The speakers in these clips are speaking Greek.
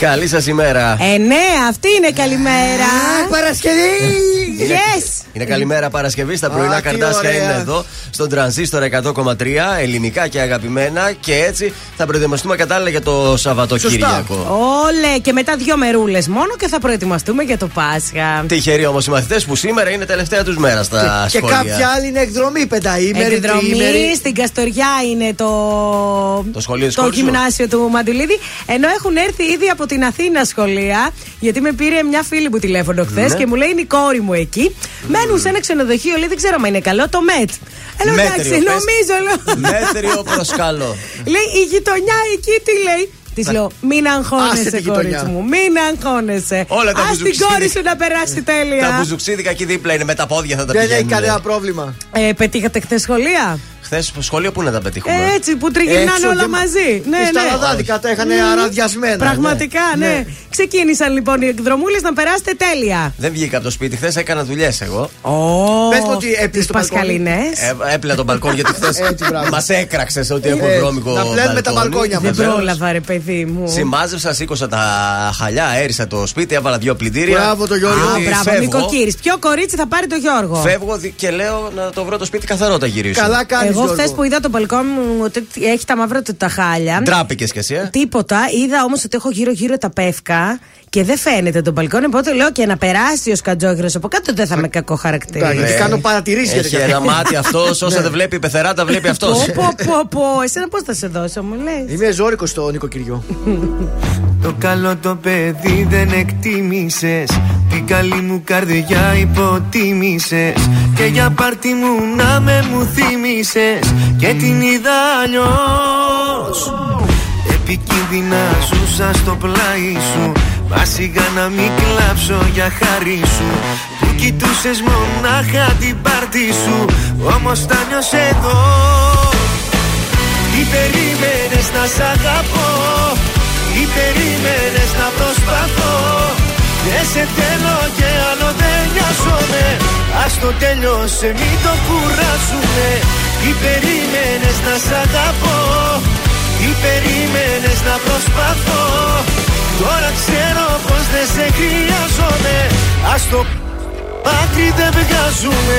Καλή σας ημέρα. Ε, ναι, αυτή είναι καλημέρα. Παρασκευή! Yes! Είναι καλημέρα Παρασκευή. Στα πρωινά Α, τι καρτάσια ωραία. είναι εδώ στον τρανζίστορ 100,3 ελληνικά και αγαπημένα. Και έτσι θα προετοιμαστούμε κατάλληλα για το Σαββατοκύριακο. Όλε και μετά δύο μερούλες μόνο και θα προετοιμαστούμε για το Πάσχα. Τυχεροί όμως οι μαθητές που σήμερα είναι τελευταία τους μέρα στα Και σχολεία. κάποια άλλη είναι εκδρομή, πενταήμερη, Εκδρομή τριήμερη. στην Καστοριά είναι το, Το σχολείο της το κόρης σου. γυμνάσιο του Μαντουλίδη. Ενώ έχουν έρθει ήδη από την Αθήνα σχολεία. Γιατί με πήρε μια φίλη μου τηλέφωνο χθες Ναι. και μου λέει είναι η κόρη μου εκεί. Μένουν σε ένα ξενοδοχείο, λέει δεν ξέρω αν είναι καλό, το ΜΕΤ. Ε, λέω Μέτριο, εντάξει, πες. νομίζω. λέω. Μέτριο προσκαλώ. Λέει η γειτονιά εκεί τι λέει; Της λέω, μην Άσε αγχώνεσαι, τη γειτονιά. κόρη μου. Μην αγχώνεσαι. Όλα τα Ας την μπουζουξίδια. κόρη σου να περάσει τέλεια. Τα μπουζουξίδικα εκεί δίπλα είναι με τα πόδια θα τα Δεν έχει πηγαίνουν. κανένα πρόβλημα. Ε, πετύχατε χθες σχολεία; Χθες στο σχολείο πού να τα πετύχουμε; Ε, έτσι που τριγυρνάνε Έξω όλα και- μαζί. Ναι, Στα ναι. λαδάδικα τα είχαν αραδιασμένα. Πραγματικά, ναι. Ξεκίνησαν λοιπόν οι εκδρομούλες να περάσετε τέλεια. Δεν βγήκα από το σπίτι χθες, έκανα δουλειές εγώ. Πες μου ότι έπλησε Τις το μπαλκόνι. Πασχαλινές. Ε, έπλα τον μπαλκόνι γιατί χθες Έτσι, μπράβο. μας έκραξες ότι έχω Ε, βρώμικο να πλένουμε τα μπαλκόνια Δεν μας. Βεβαίως. πρόλαβα, ρε παιδί μου. Σημάζευσα, σήκωσα τα χαλιά, έρισα το σπίτι, έβαλα δύο πλυντήρια. Μπράβο το Γιώργο. Α, Γιατί μπράβο, φεύγω, νοικοκύρη. Ποιο κορίτσι θα πάρει το Γιώργο; Φεύγω δι- και λέω να το βρω το σπίτι καθαρό όταν γυρίσω. Καλά κάνει. Εγώ χθες που είδα το μπαλκόνι μου ότι έχει τα μαύρα του τα χάλια. Ντράπηκες κι εσύ, ε. Τίποτα. Είδα όμως ότι έχω γύρω-γύρω τα πεύκα και δεν φαίνεται το μπαλκόνι. Οπότε λέω και να περάσει ο σκατζόγυρο από κάτω δεν θα με κακό χαρακτήρα. Γιατί Ε, κάνω παρατηρήσεις για Έχει τέτοια ένα πράγματα. μάτι αυτός, όσα δεν βλέπει η πεθερά, τα βλέπει αυτός. Πω, πω, πω, πω. Εσένα πώς θα σε δώσω, μου λες; Είμαι ζώρικος στο νοικοκυριό. Το καλό το παιδί δεν εκτίμησες Την καλή μου καρδιά υποτίμησες Και για πάρτι μου να με μου θύμισες Και την είδα αλλιώς Επικίνδυνα ζούσα στο πλάι σου. Μα σιγά να μην κλάψω για χάρη σου. Που κοιτούσες μονάχα την πάρτι σου. Όμως τα νιώσες εδώ. Τι περίμενες να σ' αγαπώ. Τι περίμενες να προσπαθώ. Δεν σε θέλω και άλλο δεν νοιάζομαι. Ας το τέλειωσε μην το κουράζουμε Τι περίμενες να σ' αγαπώ Τι περίμενες να προσπαθώ. Τώρα ξέρω πως δεν σε χρειάζομαι. Ας το άκρη δεν βγάζουμε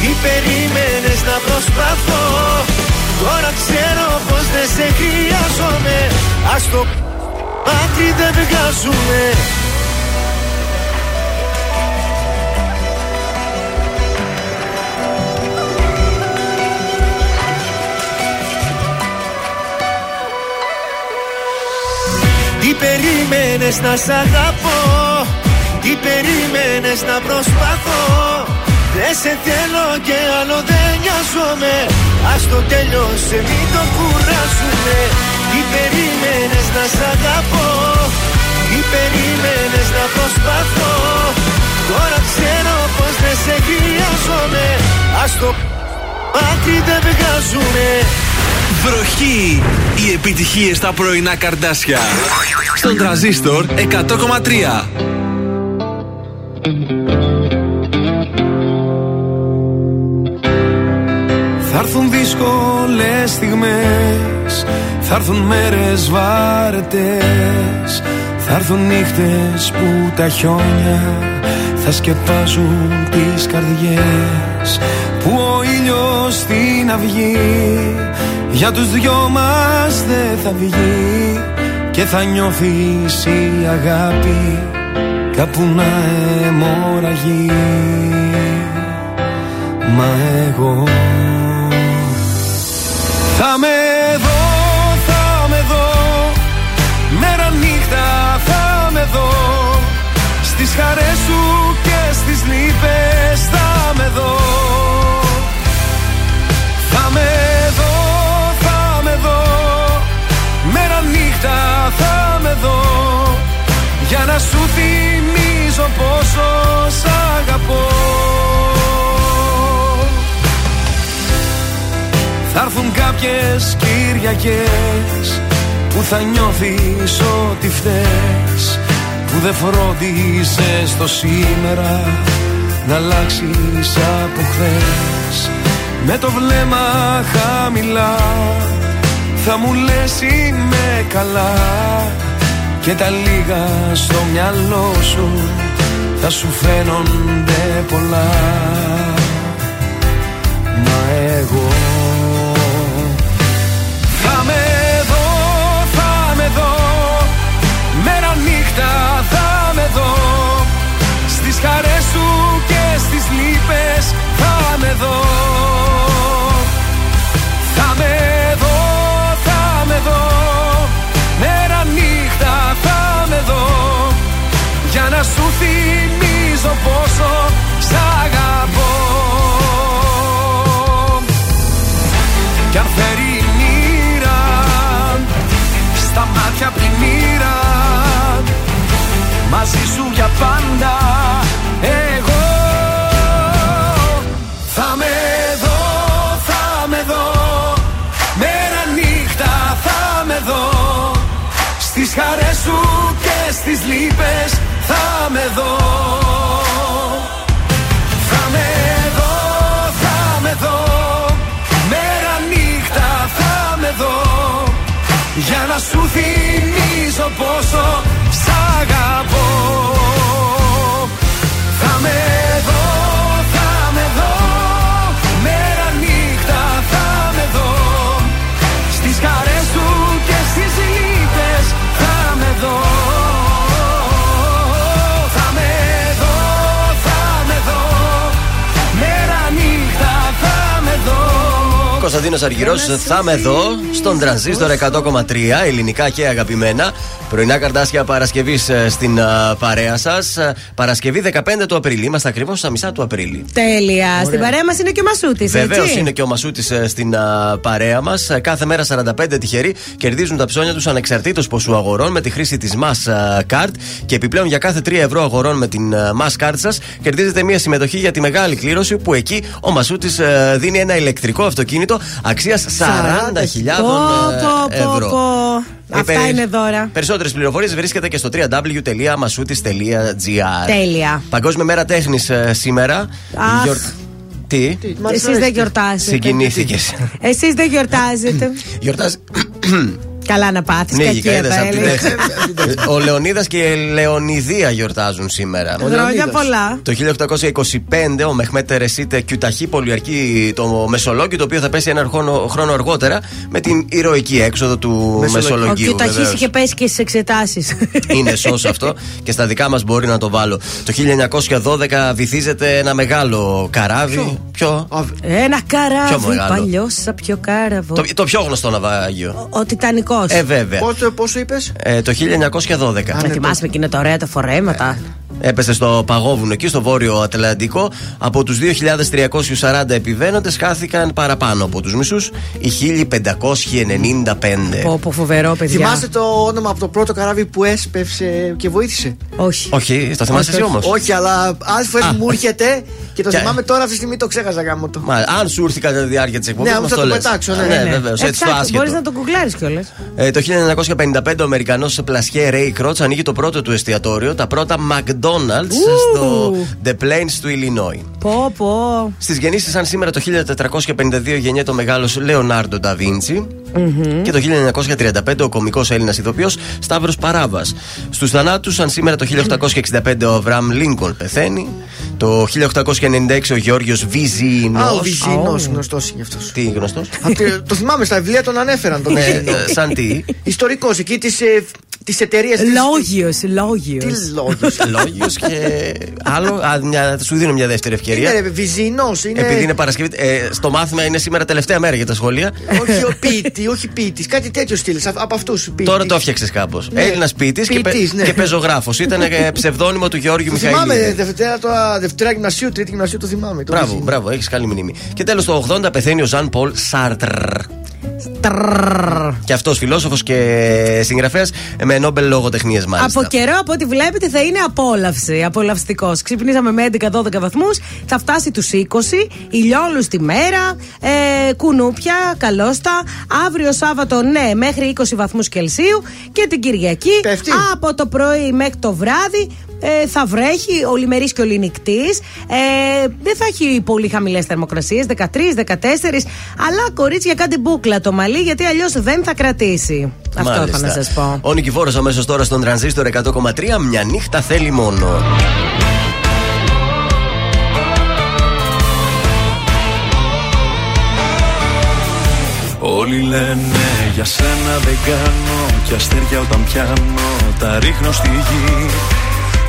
Τι περίμενες να προσπαθώ. Τώρα ξέρω πως δεν σε χρειάζομαι. Ας το άκρη δεν βγάζουμε. Τι περίμενες να σ' αγαπώ; Τι περίμενες να προσπαθώ; Δεν σε θέλω και άλλο δεν νοιάζομαι Ας το τέλειωσε μην το κουράσουμε Τι περίμενες να σ' αγαπώ; Τι περίμενες να προσπαθώ; Τώρα ξέρω πως δεν σε χρειάζομαι Ας το άκρη δεν βγάζουμε Βροχή! Οι επιτυχίες στα πρωινά καρτάσια. Στον τραζίστορ 100,3. Θα έρθουν δύσκολες στιγμές Θα έρθουν μέρες βάρετες Θα έρθουν νύχτες που τα χιόνια Θα σκεπάζουν τις καρδιές. Που ο ήλιος στην αυγή Για τους δυο μας δεν θα βγει Και θα νιώθεις η αγάπη Κάπου να αιμορραγεί. Μα εγώ Θα με δω, θα με δω. Μέρα νύχτα θα με δω. Στις χαρές σου και στις λύπες θα με δω. Θα με δω, θα με δω. Μέρα νύχτα θα με δω. Για να σου θυμίζω πόσο σ' αγαπώ. Θα έρθουν κάποιες Κυριακές Που θα νιώθεις ότι φταίς Που δεν φρόντισες το σήμερα Να αλλάξεις από χθες. Με το βλέμμα χαμηλά Θα μου λες είμαι καλά Και τα λίγα στο μυαλό σου Θα σου φαίνονται πολλά Μα εγώ νύχτα θα με δω. Στις χαρές σου και στις λύπες θα με δω. Θα με δω, θα με δω. Μέρα νύχτα θα με δω. Για να σου θυμίζω πόσο σ' αγαπώ Μαζί σου για πάντα. Εγώ Θα με δω, θα με δω. Μέρα νύχτα θα με δω. Στις χαρές σου και στις λύπες θα με δω. Θα με δω, θα με δω. Μέρα νύχτα θα με δω Για να σου θυμίζω πόσο σ' αγαπώ. Θα με Κωνσταντίνος Αργυρός, θα με δω στον τρανζίστορ 100,3 ελληνικά και αγαπημένα. Πρωινά καρτάσια Παρασκευής ε, στην ε, παρέα σας. Παρασκευή 15 του Απριλίου. Είμαστε ακριβώς στα μισά του Απρίλη. Τέλεια. Στην παρέα μας είναι και ο Μασούτης. Βεβαίως είναι και ο Μασούτης στην α, παρέα μας. Κάθε μέρα 45 τυχεροί κερδίζουν τα ψώνια τους ανεξαρτήτως ποσού αγορών με τη χρήση της Mass Card. Και επιπλέον για κάθε 3 ευρώ αγορών με την α, Mass Card σας κερδίζετε μια συμμετοχή για τη μεγάλη κλήρωση που εκεί ο Μασούτης δίνει ένα ηλεκτρικό αυτοκίνητο αξίας 40.000 ευρώ. Αυτά Ε, είναι δώρα. Περισσότερες πληροφορίες βρίσκεται και στο www.masutis.gr. Τέλεια. Παγκόσμια μέρα τέχνης σήμερα. Αχ. Γιορ- Τι; Εσείς δεν γιορτάζετε. Συγκινήθηκες. Εσείς δεν γιορτάζετε. Γιορτάζει. Καλά να πάθεις. Ναι, κακία είδες τα από την έλεγα. τέχνη. Ο Λεωνίδας και η Λεωνιδία γιορτάζουν σήμερα. Χρόνια πολλά. Το 1825 ο Μεχμέτε Ρεσίτε Κιουταχή πολιαρκεί το Μεσολόγιο, το οποίο θα πέσει ένα χρόνο, χρόνο αργότερα με την ηρωική έξοδο του Ο Μεσολογίου. Κιουταχής βεβαίως. είχε πέσει και στις εξετάσεις. Είναι σως αυτό και στα δικά μας μπορεί να το βάλω. Το 1912 βυθίζεται ένα μεγάλο καράβι. Ποιο; Ένα Πιο καράβι μεγάλο; παλιό σαν πιο κάραβο. Το, το πιο γνωστό ναυάγιο. Ο Τιτανικό. Ε, βέβαια. Πόσο, πόσο είπες, Ε, το 1912. Να θυμάσαι εκείνα τα ωραία τα φορέματα. Έπεσε στο παγόβουνο εκεί, στο βόρειο Ατλαντικό. Από τους 2.340 επιβαίνοντες, χάθηκαν παραπάνω από τους μισούς οι 1.595. Πω, πω, φοβερό, παιδιά. Θυμάστε το όνομα από το πρώτο καράβι που έσπευσε και βοήθησε; Όχι. Όχι, το θυμάσαι εσύ όμως; Όχι, αλλά άλλε φορέ Α. μου έρχεται και το Και- θυμάμαι τώρα αυτή τη στιγμή το ξέχασα γάμο το. Μα, αν σου ήρθε κατά τη διάρκεια της εκπομπής, Ναι, μας όμως θα το το λες. πετάξω, ναι. ναι, Ναι, ναι. βεβαίω. Έτσι το άσχετο. Μπορείς να το γκουγκλάρεις κιόλας. Ε, το 1955 ο Αμερικανός Πλασιέ Ρέι Κρότς ανοίγει το πρώτο του εστιατόριο, τα πρώτα McDonald's στο The Plains του Illinois. Πω, πω. Στις γεννήσεις, σαν σήμερα το 1452 γεννιέται ο μεγάλος Λεωνάρντο Νταβίντσι. Και το 1935 ο κωμικό Έλληνας ηθοποιός Σταύρος Παράβας. Στους θανάτους, σαν σήμερα το 1865 ο Αβραμ Λίνκολn πεθαίνει. Το 1896 ο Γιώργιος Βυζίνο. Α, ο Βυζίνο γνωστός είναι αυτός. Τι γνωστός; το θυμάμαι στα βιβλία τον ανέφεραν τον Ναι, Βυζίνο. ε, σαν τι; Ιστορικός εκεί της τις εταιρείες. Λόγιο, λόγιος. Τι λόγιος. Λόγιος και άλλο. Α, μια, σου δίνω μια δεύτερη ευκαιρία. Είναι βυζινός. Είναι... Επειδή είναι Παρασκευή. Ε, στο μάθημα είναι σήμερα τελευταία μέρα για τα σχολεία. όχι ο ποιητής, όχι ποιητής. Κάτι τέτοιο στυλ. Από αυτούς. Τώρα το έφτιαξες κάπως. Ναι. Έλληνας ποιητής και, πε, Ποιητής, ναι. και πεζογράφος. Ήταν ε, ψευδόνυμο του Γεώργιου Το θυμάμαι Μιχαήλ. Δευτέρα, τώρα, Δευτέρα γυμνασίου, Τρίτη γυμνασίου το θυμάμαι. το Μπράβο, βυζινό. μπράβο, έχεις καλή μνήμη. Και τέλος το 80 πεθαίνει ο Ζαν Πολ Σάρτρ. Τρρρρρ. Και αυτό φιλόσοφο και συγγραφέα με Νόμπελ λογοτεχνίε μάλιστα. Από καιρό, από ό,τι βλέπετε, θα είναι απόλαυση. Απολαυστικό. Ξυπνήσαμε με 11-12 βαθμού, θα φτάσει του 20, ηλιόλου τη μέρα, ε, κουνούπια, καλώστα. Αύριο Σάββατο, ναι, μέχρι 20 βαθμού Κελσίου. Και την Κυριακή, Πέφτει. από το πρωί μέχρι το βράδυ, ε, θα βρέχει, ολημερή και ολινικτή. Ε, δεν θα έχει πολύ χαμηλέ θερμοκρασίε, 13-14. Αλλά κορίτσια, κάντε μπούκλα το μαλλί, γιατί αλλιώς δεν θα κρατήσει. Αυτό Μάλιστα. είχα να σας πω. Ο Νικηφόρος αμέσως τώρα στον τρανζίστορ 100,3 μια νύχτα θέλει μόνο. Όλοι λένε για σένα δεν κάνω Κι αστέρια όταν πιάνω τα ρίχνω στη γη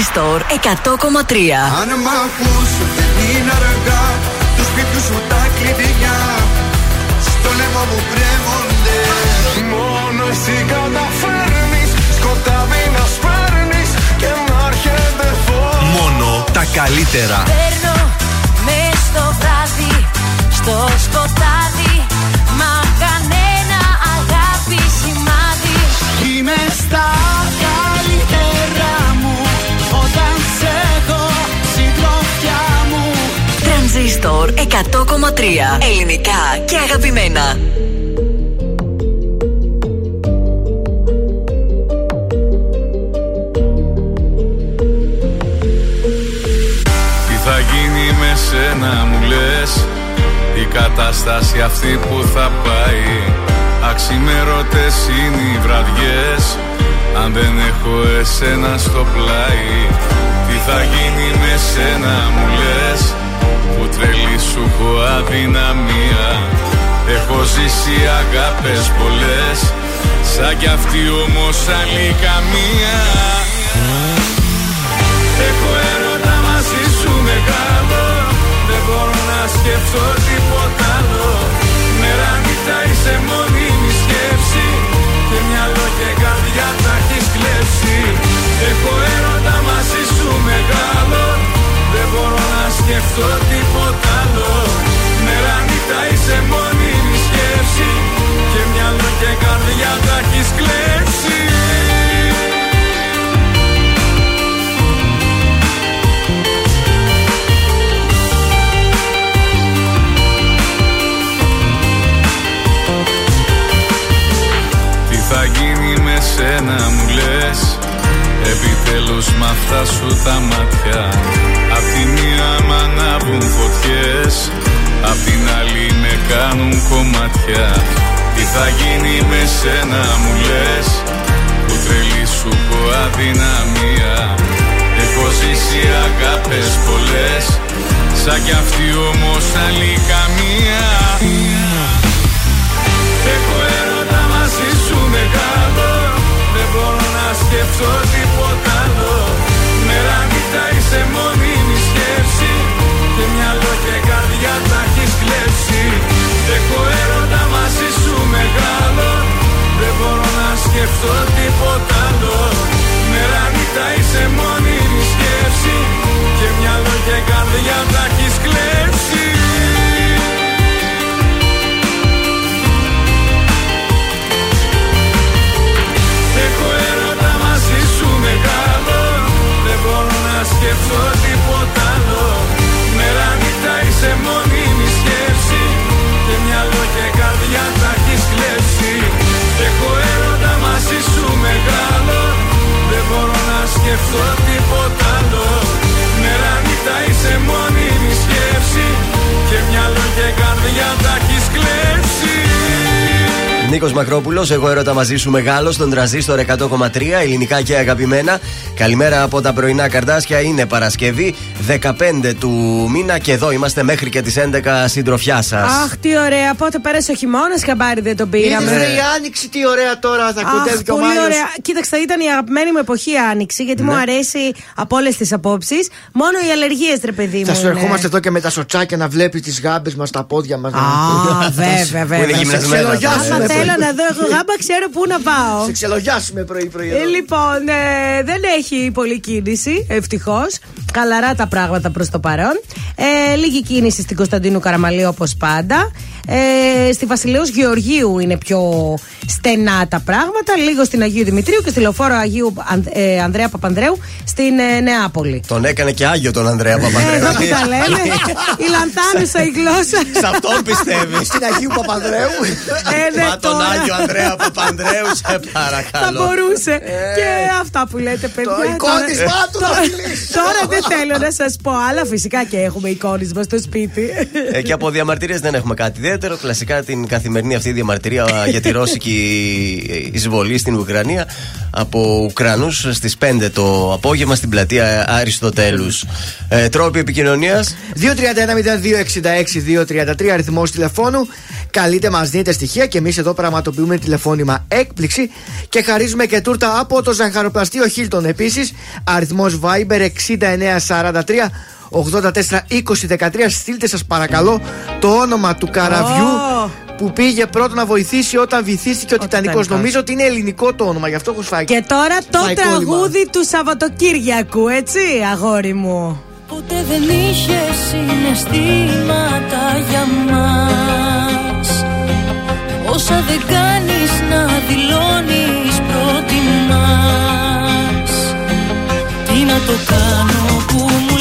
Τρανζίστορ 100,3 Αν μ' ακούς δεν είναι αργά. Τους σπίτιους σου τα κλειδιά. Στο λαιμό μου κρέμονται. Μόνο εσύ καταφέρνεις. Σκοτάδι να σπέρνεις. Και να έρχεται φως. Μόνο τα καλύτερα. Παίρνω μες στο βράδυ, στο σκοτάδι. Μα κανένα αγάπη σημάδι. Είμαι στα Τρανζίστορ 100,3 Ελληνικά και αγαπημένα. Τι θα γίνει με σένα μου λες; Η κατάσταση αυτή που θα πάει. Αξιμέρωτες είναι οι βραδιές. Αν δεν έχω εσένα στο πλάι. Τι θα γίνει με σένα μου λες; Που τρελή σου έχω αδυναμία. Έχω ζήσει αγάπες πολλές. Σαν κι αυτή όμως άλλη καμία. Έχω έρωτα μαζί σου μεγάλο. Δεν μπορώ να σκεφτώ τίποτα άλλο. Μέρα νύχτα είσαι μόνιμη σκέψη. Και μυαλό και καρδιά τα έχεις κλέψει. Έχω έρωτα μαζί σου μεγάλο. Δεν μπορώ να σκεφτώ τίποτα άλλο. Μέρα νύχτα είσαι μόνιμη σκέψη. Και μυαλό και καρδιά τα έχεις κλέψει. Τι θα γίνει με σένα μου λες. Επιτέλους μ' αυτά σου τα μάτια Απ' τη μία μ' ανάβουν φωτιές Απ' την άλλη με κάνουν κομμάτια. Τι θα γίνει με σένα μου λες Που τρελή σου έχω αδυναμία. Έχω ζήσει αγάπες πολλές Σαν κι αυτή όμως άλλη καμία Έχω έρωτα μαζί σου μεγάλο Δεν μπορώ να σκεφτώ τίποτα άλλο. Μέρα νύχτα είσαι μόνιμη σκέψη Και μυαλό και καρδιά τα έχεις κλέψει. Έχω έρωτα μαζί σου μεγάλο. Δεν μπορώ να σκεφτώ τίποτα άλλο. Μέρα νύχτα είσαι μόνιμη σκέψη. Και μυαλό και καρδιά τα έχεις κλέψει. Έχω έρωτα μαζί σου μεγάλο. Δεν μπορώ να σκεφτώ τίποτα άλλο Μέρα νύχτα είσαι μόνιμη σκέψη. Και μυαλό και καρδιά τα έχεις κλέψει. Έχω έρωτα μαζί σου μεγάλο. Δεν μπορώ να σκεφτώ τίποτα άλλο. Μέρα νύχτα είσαι μόνιμη σκέψη. Και μυαλό και καρδιά τα έχεις κλέψει Νίκος Μακρόπουλος, εγώ έρωτα μαζί σου μεγάλος στον τραζίστορ 100,3 ελληνικά και αγαπημένα. Καλημέρα από τα πρωινά καρδάσια. Είναι Παρασκευή 15 του μήνα και εδώ είμαστε μέχρι και τις 11 συντροφιά σας. Αχ, τι ωραία. Πότε πέρασε ο χειμώνας, χαμπάρι δεν τον πήραμε. Είδε η άνοιξη τι ωραία τώρα θα κοντεύει Αχ, και ο πολύ Μάιος. ωραία. Κοίταξε, ήταν η αγαπημένη μου εποχή η άνοιξη, γιατί Ναι. μου αρέσει από όλες τις απόψεις. Μόνο οι αλλεργίες, ρε παιδί μου. Θα σου είναι. ερχόμαστε εδώ και με τα σοτσάκια να βλέπει τις γάμπες μας, τα πόδια μας. Α, βέβαια, Που είναι βέβαια. γυμνασμένα. ξελογιάσουμε, Άμα πρωί. θέλω να δω εγώ γάμπα, ξέρω πού να πάω. Σε ξελογιάσουμε πρωί-πρωί. Ε, λοιπόν, ε, δεν έχει πολλή κίνηση, ευτυχώς. Καλαρά τα πράγματα προς το παρόν. Ε, λίγη κίνηση στην Κωνσταντίνου Καραμαλή όπως πάντα. Ε, στη Βασιλέως Γεωργίου είναι πιο στενά τα πράγματα. Λίγο στην Αγίου Δημητρίου και στη λεωφόρο Αγίου Αν- ε, Ανδρέα Παπανδρέου στην ε, Νεάπολη. Τον έκανε και Άγιο τον Ανδρέα Ε, Παπανδρέου. Εδώ που τα λέμε, η λανθάνουσα η γλώσσα. Σε αυτόν πιστεύεις. Στην Αγίου Παπανδρέου. Ε, ναι, Μα τον τώρα Άγιο Ανδρέα Παπανδρέου, σε Θα παρακαλώ. μπορούσε. Και αυτά που λέτε, παιδιά. Το εικόνισμά τώρα- του τώρα- θα φιλήσει. Τώρα δεν θέλω να σας πω άλλα. Φυσικά και έχουμε εικόνισμα στο σπίτι. Ε, και από διαμαρτυρίες δεν έχουμε κάτι ιδιαίτερο. Κλασικά την καθημερινή αυτή διαμαρτυρία για τη ρώσικη εισβολή στην Ουκρανία από Ουκρανούς στις 5 το απόγευμα στην πλατεία Αριστοτέλους. Ε, τρόποι επικοινωνίας. 231-0266-233 αριθμός τηλεφώνου. Καλείτε, μας δίνετε στοιχεία και εμείς εδώ πραγματοποιούμε τηλεφώνημα έκπληξη και χαρίζουμε και τούρτα από το ζαχαροπλαστείο Χίλτον. Επίσης, αριθμός Viber 6943 842013. Στείλτε σας παρακαλώ το όνομα του καραβιού Ω. που πήγε πρώτο να βοηθήσει όταν βυθίστηκε ο, Τιτανικός. Τιτανικός. Νομίζω ότι είναι ελληνικό το όνομα, γι' αυτό έχω σφάει. Και τώρα το Φάει κόλλημα. τραγούδι του Σαββατοκύριακου, έτσι, αγόρι μου. Ποτέ δεν είχες συναισθήματα για μας Όσα δεν κάνεις να δηλώνεις προτιμάς. Τι να το κάνω που μου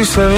Εσύ σε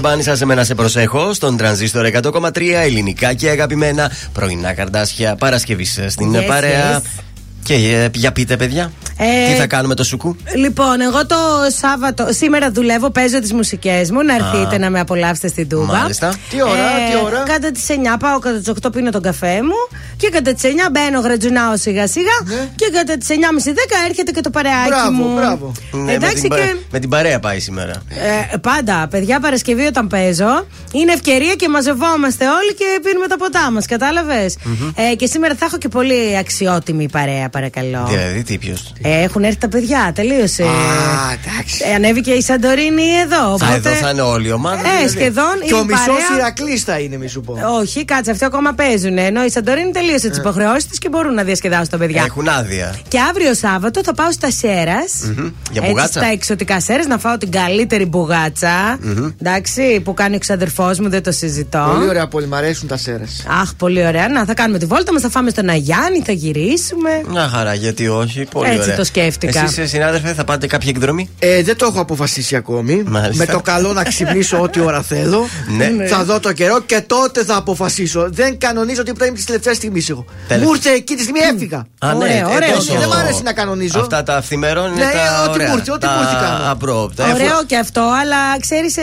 Γιώργο Σαμπάνη, σα εμένα σε προσέχω στον τρανζίστορ 100,3 ελληνικά και αγαπημένα πρωινά καρδάσια Παρασκευή στην Yes, παρέα. yes. Και ε, για πείτε, παιδιά, Ε, τι θα κάνουμε το σουκού; Λοιπόν, εγώ το Σάββατο, σήμερα δουλεύω, παίζω τις μουσικές μου. Να έρθετε να με απολαύσετε στην Τούμπα. Μάλιστα. Τι ώρα, τι ώρα; Κατά τις 9 πάω, κατά τις 8 πίνω τον καφέ μου. Και κατά τις 9 μπαίνω, γρατζουνάω σιγά σιγά. Και κατά τις 9.30-10 έρχεται και το παρεάκι Μπράβο, μου. μπράβο. Ναι, με, Εντάξει την, πα- και. με την παρέα πάει σήμερα. Ε, πάντα, παιδιά, Παρασκευή όταν παίζω είναι ευκαιρία και μαζευόμαστε όλοι και πίνουμε τα ποτά μας. Κατάλαβες; Ε, και σήμερα θα έχω και πολύ αξιότιμη παρέα, παρακαλώ. Δηλαδή, τι ποιος; Ε, έχουν έρθει τα παιδιά, τελείωσε. Α, εντάξει. Ε, ανέβηκε η Σαντορίνη εδώ. Θα, Οπότε... εδώ θα είναι όλη η ομάδα. Ε, δηλαδή. σχεδόν Και ο η μισός παρέα- Ηρακλής θα είναι, μη σου πω. Όχι, κάτσε, αυτοί ακόμα παίζουν. Ενώ η Σαντορίνη τελείωσε τις υποχρεώσεις της και μπορούν να διασκεδάσουν τα παιδιά. Έχουν άδεια. Και αύριο Σάββατο θα πάω στα σερα Για μπουγάτσα; στα εξωτικά σέρας να φάω την καλύτερη μπουγάτσα. Εντάξει, που κάνει ο ξαδερφός μου, δεν το συζητώ. Πολύ ωραία πόλη, μ' αρέσουν τα σέρας. Αχ, πολύ ωραία. Να, θα κάνουμε τη βόλτα μας, θα φάμε στον Αγιάννη, θα γυρίσουμε. Μια χαρά, γιατί όχι. Πολύ Έτσι ωραία. το σκέφτηκα. Εσείς, ε, συνάδελφε, θα πάτε κάποια εκδρομή; Ε, δεν το έχω αποφασίσει ακόμη. Μάλιστα. Με το καλό να ξυπνήσω ό,τι ώρα θέλω. Ναι. Θα δω το καιρό και τότε θα αποφασίσω. Δεν κανονίζω τίποτα, είμαι τη τελευταία στιγμή εγώ. Τέλεια. Μου ήρθε εκεί τη στιγμή έφυγα. Α, Ωραίο, ε, ωραίο. τόσο- Δεν μ' αρέσει να κανονίζω. Αυτά τα αυθημερών είναι Ναι, τα ό,τι ωραία. μου ήρθε, ό,τι τα μου ήρθε κάνω. απρόοπτα. Ωραίο Εφού- και αυτό, αλλά ξέρεις,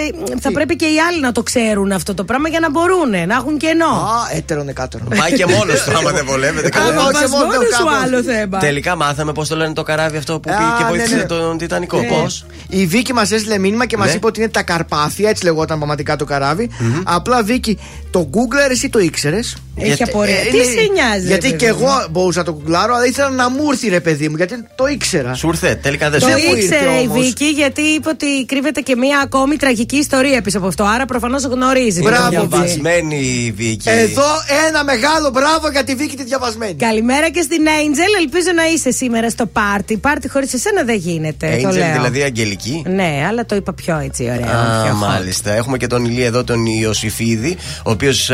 θα πρέπει και οι άλλοι να το ξέρουν αυτό το πράγμα για να μπορούν να έχουν κενό. Α, έτερον εκάτερον. Πάει και μόνος του, άμα δεν βολεύεται. Άμα κανένα. όχι, Πας μόνος μόνος σου κάπως. άλλο θέμα. Τελικά μάθαμε πώς το λένε το καράβι αυτό που Α, πήγε και ναι, βοήθησε ναι. τον Τιτανικό. Ναι. Πώς; Η Βίκη μας έστειλε μήνυμα και μας Ναι. είπε ότι είναι τα Καρπάθια, έτσι λεγόταν πραγματικά το καραβι Απλά Βίκη, το Google εσύ το ήξερες; Έχει απορία. ε, Τι είναι- σε νοιάζει, Γιατί ρε και παιδί μου; εγώ μπορούσα να το κουκλάρω, αλλά ήθελα να μου έρθει ρε παιδί μου, γιατί το ήξερα. Σου ήρθε, τελικά δεν Το σου μου ήρθε ήξερε η όμως. Βίκη γιατί είπε ότι κρύβεται και μία ακόμη τραγική ιστορία πίσω από αυτό. Άρα προφανώς γνωρίζει. Μπράβο, το Βίκη. Διαβασμένη η Βίκη. Εδώ ένα μεγάλο μπράβο για τη Βίκη τη διαβασμένη. Καλημέρα και στην Angel. Ελπίζω να είσαι σήμερα στο πάρτι. Πάρτι χωρίς εσένα δεν γίνεται. το Angel, λέω. δηλαδή αγγελική. Ναι, αλλά το είπα πιο έτσι, ωραία. Α, πιο hot. μάλιστα. Έχουμε και τον Ηλία εδώ, τον Ιωσήφιδη, ο οποίος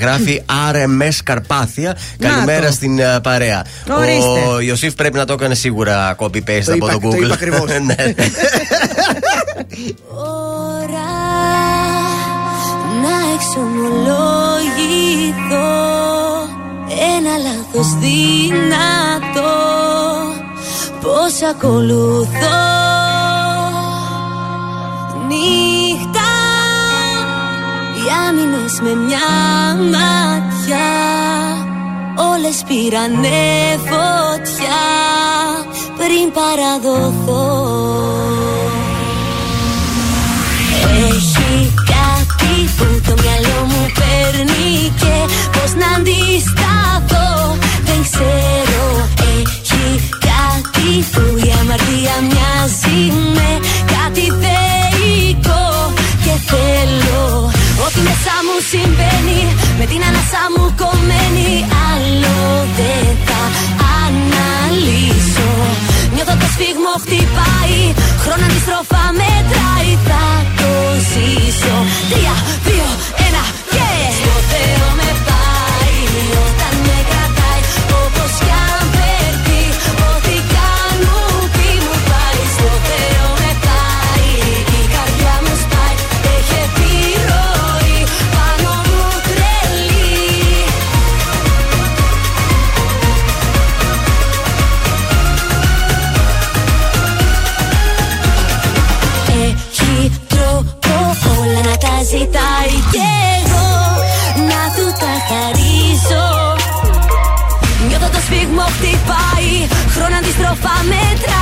γράφει RMS Καρπάθια. Καλημέρα το. στην ε, παρέα. Ορίστε. Ο Ιωσήφ πρέπει να το έκανε σίγουρα copy-paste Το από είπα- το το Google. είπα ακριβώς. ναι. ώρα να εξομολογηθώ ένα λάθος δυνατό πως ακολουθώ νύχτα οι άμυνες με μια μάτια όλες πήρανε φωτιά πριν παραδοθώ. Έχει κάτι που το μυαλό μου παίρνει και πώς να αντισταθώ. Δεν ξέρω Έχει κάτι που η αμαρτία μοιάζει με κάτι ό,τι μέσα μου συμβαίνει. Με την ανάσα μου κομμένη. Άλλο δεν θα αναλύσω. Νιώθω το σφίγμο χτυπάει. Χρόνο αντιστροφά μετράει. Θα το ζήσω. Τρία, δύο, ένα και Στο Θεό με πάει. Όταν με κρατάει Όπως κι αν ζητάει και εγώ να του τα χαρίζω. Νιώθω το σφίγμο χτυπάει, χρόνο αντιστροφά μετράει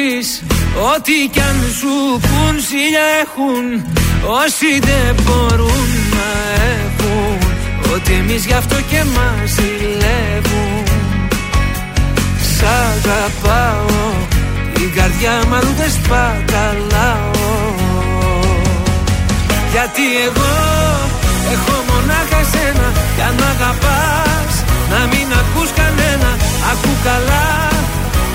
Ακούσεις Ό,τι κι αν σου πουν Σίλια έχουν Όσοι δεν μπορούν να έχουν Ότι εμείς γι' αυτό και μας ζηλεύουν. Σ' αγαπάω Την καρδιά μου αλλού δεν σπαταλάω. Γιατί εγώ έχω μονάχα εσένα Κι αν μ' αγαπάς Να μην ακούς κανένα Ακού καλά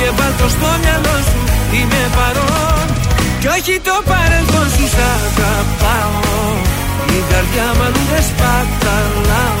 και βάλ' το στο μυαλό σου. Είμαι παρόν. Κι όχι το παρελθόν σου Σ' αγαπάω. Η καρδιά μου αλλού δεν σπαταλάω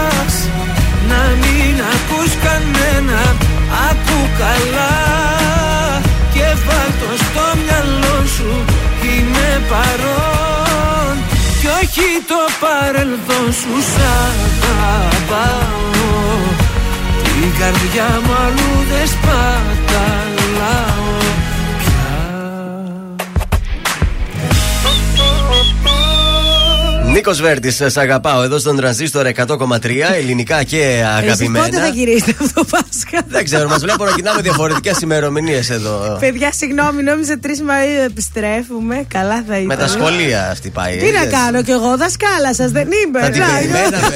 Ακού καλά Και βάλ' το στο μυαλό σου Είμαι παρόν. Κι όχι το παρελθόν σου Σ' αγαπάω. Την καρδιά μου αλλού δεν σπαταλάω Νίκος Βέρτης, σας αγαπάω εδώ στον τρανζίστορ 100,3 ελληνικά και Εσείς αγαπημένα. πότε θα γυρίσετε αυτό το Πάσχα; Δεν ξέρω, μας βλέπω να κοινάμε διαφορετικές ημερομηνίες εδώ. Παιδιά, συγγνώμη, νόμιζα 3 Μαΐου επιστρέφουμε. Καλά θα ήταν. Με τα σχολεία αυτή πάει. Τι να είδες. κάνω κι εγώ, δασκάλα σας δεν είμαι. Θα την Να, περιμέναμε.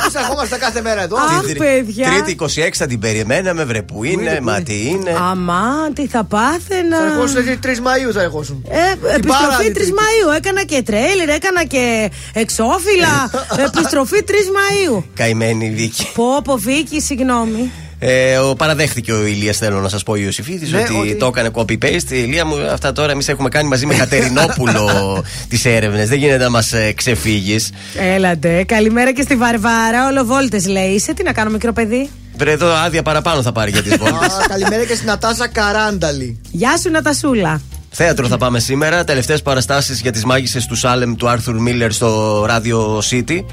Εμείς ερχόμαστε κάθε μέρα εδώ. Αχ, Την παιδιά. Τρίτη 26 θα την περιμέναμε, βρε που είναι, μα τι είναι. Αμά, τι θα πάθαινα. Θα ερχόσουν 3 Μαου θα ερχόσουν. Ε, επιστροφή 3 παράλληλη τρίτη. Μαΐου. Έκανα και τρέιλερ, έκανα και εξώφυλλα. επιστροφή 3 Μαΐου. Καημένη Βίκη. Πω, πω, Βίκη, συγγνώμη. Ε, ο, παραδέχτηκε ο Ηλίας, θέλω να σας πω, ο Ιωσήφιδη, Ναι, ότι, ότι- το έκανε copy-paste. Η Ηλία μου, αυτά τώρα εμείς έχουμε κάνει μαζί με Κατερινόπουλο τις έρευνες. Δεν γίνεται να μας ξεφύγεις. Έλατε. Καλημέρα και στη Βαρβάρα. Όλο βόλτε λέει. Είσαι τι να κάνω, μικρό παιδί; Βρε εδώ άδεια παραπάνω θα πάρει για τις βόλτες. Α, Καλημέρα και στην Νατάσα Καράνταλη. Γεια σου, Νατασούλα. Θέατρο θα πάμε σήμερα. Τελευταίες παραστάσεις για τις μάγισσες του Σάλεμ του Άρθουρ Μίλλερ στο Radio City.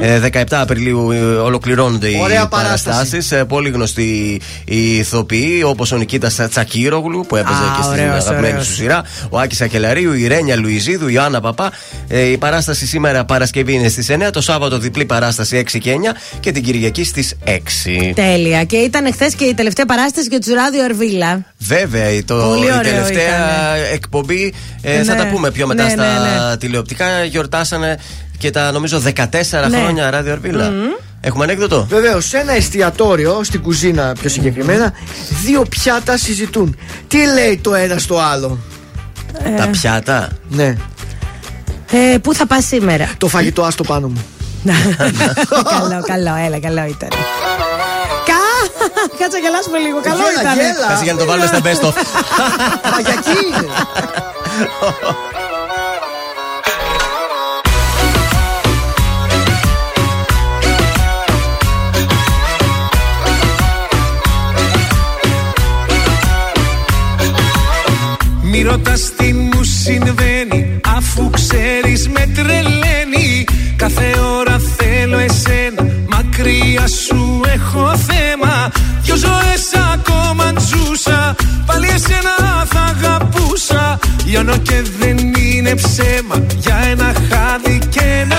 Ε, 17 Απριλίου ε, ολοκληρώνονται οι Ωραία παραστάσεις. Πολύ γνωστοί οι ηθοποιοί, όπως ο Νικήτας Τσακύρογλου που έπαιζε Α, και στην ωραίος, αγαπημένη ωραίος. σου σειρά. Ο Άκης Ακελαρίου, η Ρένια Λουιζίδου, η Άννα Παπά. Ε, η παράσταση σήμερα Παρασκευή είναι στις 9. Το Σάββατο διπλή παράσταση 6 και 9. Και την Κυριακή στις 6. Τέλεια. Και ήταν χθε και η τελευταία παράσταση για τους Ράδιο Αρβίλα. Βέβαια, η- το, Πολύ η ωραίο τελευταία ήτανε. Εκπομπή ε, θα Ναι. τα πούμε πιο μετά Ναι, στα ναι, ναι. τηλεοπτικά. Γιορτάσανε και τα νομίζω 14 Ναι. χρόνια ράδιο Αρβίλα. Έχουμε ανέκδοτο; Βεβαίως, σε ένα εστιατόριο, στην κουζίνα πιο συγκεκριμένα, δύο πιάτα συζητούν. Τι λέει το ένα στο άλλο; Τα πιάτα; Ναι, Ε, πού θα πας σήμερα; το φαγητό άστο πάνω μου. καλό, καλό, έλα, καλό ήταν. Κα! Κάτσε να γελάσουμε λίγο. Καλό Γέλα, ήταν. γέλα. Κάτσε για να το βάλουμε στα best of. Μα για εκεί είναι. Μη ρωτάς τι μου συμβαίνει Αφού ξέρεις με τρελαίνει Κάθε ώρα θέλω εσένα Μακριά σου έχω θέμα Δυο ζωές ακόμα αν ζούσα Πάλι εσένα θα αγαπούσα. Λιώνω και δεν είναι ψέμα Για ένα χάδι και ένα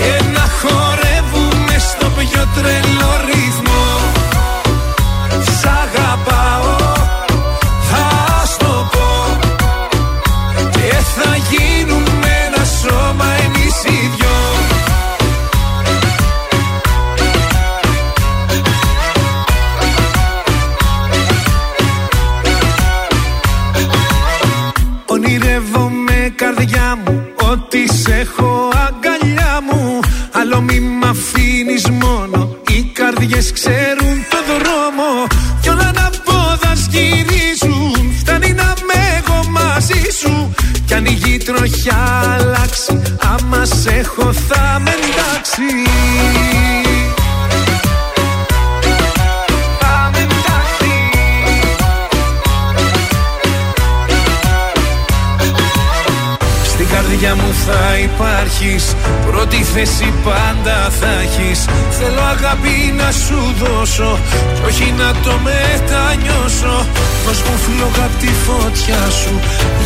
και να χορεύουμε στο πιο τρελό ρυθμό ξέρουν το δρόμο Κι όλα να πόδας γυρίζουν Φτάνει να με εγώ μαζί σου Κι αν η γη τροχιά αλλάξει Άμα σε έχω θα με εντάξει υπάρχεις. Πρώτη θέση πάντα θα έχεις. Θέλω αγάπη να σου δώσω Κι όχι να το μετανιώσω. Δώσ' μου φλόγα απ' τη φωτιά σου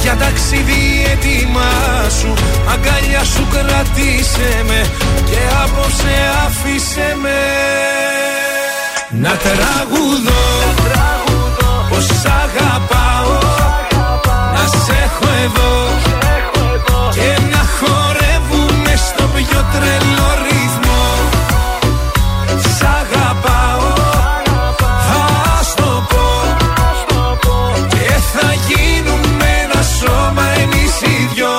Για ταξίδι έτοιμά σου. Αγκαλιά σου κρατήσε με Και απόψε άφησε με. Να τραγουδώ Πως αγαπάω. Να σε έχω εδώ πιο τρελό ρυθμό. Σ' αγαπάω. Θα στο πω. Και θα γίνουμε ένα σώμα εμείς οι δυο.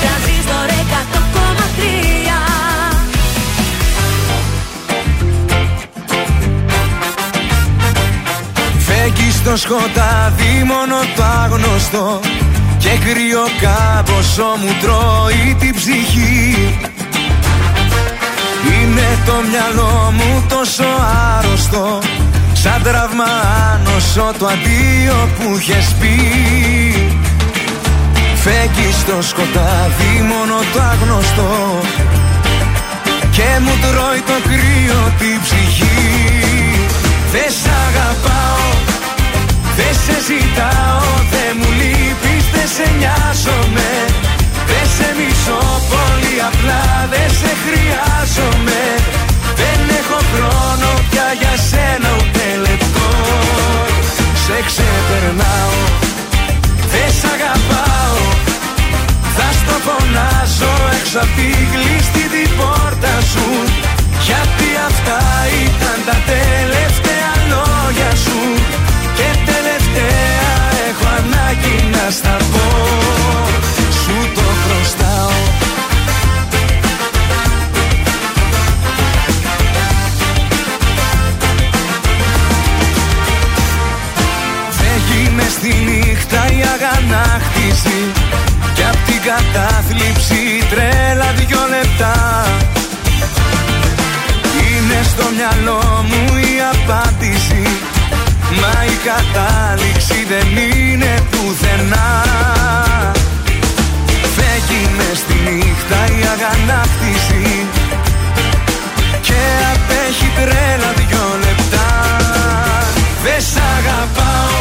Τρανζίστορ 100,3 Φέγγεις στο σκοτάδι μόνο το άγνωστο Και κρύο κάμποσο μου τρώει την ψυχή. Είναι το μυαλό μου τόσο άρρωστο Σαν τραύμα άνοσο το αντίο που είχες πει. Φέγγει στο σκοτάδι μόνο το άγνωστο Και μου τρώει το κρύο την ψυχή. Δεν σ' αγαπάω, δεν σε ζητάω Δεν μου λείπεις, δεν σε νοιάζομαι. Δεν σε μισώ πολύ απλά, δεν σε χρειάζομαι. Δεν έχω χρόνο πια για σένα ούτε λεπτό. Σε ξεπερνάω, δεν σ' αγαπάω. Θα στο φωνάζω έξω απ' τη κλειστή την πόρτα σου. Γιατί αυτά ήταν τα τελευταία λόγια σου. Και τελευταία έχω ανάγκη να στα πω Σου το χρωστάω. Φεύγει μες στη νύχτα η αγανάκτηση Κι απ' την κατάθλιψη τρέλα δυο λεπτά. Είναι στο μυαλό μου η απάντηση Μα η κατάληξη δεν είναι πουθενά. Φεύγει μες στη νύχτα η αγανάκτηση Και απέχει τρέλα δυο λεπτά. Δεν σ' αγαπάω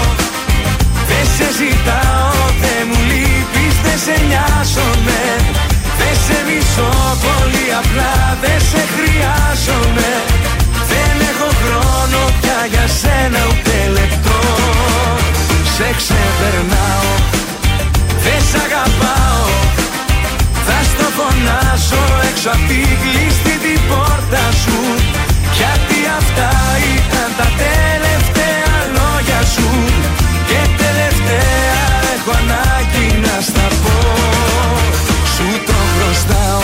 δεν σε ζητάω, δεν μου λείπεις, δεν σε νοιάζομαι. Δεν σε μισώ πολύ απλά, δεν σε χρειάζομαι Δεν έχω χρόνο πια για σένα ούτε λεπτό. Σε ξεπερνάω, δεν σ' αγαπάω. Θα στο φωνάσω έξω απ' τη κλειστή την πόρτα σου. Γιατί αυτά ήταν τα τελευταία λόγια σου. Και τελευταία έχω ανάγκη να στα πω. Σου το χρωστάω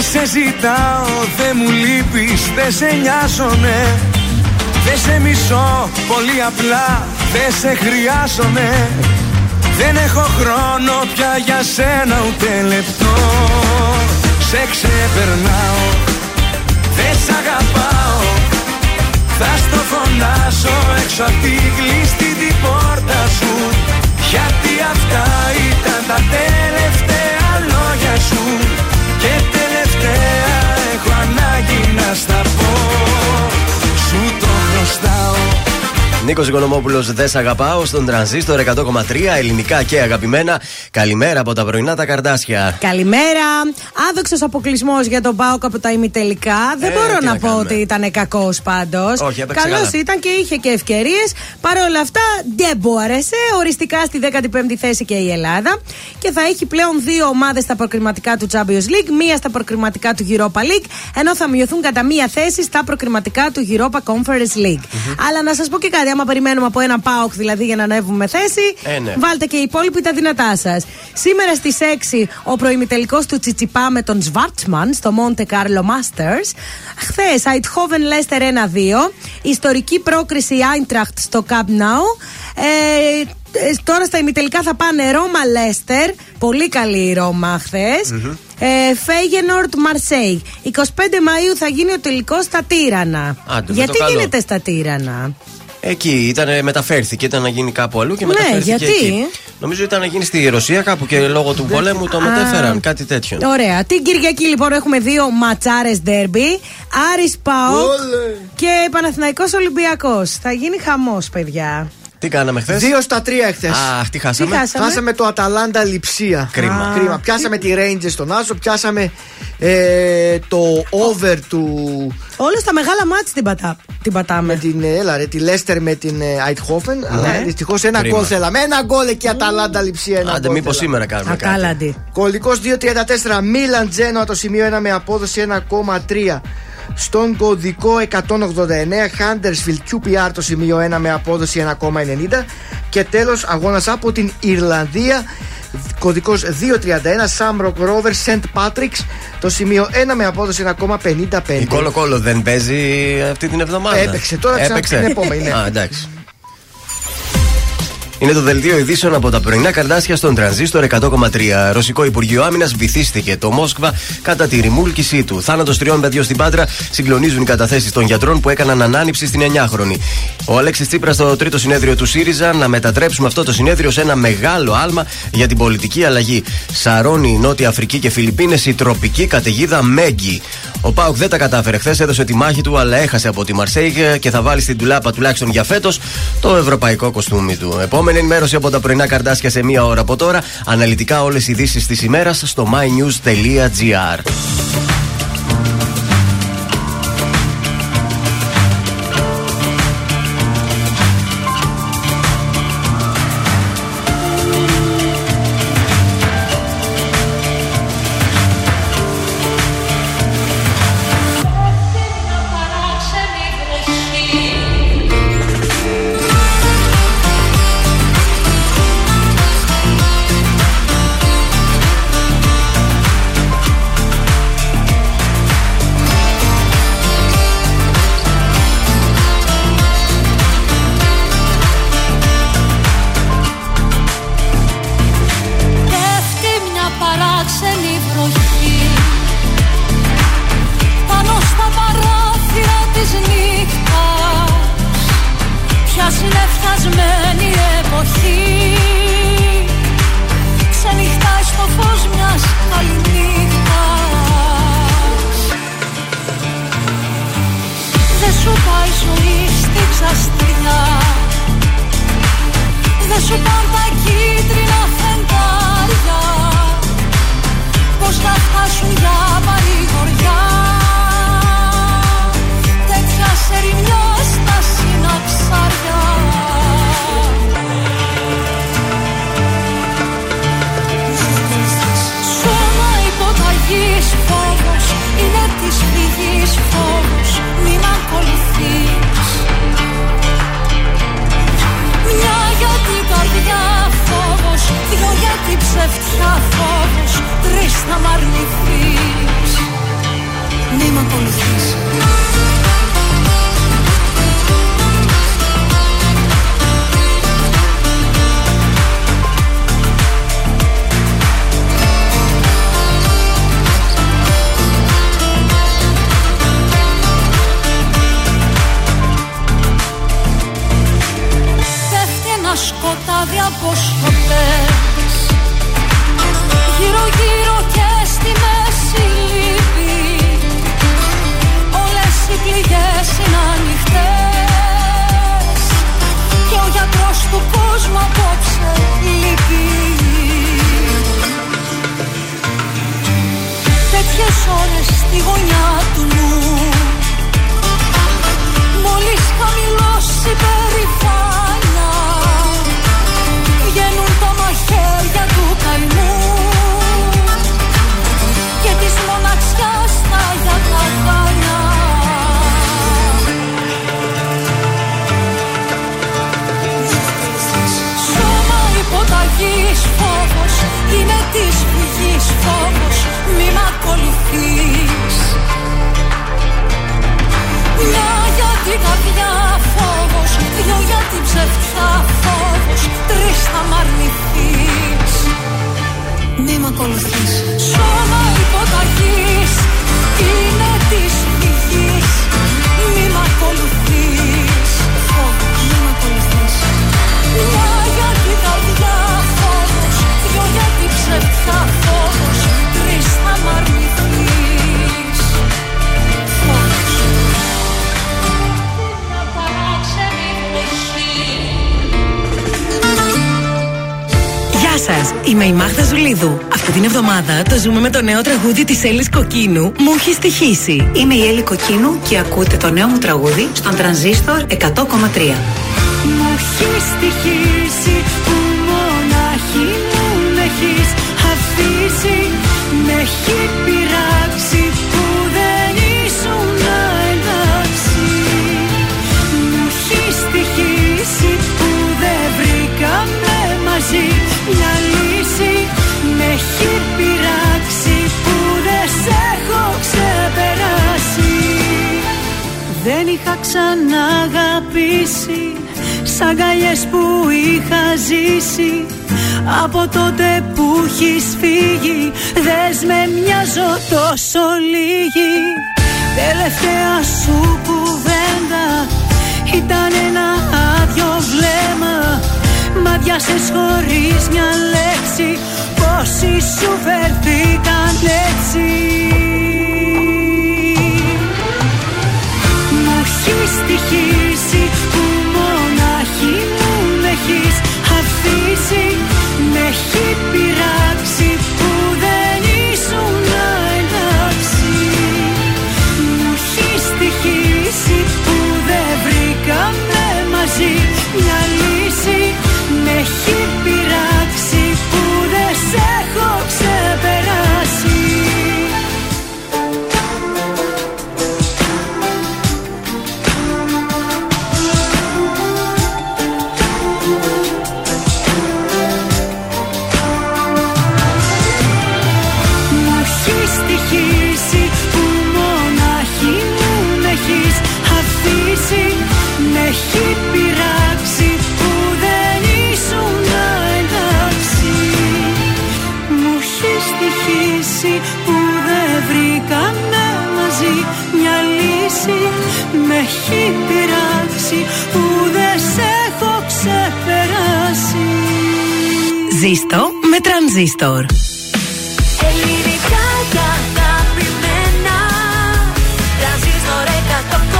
Δεν σε ζητάω Δεν μου λείπεις Δεν σε νοιάζομαι. Δεν σε μισώ Πολύ απλά Δεν σε χρειάζομαι. Δεν έχω χρόνο πια για σένα ούτε λεπτό. Σε ξεπερνάω Δεν σ' αγαπάω. Θα στο φωνάσω έξω απ' τη κλειστή την πόρτα σου. Γιατί αυτά ήταν τα τελευταία λόγια σου Και τελευταία έχω ανάγκη να στα πω. Σου το χρωστάω Νίκος Οικονομόπουλος, δεν σε αγαπάω στον τρανζίστορ 100,3 ελληνικά και αγαπημένα. Καλημέρα από τα πρωινά τα καρδάσια. Καλημέρα. Άδοξος αποκλεισμός για τον Πάοκ από τα ημιτελικά. Δεν Ε, μπορώ τι να, να πω κάνουμε. ότι ήταν κακός πάντως. Όχι, έπαιξε Καλός καλά. ήταν και είχε και ευκαιρίες. Παρ' όλα αυτά δεν μπόρεσε. Οριστικά στη 15η θέση και η Ελλάδα. Και θα έχει πλέον δύο ομάδες στα προκριματικά του Champions League, μία στα προκριματικά του Europa League, ενώ θα μειωθούν κατά μία θέση στα προκριματικά του Europa Conference League. Αλλά να σας πω και κάτι, άμα περιμένουμε από ένα Πάοκ δηλαδή για να ανέβουμε θέση, Ε, ναι. βάλτε και οι υπόλοιποι τα δυνατά σας. Σήμερα στις 6 ο προημιτελικός του Τσιτσιπά με τον Σβάρτσμαν στο Monte Carlo Masters. Χθες Αιτχόβεν Λέστερ 1-2. Ιστορική πρόκριση Eintracht στο Camp Nou. Ε, ε, τώρα στα ημιτελικά θα πάνε Ρώμα Λέστερ. Πολύ καλή η Ρώμα χθες. Ε, Φέγενορτ Μαρσέη. 25 Μαου θα γίνει ο τελικός στα Τύρανα. Άντε, με Γιατί το καλό. γίνεται στα Τύρανα; Εκεί ήταν, μεταφέρθηκε, ήταν να γίνει κάπου αλλού και Ναι, μεταφέρθηκε γιατί; εκεί. Νομίζω ήταν να γίνει στη Ρωσία κάπου και λόγω του πολέμου το Α. μετέφεραν, κάτι τέτοιο. Ωραία. Την Κυριακή λοιπόν έχουμε δύο ματσάρες ντέρμπι. Άρης Πάοκ και Παναθηναϊκός Ολυμπιακός. Θα γίνει χαμός, παιδιά. Τι κάναμε χθες; Δύο στα τρία εχθές. Αχ, τι χάσαμε. Τι χάσαμε; Χάσαμε το Αταλάντα Λιψία. Κρίμα. Κρίμα. Πιάσαμε τη Rangers στον Άσο, πιάσαμε ε, το over του. Όλα στα μεγάλα μάτια την, πατά, την πατάμε. Με την, ε, έλα, ρε, τη Λέστερ με την Αιτχόφεν. Αλλά δυστυχώς ένα Κρίμα. γκολ θέλαμε. Ένα γκολ εκεί Αταλάντα Λιψία. Ένα Άντε, γκολ μήπως θέλαμε. σήμερα κάνουμε κάτι. Ακάλαντη. Κωλικό 2-34 Μίλαν Τζένοα το σημείο 1 με απόδοση 1,3. Στον κωδικό 189 Huddersfield QPR το σημείο 1 με απόδοση 1,90. Και τέλος αγώνας από την Ιρλανδία κωδικός 231 Samrock Rovers St. Patrick's το σημείο 1 με απόδοση 1,55. Η Κόλο Κόλο δεν παίζει αυτή την εβδομάδα. Έπαιξε, τώρα ξανά Έπαιξε. την επόμενη, ναι. Α, εντάξει. Είναι το δελτίο ειδήσεων από τα πρωινά καρδάσια στον τρανζίστορ 100,3. Ρωσικό Υπουργείο Άμυνας βυθίστηκε το Μόσκβα κατά τη ρημούλκησή του. Θάνατος τριών παιδιών στην Πάτρα συγκλονίζουν οι καταθέσεις των γιατρών που έκαναν ανάνυψη στην 9χρονη. Ο Αλέξης Τσίπρας στο τρίτο συνέδριο του ΣΥΡΙΖΑ να μετατρέψουμε αυτό το συνέδριο σε ένα μεγάλο άλμα για την πολιτική αλλαγή. Σαρώνει Νότια Αφρική και Φιλιππίνες η τροπική καταιγίδα Μέγκη. Ο Πάουκ δεν τα κατάφερε χθες, έδωσε τη μάχη του, αλλά έχασε από τη Μαρσέιγ και θα βάλει στην τουλάπα τουλάχιστον για φέτος το ευρωπαϊκό κοστούμι του. Επόμενη ενημέρωση από τα πρωινά καρδάσια σε μία ώρα από τώρα. Αναλυτικά όλες οι ειδήσεις της ημέρας στο mynews.gr. Δώσα φόβους, τρεις θα μ' αρνηθείς. Μη μ' ακολουθείς. Είμαι η Μάγδα Ζουλίδου. Αυτή την εβδομάδα το ζούμε με το νέο τραγούδι της Έλλης Κοκκίνου. Μου έχεις στοιχήσει. Είμαι η Έλλη Κοκκίνου και ακούτε το νέο μου τραγούδι στον τρανζίστορ 100,3. Μου έχεις στοιχήσει είχα ξανά αγαπήσει Σαν αγκαλιές που είχα ζήσει. Από τότε που έχεις φύγει Δες με μοιάζω τόσο λίγη. Τελευταία σου κουβέντα Ήταν ένα άδειο βλέμμα. Μ' αδειάσες χωρίς μια λέξη Πόσοι σου φερθήκαν έτσι έχει Ζήστο με τρανζίστορ. Ελληνικά και αγαπημένα Τρανζίστορ 100,3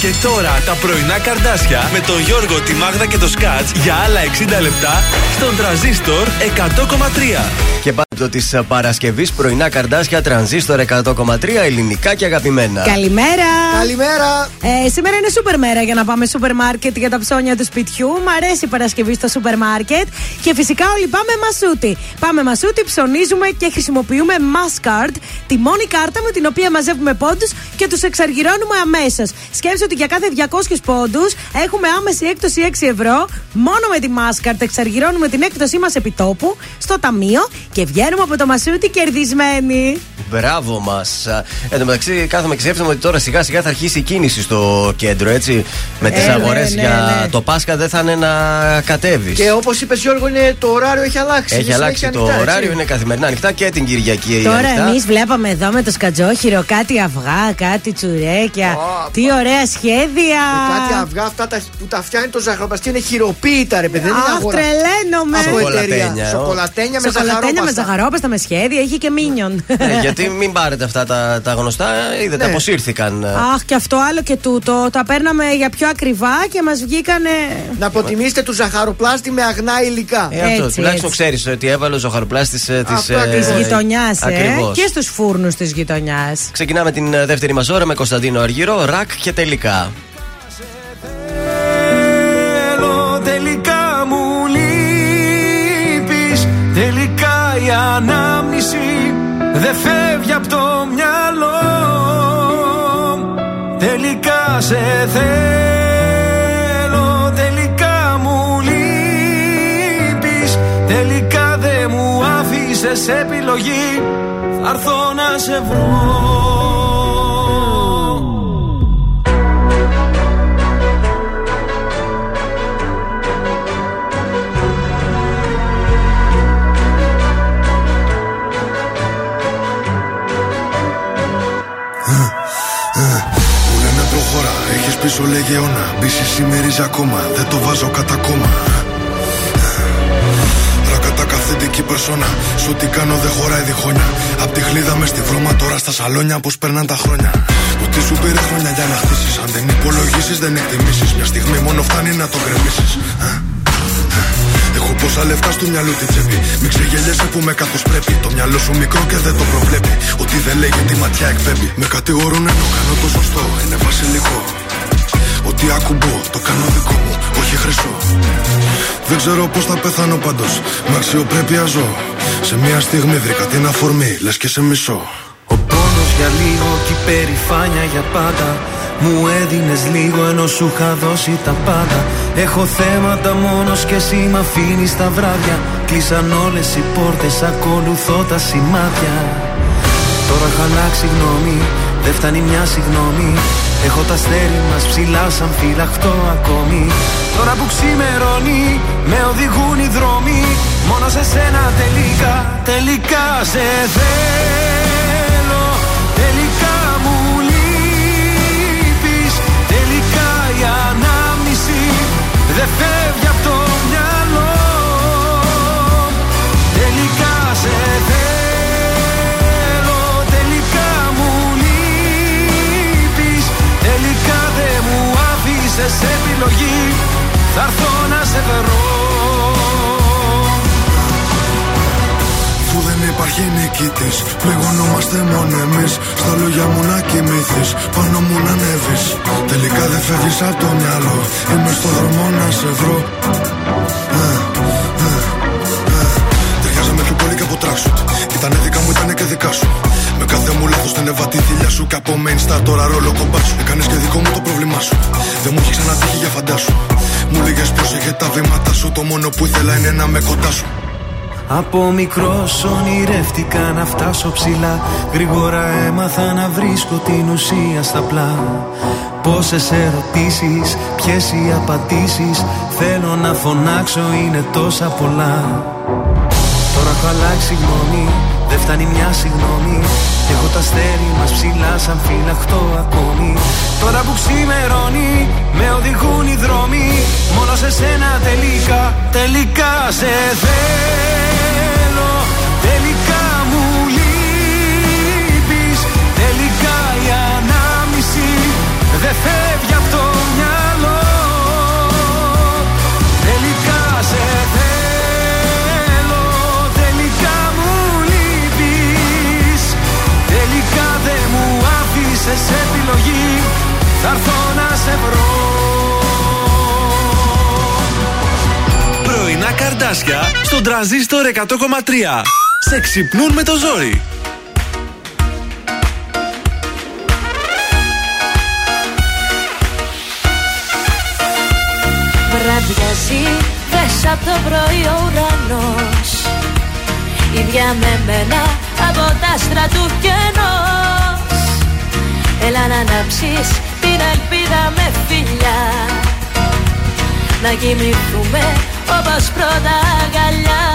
Και τώρα τα πρωινά καρδάσια με τον Γιώργο, τη Μάγδα και το Σκάτς για άλλα 60 λεπτά στον τραζίστορ 100,3. Και πάντο της Παρασκευής πρωινά καρδάσια τρανζίστορ 100,3 ελληνικά και αγαπημένα. Καλημέρα! Καλημέρα! Ε, σήμερα είναι σούπερ μέρα για να πάμε σούπερ μάρκετ για τα ψώνια του σπιτιού. Μ' αρέσει η Παρασκευή στο σούπερ μάρκετ. Και φυσικά όλοι πάμε μασούτι. Πάμε μασούτι, ψωνίζουμε και χρησιμοποιούμε Masscard, τη μόνη κάρτα με την οποία μαζεύουμε πόντους και τους εξαργυρώνουμε αμέσως. Σκέψτε ότι για κάθε 200 πόντους έχουμε άμεση έκπτωση 6 ευρώ. Μόνο με τη Masscard εξαργυρώνουμε την έκπτωσή μας επιτόπου στο ταμείο και βγαίνουμε από το μασούτι κερδισμένοι. Μπράβο μας. Εν τω μεταξύ, κάθομαι και σκέφτομαι ότι τώρα σιγά σιγά θα αρχίσει η κίνηση στο κέντρο, έτσι. Με τις Ε, ναι, αγορές ναι, για ναι. το Πάσχα δεν θα είναι να κατέβεις. Και όπως είπε Γιώργο, είναι, το ωράριο έχει αλλάξει. Έχει Είναι αλλάξει συνέχεια το ανοιχτά, έτσι. ωράριο, είναι καθημερινά ανοιχτά και την Κυριακή Τώρα ανοιχτά. εμείς βλέπαμε εδώ με το σκατζόχυρο κάτι αυγά, κάτι τσουρέκια. Τι ωραία σχέδια. Ε, Κάτι αυγά αυτά τα, που τα φτιάχνει το ζαχαροπλαστή είναι χειροποίητα, ρε παιδί. δεν είναι Αχ, αγορά. τρελαίνομαι. Από εταιρεία. Σοκολατένια, ω. Σοκολατένια με Σοκολατένια με ζαχαρόπαστα. Ζαχαρόπαστα, με σχέδια, είχε και μίνιον. Ναι, γιατί μην πάρετε αυτά τα, τα γνωστά, είδατε, Ναι. αποσύρθηκαν. Αχ, και αυτό άλλο και τούτο. Τα παίρναμε για πιο ακριβά και μας βγήκανε. Να αποτιμήσετε του ζαχαροπλάστη με αγνά υλικά. Ε, αυτό, Έτσι, τουλάχιστον έτσι. ξέρεις ότι έβαλε ο ζαχαροπλάστης της Αυτό ε, ακριβώς. Της γειτονιάς, ε. ακριβώς. Και στους φούρνους της γειτονιάς. Ξεκινάμε την ε, δεύτερη μας ώρα με Κωνσταντίνο Αργυρό, ρακ και τελικά. Τελικά η ανάμνηση δεν φεύγει από το μυαλό. Τελικά σε θέλω Τελικά μου λείπεις. Τελικά δεν μου άφησες επιλογή. Θα έρθω να σε βρω Μου λένε προχώρα, έχεις πίσω λέγε αιώνα. Μπίση σημερίζει ακόμα, δεν το βάζω κατά κόμμα. Ρακατά καθεντική περσόνα. Σου τι κάνω δεν χωράει διχόνια Απ' τη χλίδα μες στη βρώμα τώρα στα σαλόνια Πως παίρναν τα χρόνια. Ότι σου πήρε χρόνια για να χτίσεις. Αν δεν υπολογίσεις δεν εκτιμήσεις. Μια στιγμή μόνο φτάνει να το γκρεμίσεις Έχω πόσα λεφτά στο μυαλό τη τσέπη. Μην ξεγελιέσαι που με καθώ πρέπει. Το μυαλό σου μικρό και δεν το προβλέπει. Ότι δεν λέγει τη ματιά εκπέμπει. Με κατηγορούν ενώ κάνω το σωστό. Είναι βασιλικό. Ό,τι ακουμπώ, το κάνω δικό μου, όχι χρυσό. Δεν ξέρω πώς θα πεθάνω πάντως. Με αξιοπρέπεια ζω. Σε μια στιγμή βρήκα την αφορμή, λες και σε μισό. Ο πόνος για λίγο και η περηφάνεια για πάντα. Μου έδινες λίγο ενώ σου είχα δώσει τα πάντα. Έχω θέματα μόνος και εσύ με αφήνεις τα βράδια. Κλείσαν όλες οι πόρτες, ακολουθώ τα σημάδια. Τώρα έχω αλλάξει γνώμη, δεν φτάνει μια συγγνώμη. Έχω τα αστέρι μας ψηλά σαν φυλαχτό ακόμη Τώρα που ξημερώνει με οδηγούν οι δρόμοι Μόνο σε σένα τελικά, τελικά σε θέλω Τελικά δεν φεύγει από το μυαλό. Τελικά σε θέλω. Τελικά μου λείπεις. Τελικά δεν μου άφησες επιλογή. Θα έρθω να σε βρω Αφού δεν υπάρχει νικητής, πληγωνόμαστε μόνο εμείς. Στα λόγια μου να κοιμηθείς, πάνω μου να ανέβεις. Τελικά δεν φεύγεις από το μυαλό. Είμαι στο δρόμο να σε βρω. Ε, ε, ε. Ταιριάζαμε πιο πολύ και από τράξουτ. Ήτανε δικά μου, ήτανε και δικά σου. Με κάθε μου λάθος την έβα τη θηλιά σου. Και από main star τώρα ρόλο κομπά σου. Έκανες και δικό μου το πρόβλημά σου. Δεν μου έχει ξανατύχει για φαντάσου. Μου λίγε πρόσεχε τα βήματα σου. Το μόνο που ήθελα είναι να με κοντά σου. Από μικρός ονειρεύτηκα να φτάσω ψηλά. Γρήγορα έμαθα να βρίσκω την ουσία στα πλά. Πόσες ερωτήσεις, ποιες οι απαντήσεις. Θέλω να φωνάξω είναι τόσα πολλά. Τώρα έχω αλλάξει γνώμη, δεν φτάνει μια συγγνώμη Έχω τα αστέρι μας ψηλά σαν φυλαχτό ακόμη. Τώρα που ξημερώνει με οδηγούν οι δρόμοι. Μόνο σε σένα τελικά, τελικά σε θέλω άφησες επιλογής Θα έρθω να σε βρω Πρωινά καρδάσια στον τραζίστορ 100,3. Σε ξυπνούν με το ζόρι. Βραδιάζει μέσα από το πρωί ο ουρανός Ίδια με μένα από τα άστρα του κενός Έλα να ανάψεις την ελπίδα με φιλιά. Να κοιμηθούμε όπως πρώτα αγκαλιά.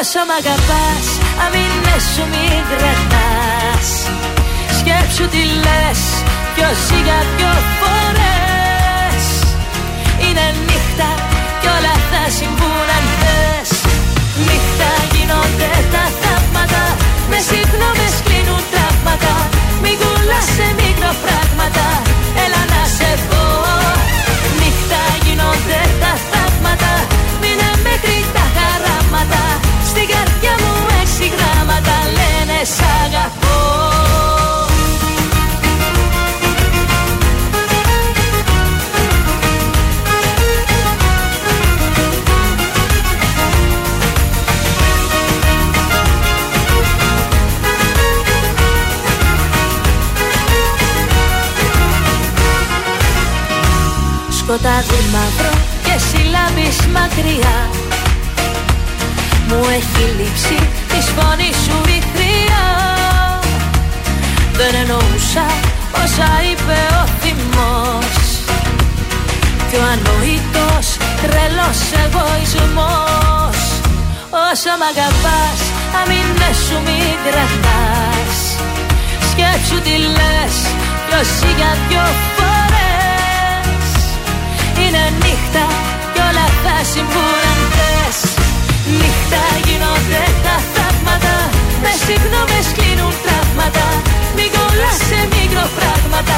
Όσο μ' αγαπάς αμήνες σου μην κρατάς Σκέψου τι λες ποιος για δυο φορές. Είναι νύχτα κι όλα θα συμβούν αν θες. Νύχτα γίνονται τα θαύματα Με συγγνώμες κλείνουν τραύματα Μην κουλάς σε μικροπράγματα Έλα να σε δω. Νύχτα γίνονται τα θαύματα. Μείνε μέχρι τα χαράματα. Στην καρδιά μου έξι γράμματα. Λένε σ' αγαπώ Σκοτάδι μαύρο και συλλάβεις μακριά. Μου έχει λείψει της φωνής σου η χρειά Δεν εννοούσα όσα είπε ο θυμός. Κι ο ανοήτος τρελός εγωισμός. Όσο μ' αγαπάς αμήνες σου μην κρατάς Σκέψου τι λες ποιος για δυο φορές Είναι νύχτα κι όλα θα συμβούν αν θες Νύχτα γίνονται τα θαύματα Με συγγνώμες κλείνουν τραύματα. Μην κολλάς σε μικροπράγματα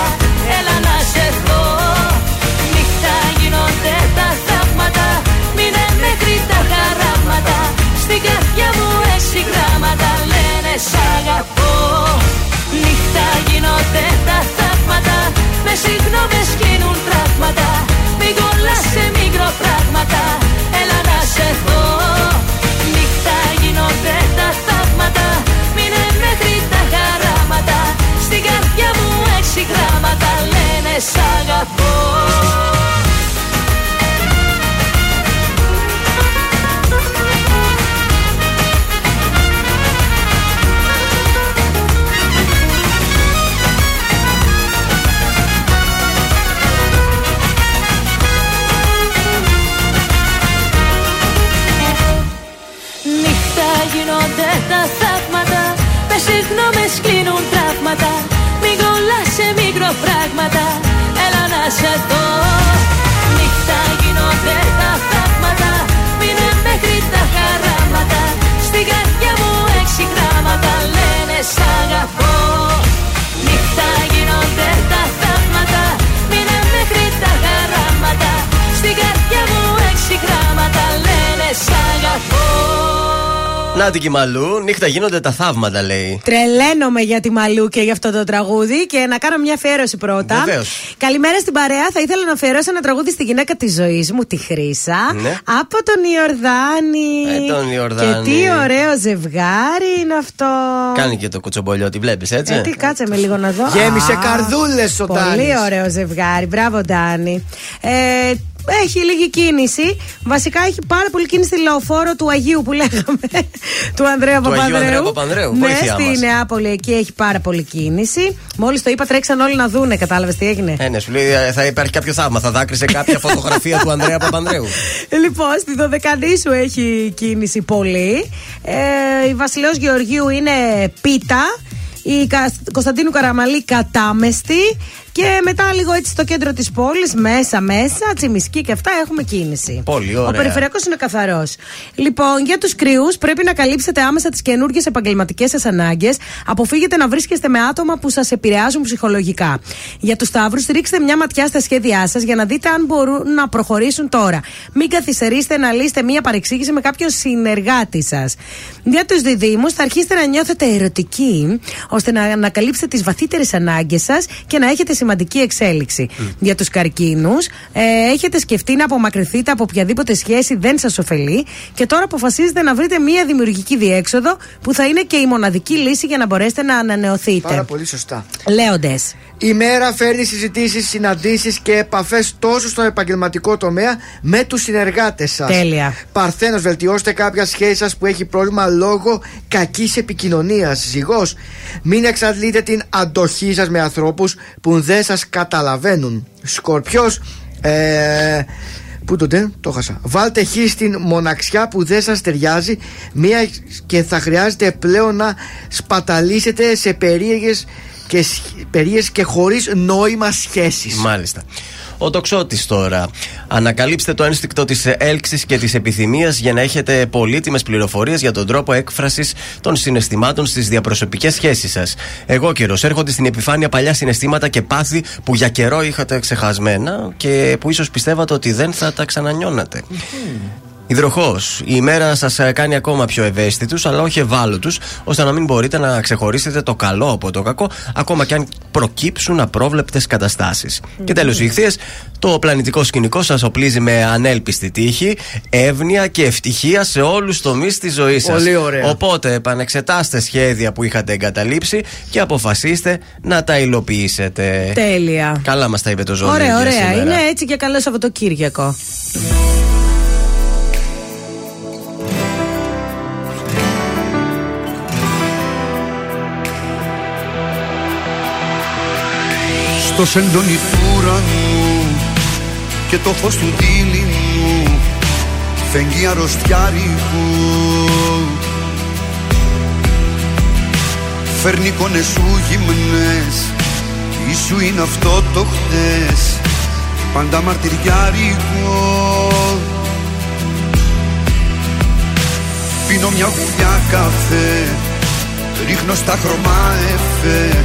την Κιμαλού, νύχτα γίνονται τα θαύματα, λέει. Τρελαίνομαι για τη Μαλού και για αυτό το τραγούδι και να κάνω μια αφιέρωση πρώτα. Βεβαίως. Καλημέρα στην παρέα. Θα ήθελα να αφιερώσω ένα τραγούδι στη γυναίκα της ζωής μου, τη Χρήσα. Ναι. Από τον Ιορδάνη. Ε, τον Ιορδάνη. Και τι ωραίο ζευγάρι είναι αυτό. Κάνει και το κουτσομπολιό, τη βλέπεις έτσι; Ε, τι κάτσε με λίγο να δω. Γέμισε Α, καρδούλες ο Πολύ Ντάνης. ωραίο ζευγάρι. Μπράβο, Ντάνη. Ε, έχει λίγη κίνηση. Βασικά έχει πάρα πολύ κίνηση στη λεωφόρο του Αγίου που λέγαμε. του Ανδρέα Του Αγίου Παπανδρέου. Ανδρέα Παπανδρέου, Ναι, βοήθειά στη μας. Νεάπολη εκεί έχει πάρα πολύ κίνηση. Μόλις το είπα, τρέξαν όλοι να δούνε. Κατάλαβες τι έγινε; Ε, ναι, σου λέει ε, θα υπάρχει κάποιο θαύμα. Θα δάκρυσε κάποια φωτογραφία του Ανδρέα Παπανδρέου. Λοιπόν, στη Δωδεκανήσου έχει κίνηση πολύ. Ε, η Βασιλέως Γεωργίου είναι πίτα. Η Κα- Κωνσταντίνου Καραμαλή κατάμεστη. Και μετά λίγο έτσι στο κέντρο της πόλης, μέσα μέσα, τσιμισκή και αυτά έχουμε κίνηση. Πολύ Ο ωραία. περιφερειακός είναι καθαρός. Λοιπόν, για τους κρυού πρέπει να καλύψετε άμεσα τις καινούργιες επαγγελματικές σας ανάγκες. Αποφύγετε να βρίσκεστε με άτομα που σας επηρεάζουν ψυχολογικά. Για τους Σταύρους, ρίξτε μια ματιά στα σχέδιά σας για να δείτε αν μπορούν να προχωρήσετε τώρα. Μην καθυστερήσετε να λύσετε μια παρεξήγηση με κάποιον συνεργάτη σας. Για τους Διδήμου, θα αρχίσετε να νιώθετε ερωτικοί, ώστε να ανακαλύψετε τις βαθύτερες ανάγκες σας και να έχετε σημαντική εξέλιξη. Για τους καρκίνους, ε, έχετε σκεφτεί να απομακρυνθείτε από οποιαδήποτε σχέση δεν σας ωφελεί και τώρα αποφασίζετε να βρείτε μια δημιουργική διέξοδο που θα είναι και η μοναδική λύση για να μπορέσετε να ανανεωθείτε. Πάρα πολύ σωστά. Λέοντες. Η μέρα φέρνει συζητήσεις, συναντήσεις και επαφές τόσο στον επαγγελματικό τομέα με τους συνεργάτες σας. Τέλεια. Παρθένος, βελτιώστε κάποια σχέση σας που έχει πρόβλημα λόγω κακής επικοινωνίας. Ζυγός, μην εξαντλείτε την αντοχή σας με ανθρώπους που δεν σας καταλαβαίνουν. Σκορπιός, ε, Πού το ντε, το χάσα. Βάλτε χ στην μοναξιά που δεν σας ταιριάζει μία και θα χρειάζεται πλέον να σπαταλίσετε σε περίεργες και, σχ- περίεργες και χωρίς νόημα σχέσεις. Μάλιστα. Ο τοξότης τώρα. Ανακαλύψτε το ένστικτο της έλξης και της επιθυμίας για να έχετε πολύτιμες πληροφορίες για τον τρόπο έκφρασης των συναισθημάτων στις διαπροσωπικές σχέσεις σας. Εγώ καιρός έρχονται στην επιφάνεια παλιά συναισθήματα και πάθη που για καιρό είχατε ξεχασμένα και που ίσως πιστεύατε ότι δεν θα τα ξανανιώνατε. Υδροχό. Η ημέρα σας κάνει ακόμα πιο ευαίσθητους, αλλά όχι ευάλωτους, ώστε να μην μπορείτε να ξεχωρίσετε το καλό από το κακό, ακόμα και αν προκύψουν απρόβλεπτες καταστάσεις. Και τέλος, οι ηχθείες. Το πλανητικό σκηνικό σας οπλίζει με ανέλπιστη τύχη, εύνοια και ευτυχία σε όλους τους τομείς της ζωής σας. Πολύ ωραία. Οπότε, επανεξετάστε σχέδια που είχατε εγκαταλείψει και αποφασίστε να τα υλοποιήσετε. Τέλεια. Καλά μας τα είπε το ζώδιο. Ωραία, για ωραία. σήμερα. Είναι έτσι και καλό Σαββατοκύριακο. Στο σεντόνι του ουρανού και το φως του δίληνου φεγγεί αρρωστιάρικου Φέρνει εικόνες σου γυμνές Τι σου είναι αυτό το χτες Πάντα μαρτυριάρικο Πίνω μια γουλιά καφέ Ρίχνω στα χρώμα εφέ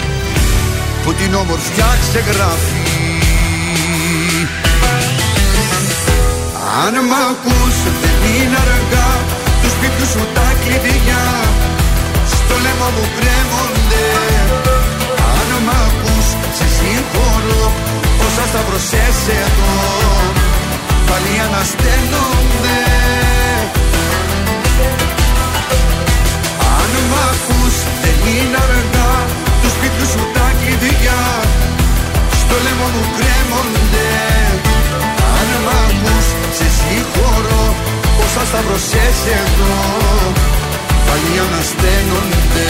που την όμορφιά ξεγράφει. Αν μ' ακούς δεν είναι αργά τους σπίτιου σου τα κλειδιά στο λαιμό μου κρέμονται. Αν μ' ακούς σε συγχωρώ όσα σταυρωσές εδώ πάλι ανασταίνονται. Αν μ' ακούς δεν είναι αργά τους σπίτιου σου τα στο λαιμό μου κρέμονται. Αν μ' σε συγχωρώ όσα σταυρωσές εδώ πάλι ανασταίνονται.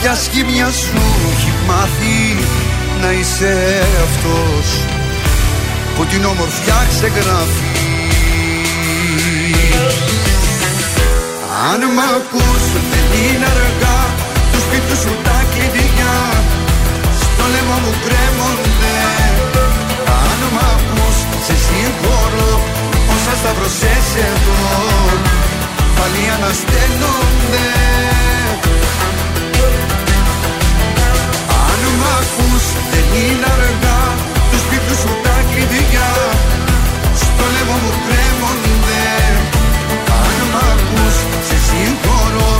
Ποια σχήμια σου έχει μάθει να είσαι αυτός που την ομορφιά ξεγράφει. Αν μ' ακούς δεν είναι αργά του σπίτου σου τα κλειδιά στο λαιμό μου κρέμονται. Αν μ' ακούς σε συγχωρώ όσα σταυρωσές εδώ πάλι ανασταίνονται ακούς δεν είναι αργά. Τους σπίτου σου τα κλειδιά. Στο λαιμό μου κρέμονται Αν μ' ακούς σε συγχωρώ.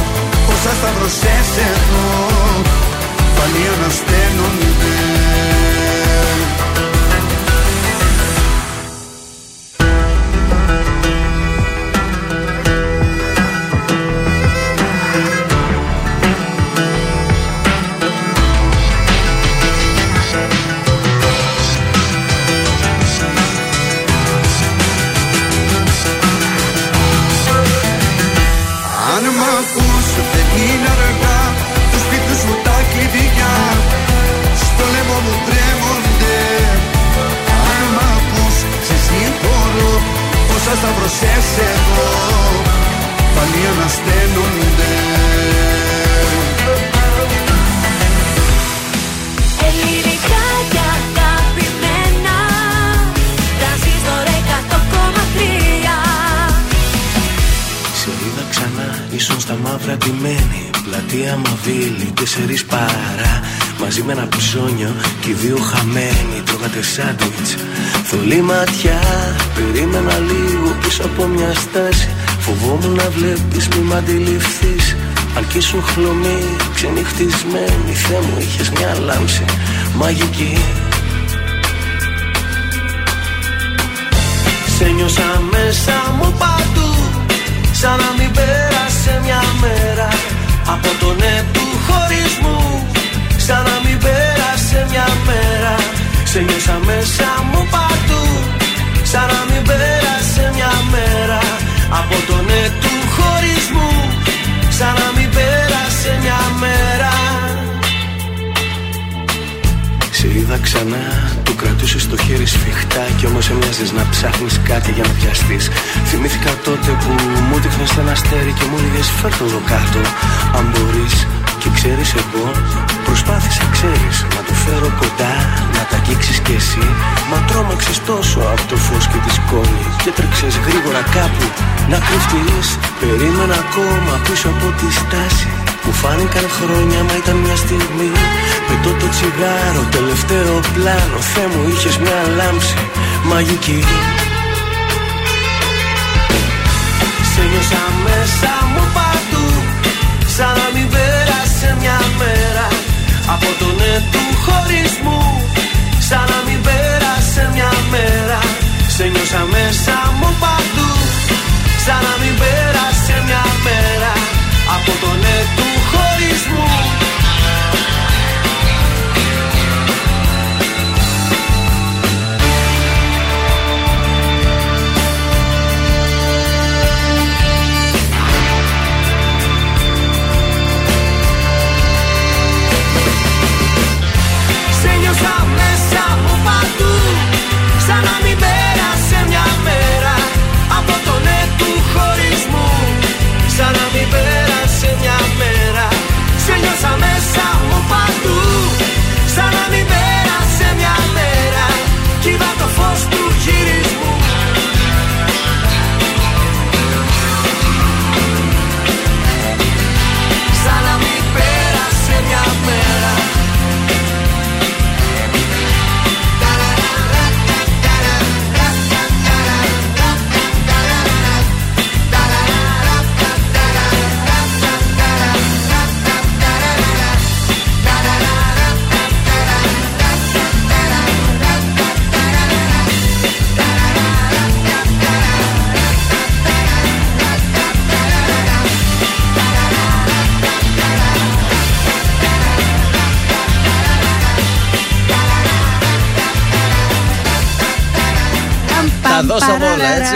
Όσα σταυρωσές εδώ πάλι ανασταίνονται οι δύο χαμένοι Τρώγατε σάντουιτς. Θολή ματιά, περίμενα λίγο πίσω από μια στάση. Φοβόμουν να βλέπεις μη μ' αντιληφθείς. Αν κι ήσουν χλωμή, ξενυχτισμένη Θεέ μου είχες μια λάμψη μαγική. Σε νιώσα μέσα μου παντού Σαν να μην πέρασε μια μέρα. Από το ναι του χωρισμού Σαν να μην πέρασε μια μέρα. Σε νιώσα μέσα μου παντού Σαν να μην πέρασε μια μέρα. Από το ναι του χωρισμού Σαν να μην πέρασε μια μέρα. Σε είδα ξανά, του κρατούσες στο χέρι σφιχτά Κι όμως έμοιαζες να ψάχνεις κάτι για να πιαστείς Θυμήθηκα τότε που μου δείχνες ένα αστέρι Και μου έλεγες φέρ' το εδώ κάτω Αν μπορείς και ξέρεις εγώ Προσπάθησα ξέρεις να το φέρω κοντά Να τα αγγίξεις κι εσύ. Μα τρόμαξες τόσο από το φως και τη σκόνη Και τρέξες γρήγορα κάπου να κρυφτείς. Περίμενα ακόμα πίσω από τη στάση μου φάνηκαν χρόνια μα ήταν μια στιγμή. Πετώ το τσιγάρο, τελευταίο πλάνο Θεέ μου είχες μια λάμψη μαγική. Σε νιώσα μέσα μου παντού Σαν να μην πέρασε μια μέρα Από το ναι του χωρισμού Σαν να μην πέρασε μια μέρα. Σε νιώσα μέσα μου παντού Σαν να μην πέρασε μια μέρα. Από το ναι του χωρισμού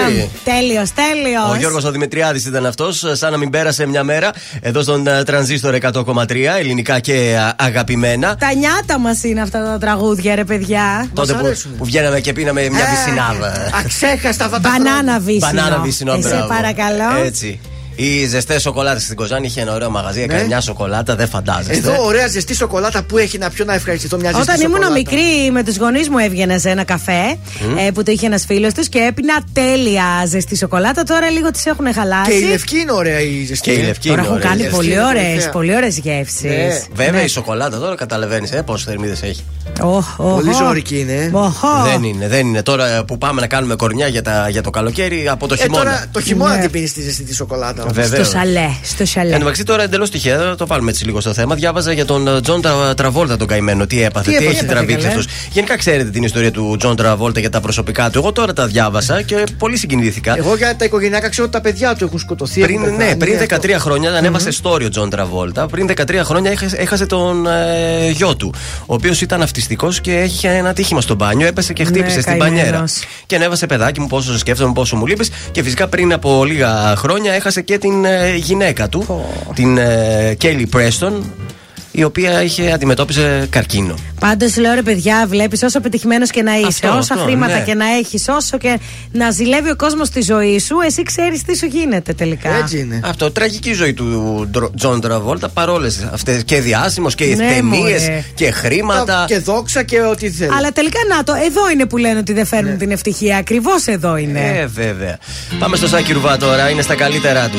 έτσι. Τέλειος, τέλειος. Ο Γιώργος ο Δημητριάδης ήταν αυτός, σαν να μην πέρασε μια μέρα εδώ στον ε, τρανζίστορ 100,3 ελληνικά και α, αγαπημένα. Τα νιάτα μας είναι αυτά τα τραγούδια, ρε παιδιά. Τότε που, που βγαίναμε και πίναμε μια βυσινάδα. Αξέχαστα αυτά τα Μπανάνα βύσινο. Μπανάνα βύσινο, Ε, σε μπράβο. παρακαλώ. Έτσι. Οι ζεστές σοκολάτες στην Κοζάνη είχε ένα ωραίο μαγαζί. Έκανε Ναι. μια σοκολάτα, δεν φαντάζεστε. Εδώ ωραία ζεστή σοκολάτα που έχει να πιω να ευχαριστηθώ μια ζεστή Όταν ήμουν σοκολάτα. μικρή με τους γονείς μου έβγαινα σε ένα καφέ Μμ. ε, που το είχε ένας φίλος τους και έπινα τέλεια ζεστή σοκολάτα. Τώρα λίγο τις έχουν χαλάσει. Και η λευκή είναι ωραία η ζεστή. Και η λευκή Τώρα είναι έχουν ωραία. κάνει Η λευκή πολύ είναι ωραίες κορυφαία. πολύ ωραίες γεύσεις. Ναι. Βέβαια η σοκολάτα τώρα καταλαβαίνεις ε, πόσες θερμίδες έχει. Πολύ ζόρικη είναι. ε. Δεν είναι, δεν είναι. Τώρα που πάμε να κάνουμε κορμιά για, τα, για το καλοκαίρι από το Ε, χειμώνα. τώρα το χειμώνα Ναι. την πίνεις τη ζεστή τη σοκολάτα. Όμως. Βεβαίως. Στο σαλέ. Στο σαλέ. Εν τω μεταξύ τώρα εντελώς τυχαία, θα το βάλουμε έτσι λίγο στο θέμα. Διάβαζα για τον ε, Τζον Τρα- Τραβόλτα τον καημένο. Τι έπαθε, Τι τι, έπαθε, έχει έπαθε, τραβήξει καλέ. αυτός. Γενικά ξέρετε την ιστορία του Τζον Τραβόλτα για τα προσωπικά του. Εγώ τώρα τα διάβασα και πολύ συγκινήθηκα. Εγώ για τα οικογενειακά ξέρω ότι τα παιδιά του έχουν σκοτωθεί. Πριν, έχουν ναι, πεθάνει, πριν ναι, 13 χρόνια ανέβασε story ο Τζον Τραβόλτα. Πριν 13 χρόνια έχασε, έχασε τον ε, γιο του, ο οποίος ήταν αυτιστικός και είχε ένα ατύχημα στο μπάνιο, έπεσε και χτύπησε Ναι, στην καημένος. πανιέρα. Και ανέβασε παιδάκι μου πόσο σε σκέφτομαι, πόσο μου λείπεις. Και φυσικά πριν από λίγα χρόνια έχασε και την ε, γυναίκα του, την ε, Κέλι Πρέστον, η οποία είχε αντιμετώπιζε καρκίνο. Πάντως λέω ρε παιδιά, βλέπεις όσο πετυχημένος και να είσαι, Αυτό, όσα αυτό, χρήματα ναι. και να έχεις, όσο και να ζηλεύει ο κόσμος τη ζωή σου, εσύ ξέρεις τι σου γίνεται τελικά. είναι. Αυτό, τραγική ζωή του Ντρο- Τζον Τραβόλτα παρόλες αυτές και διάσημος και οι Ναι, ταινίες μωρέ. και χρήματα. Και δόξα και ό,τι θέλεις. Αλλά τελικά να το, εδώ είναι που λένε ότι δεν φέρνουν την ευτυχία. Ακριβώς εδώ είναι. Ναι. Ε, βέβαια. Πάμε στο Σάκη Ρουβά τώρα, είναι στα καλύτερά του.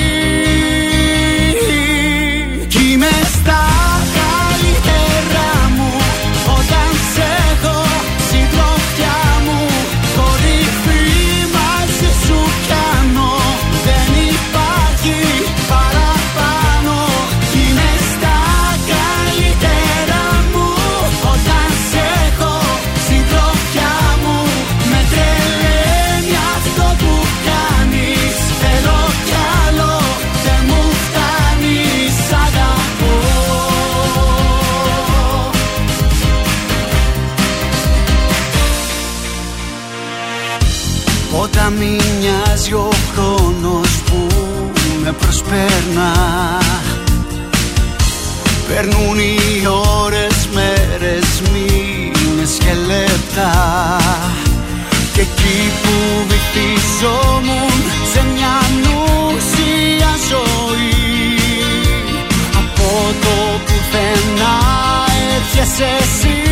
Περνούν οι ώρες, μέρες, μήνες και λεπτά. Και εκεί που βυθίζομουν σε μια νουσία ζωή Από το πουθενά έρχεσαι εσύ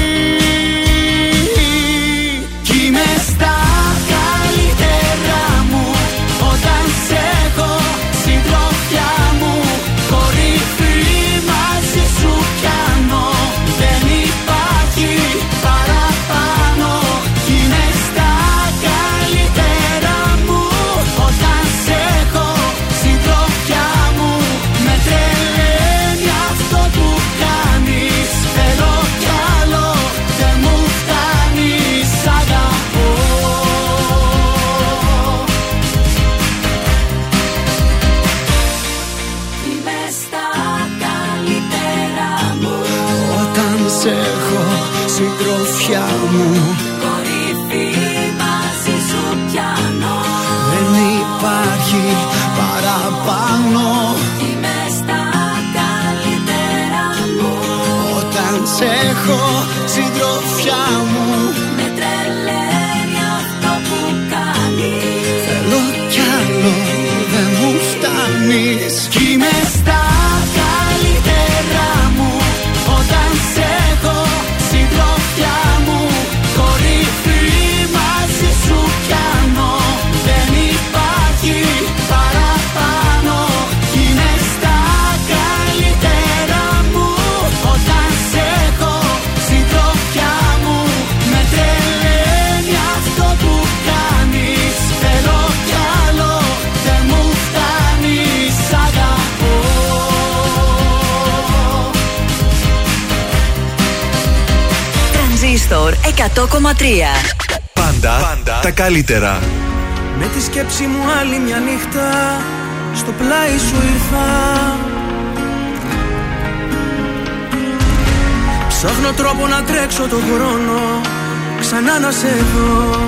καλύτερα. Με τη σκέψη μου άλλη μια νύχτα στο πλάι σου ήρθα. Ψάχνω τρόπο να τρέξω τον χρόνο ξανά να σε δω.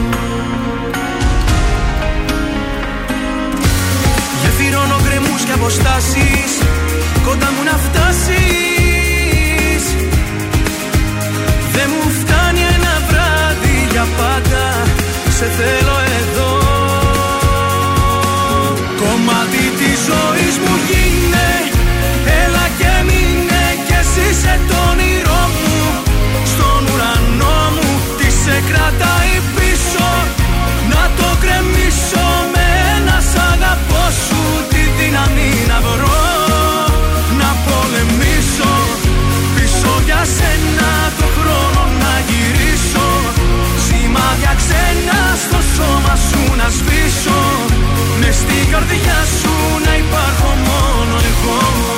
Γεφυρώνω γκρεμούς και αποστάσεις κοντά μου να φτάσεις. Δεν μου φτάνει ένα βράδυ για πάντα σε θέλω εδώ. Κομμάτι της ζωής μου γίνε Έλα και μείνε κι εσύ σε το όνειρό μου. Στον ουρανό μου τι σε κρατάει πίσω Να το κρεμίσω με ένα σ' αγαπώ σου Τη δύναμη να βρω. Να πολεμήσω Πίσω για σένα Σημάδια ξένα στο σώμα σου να σβήσω. Μες στην καρδιά σου να υπάρχω μόνο εγώ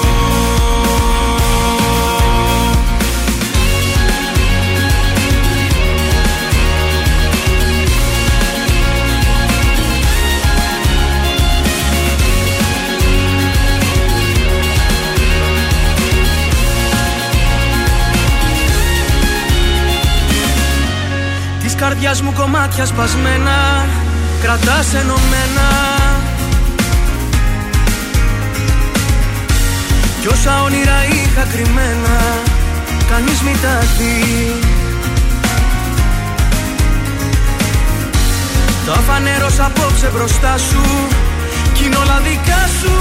καρδιάς μου κομμάτια σπασμένα Κρατάς ενωμένα. Κι όσα όνειρα είχα κρυμμένα Κανείς μη τα δει Τα φανέρωσα απόψε μπροστά σου Κι είναι όλα δικά σου.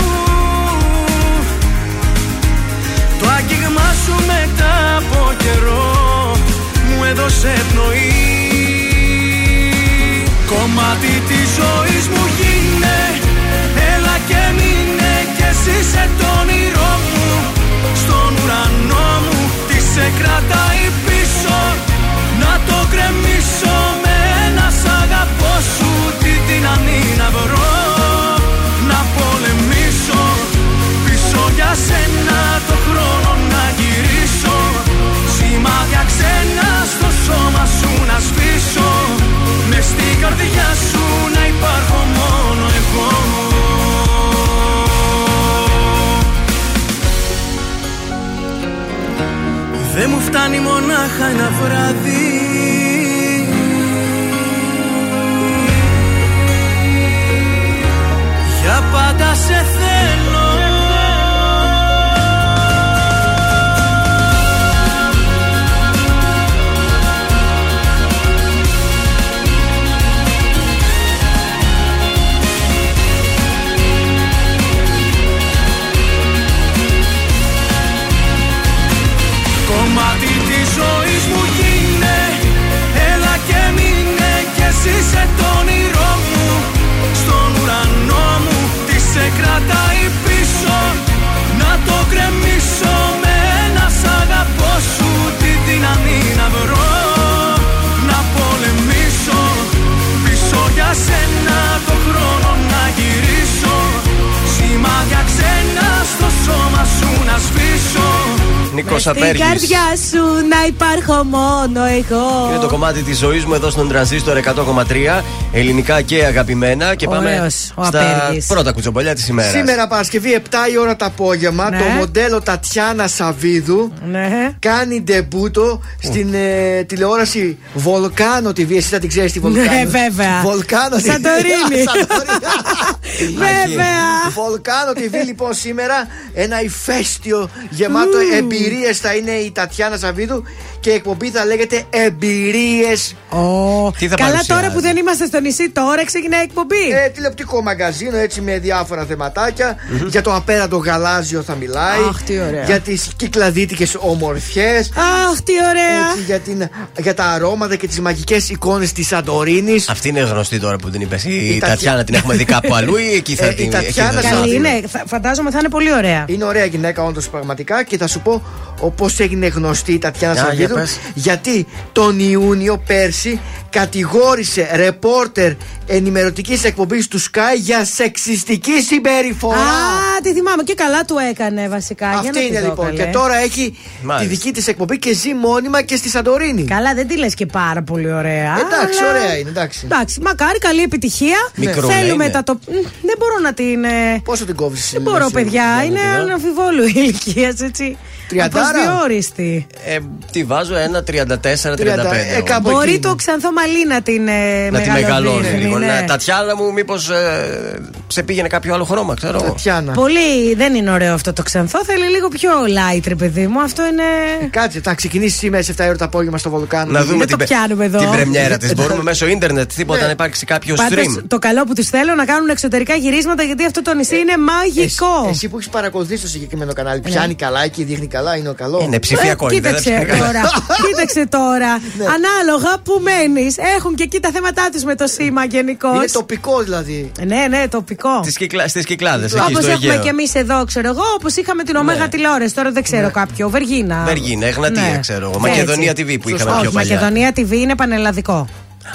Το άγγιγμά σου μετά από καιρό Μου έδωσε πνοή Κομμάτι της ζωής μου γίνε. Έλα και μείνε κι εσύ σε το όνειρό μου. Στον ουρανό μου τι σε κρατάει πίσω. Να το κρεμίσω με ένα σ' αγαπώ σου. Τη δύναμη να βρω Να πολεμήσω. Πίσω για σένα το χρόνο να γυρίσω. Σημάδια ξένα στο σώμα σου να σβήσω. Μες στην καρδιά σου να υπάρχω μόνο εγώ. Δεν μου φτάνει μονάχα ένα βράδυ. Για πάντα σε θέλω μείνε κι εσύ σε το όνειρό μου. Στον ουρανό μου τι σε κρατάει πίσω. Να το κρεμίσω με ένα σ' αγαπώ σου. Τη δύναμη να βρω Να πολεμήσω. Πίσω για σένα το χρόνο να γυρίσω. Σημάδια ξένα Νίκος Στην Απέργη. καρδιά σου να υπάρχω μόνο εγώ. Είναι το κομμάτι της ζωής μου εδώ στον Τρανζίστορ 100,3. Ελληνικά και αγαπημένα. Και πάμε Ωραίος, ο στα Απέργης. πρώτα κουτσομπολιά της ημέρας. Σήμερα Παρασκευή 7 η ώρα το απόγευμα Ναι. το μοντέλο Τατιάνα Σαβίδου Ναι. κάνει ντεμπούτο στην ε, τηλεόραση Βολκάνο TV. Εσύ θα την ξέρεις τη Βολκάνο. Ναι, βέβαια. Βολκάνο TV. Σαντορίνη. Σαντορίνη. Βέβαια. Βολκάνο TV λοιπόν σήμερα ένα ηφαίστειο γεμάτο εμπειρίες θα είναι η Τατιάνα Σαββίδου και η εκπομπή θα λέγεται Εμπειρίες. Τι θα Καλά παρουσιάζει; τώρα που δεν είμαστε στο νησί, τώρα ξεκινάει η εκπομπή. Ε, τηλεοπτικό μαγαζίνο έτσι με διάφορα θεματάκια. Για το απέραντο γαλάζιο θα μιλάει. Αχ, τι ωραία. Για τις κυκλαδίτικες ομορφιές. Αχ, τι ωραία. για, την, για τα αρώματα και τις μαγικές εικόνες της Σαντορίνη. Αυτή είναι γνωστή τώρα που την είπες. Η, Η Τατιάνα Τατιά- την έχουμε δει κάπου αλλού ή εκεί θα Ε, η την Τατιάνα εκεί θα- Σαββίδου. Καλή είναι. Θα- Φαντάζομαι θα είναι πολύ ωραία. Είναι ωραία γυναίκα, όντως πραγματικά. Και θα σου πω όπως έγινε γνωστή η Τατιάνα Για, Σαββίδου. για πες. Γιατί τον Ιούνιο πέρσι κατηγόρησε ρεπόρτερ ενημερωτικής εκπομπής του Sky για σεξιστική συμπεριφορά. Α, τη θυμάμαι και καλά του έκανε βασικά. για να Αυτή τη είναι δω, λοιπόν. καλέ. Και τώρα έχει Μάλιστα. τη δική της εκπομπή και ζει μόνιμα και στη Σαντορίνη. Καλά, δεν τη λες και πάρα πολύ ωραία. Εντάξει, αλλά- ωραία είναι, εντάξει. Εντάξει, μακάρι, καλή επιτυχία. Μικρούλα Θέλουμε είναι. τα το. Μ, Δεν μπορώ να την. ε, Πόσο την κόβεις, Δεν μπορώ, παιδιά. Είναι αναμφιβόλου ηλικίας, έτσι. Τριαντάρα. Απροσδιόριστη. Ε, τι βάζω, ένα 34-35. ε, κάπου Μπορεί εκεί το είναι. ξανθό μαλλί να την ε, Να τη μεγαλοδείχνει, μεγαλώνει λίγο. ναι. Να- Τατιάνα μου, μήπως σε πήγαινε κάποιο άλλο χρώμα, ξέρω εγώ. Τατιάνα. Πολύ δεν είναι ωραίο αυτό το ξανθό. Θέλει λίγο πιο light, ρε παιδί μου. Αυτό είναι. Κάτσε, θα ξεκινήσεις σήμερα σε 7 ώρα το απόγευμα στο Βολκάνο. Να δούμε Δεν την, το πιάνουμε εδώ. την πρεμιέρα της. Μπορούμε μέσω ίντερνετ, τίποτα Ναι. να υπάρξει κάποιο Πάντως, stream. το καλό που τους θέλω να κάνουν εξωτερικά γυρίσματα γιατί αυτό το νησί είναι μαγικό. Εσύ, εσύ που έχεις παρακολουθήσει το συγκεκριμένο κανάλι, πιάνει καλά εκεί, δείχνει καλά, είναι ο καλός. Είναι ψηφιακό, Ε, είναι, δεν κοίταξε ψηφιακό. τώρα. κοίταξε τώρα. Ανάλογα που μένεις. Έχουν και εκεί τα θέματα τους με το σήμα γενικώς. Είναι τοπικό δηλαδή. Ναι, ναι, τοπικό. Στις κυκλάδες, εκεί Όπως στο έχουμε Αιγαίο. και εμείς εδώ, ξέρω εγώ, όπως είχαμε την Ωμέγα τηλεόραση. Τώρα δεν ξέρω κάποιο. Βεργίνα. Βεργίνα, Εγνατία, Ναι. ξέρω εγώ. Έτσι. Μακεδονία TV που είχαμε Όχι, πιο παλιά. Μακεδονία TV είναι πανελλαδικό.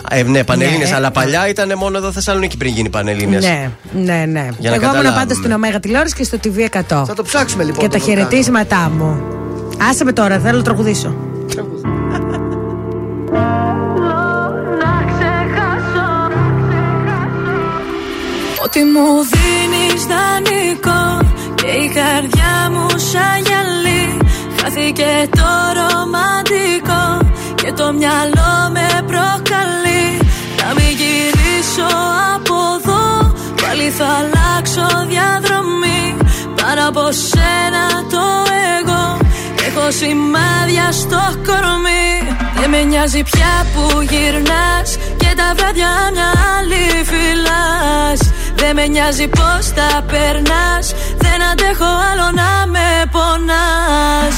Ε, ναι, πανελλήνε, Ναι. αλλά παλιά ήταν μόνο εδώ Θεσσαλονίκη πριν γίνει πανελλήνε. Ναι, ναι, ναι. Για να Εγώ ήμουν καταλάβουμε. πάντα στην Ωμέγα τηλεόραση και στο TV100. Θα το ψάξουμε λοιπόν. Και τα το Βολκάνο. χαιρετίσματά μου. Άσε με τώρα, θέλω να τραγουδήσω. Ότι μου δίνεις δανεικό Και η καρδιά μου σαν γυαλί Χάθηκε το ρομαντικό Και το μυαλό με προκαλεί Να μην γυρίσω από εδώ. Πάλι θα αλλάξω διαδρομή. Πάνω από σένα το εγώ. Έχω σημάδια στο κορμί. Δεν με νοιάζει πια που γυρνάς. Και τα βράδια μια άλλη φυλάς. Δεν με νοιάζει πως τα περνάς. Δεν αντέχω άλλο να με πονάς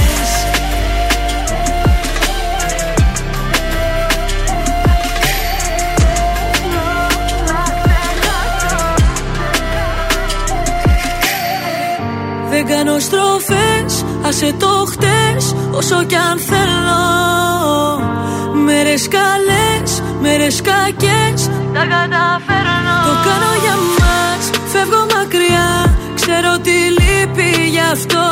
κάνω στροφές, άσε το χτες Όσο κι αν θέλω. Μέρες καλές, μέρες κακές Τα καταφέρνω. Το κάνω για μας, φεύγω μακριά Ξέρω τι λείπει γι' αυτό.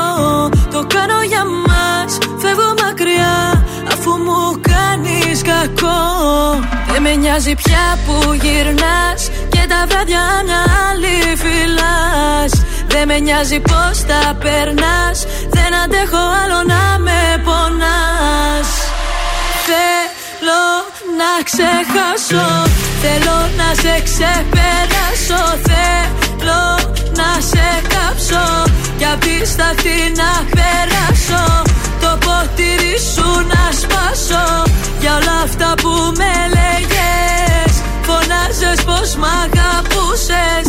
Το κάνω για μας, φεύγω μακριά Αφού μου κάνεις κακό. Δεν με νοιάζει πια που γυρνάς Και τα βράδια μια άλλη φυλάς Δεν με νοιάζει πως τα περνάς. Δεν αντέχω άλλο να με πονάς. Θέλω να ξεχάσω. Θέλω να σε ξεπεράσω. Θέλω να σε κάψω. Κι απ' τη σταθή να περάσω. Το ποτήρι σου να σπάσω. Για όλα αυτά που με λέγες Φωνάζες πως μ' αγαπούσες. Και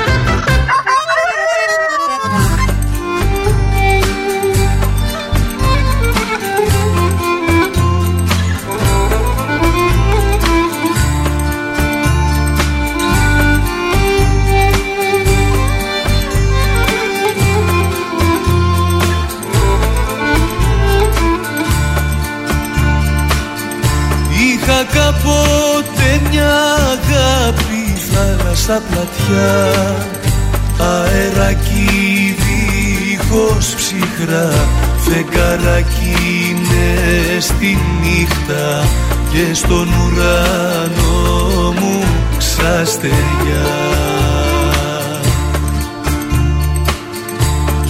Κάποτε μια αγάπη θάλασσα πλατιά. Αεράκι δίχως ψυχρά Φεγγαράκι είναι στη νύχτα. Και στον ουρανό μου ξαστεριά.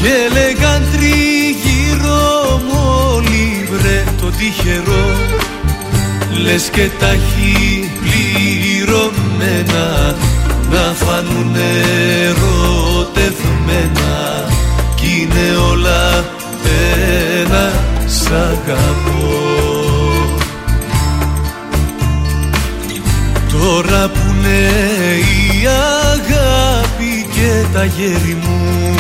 Και λέγαν τριγύρω μου όλοι βρε το τυχερό Λες και τα έχει πληρωμένα Να φανούν ερωτευμένα. Κι είναι όλα ένα σ' αγαπώ. Τώρα που είναι η αγάπη και τα γέρι μου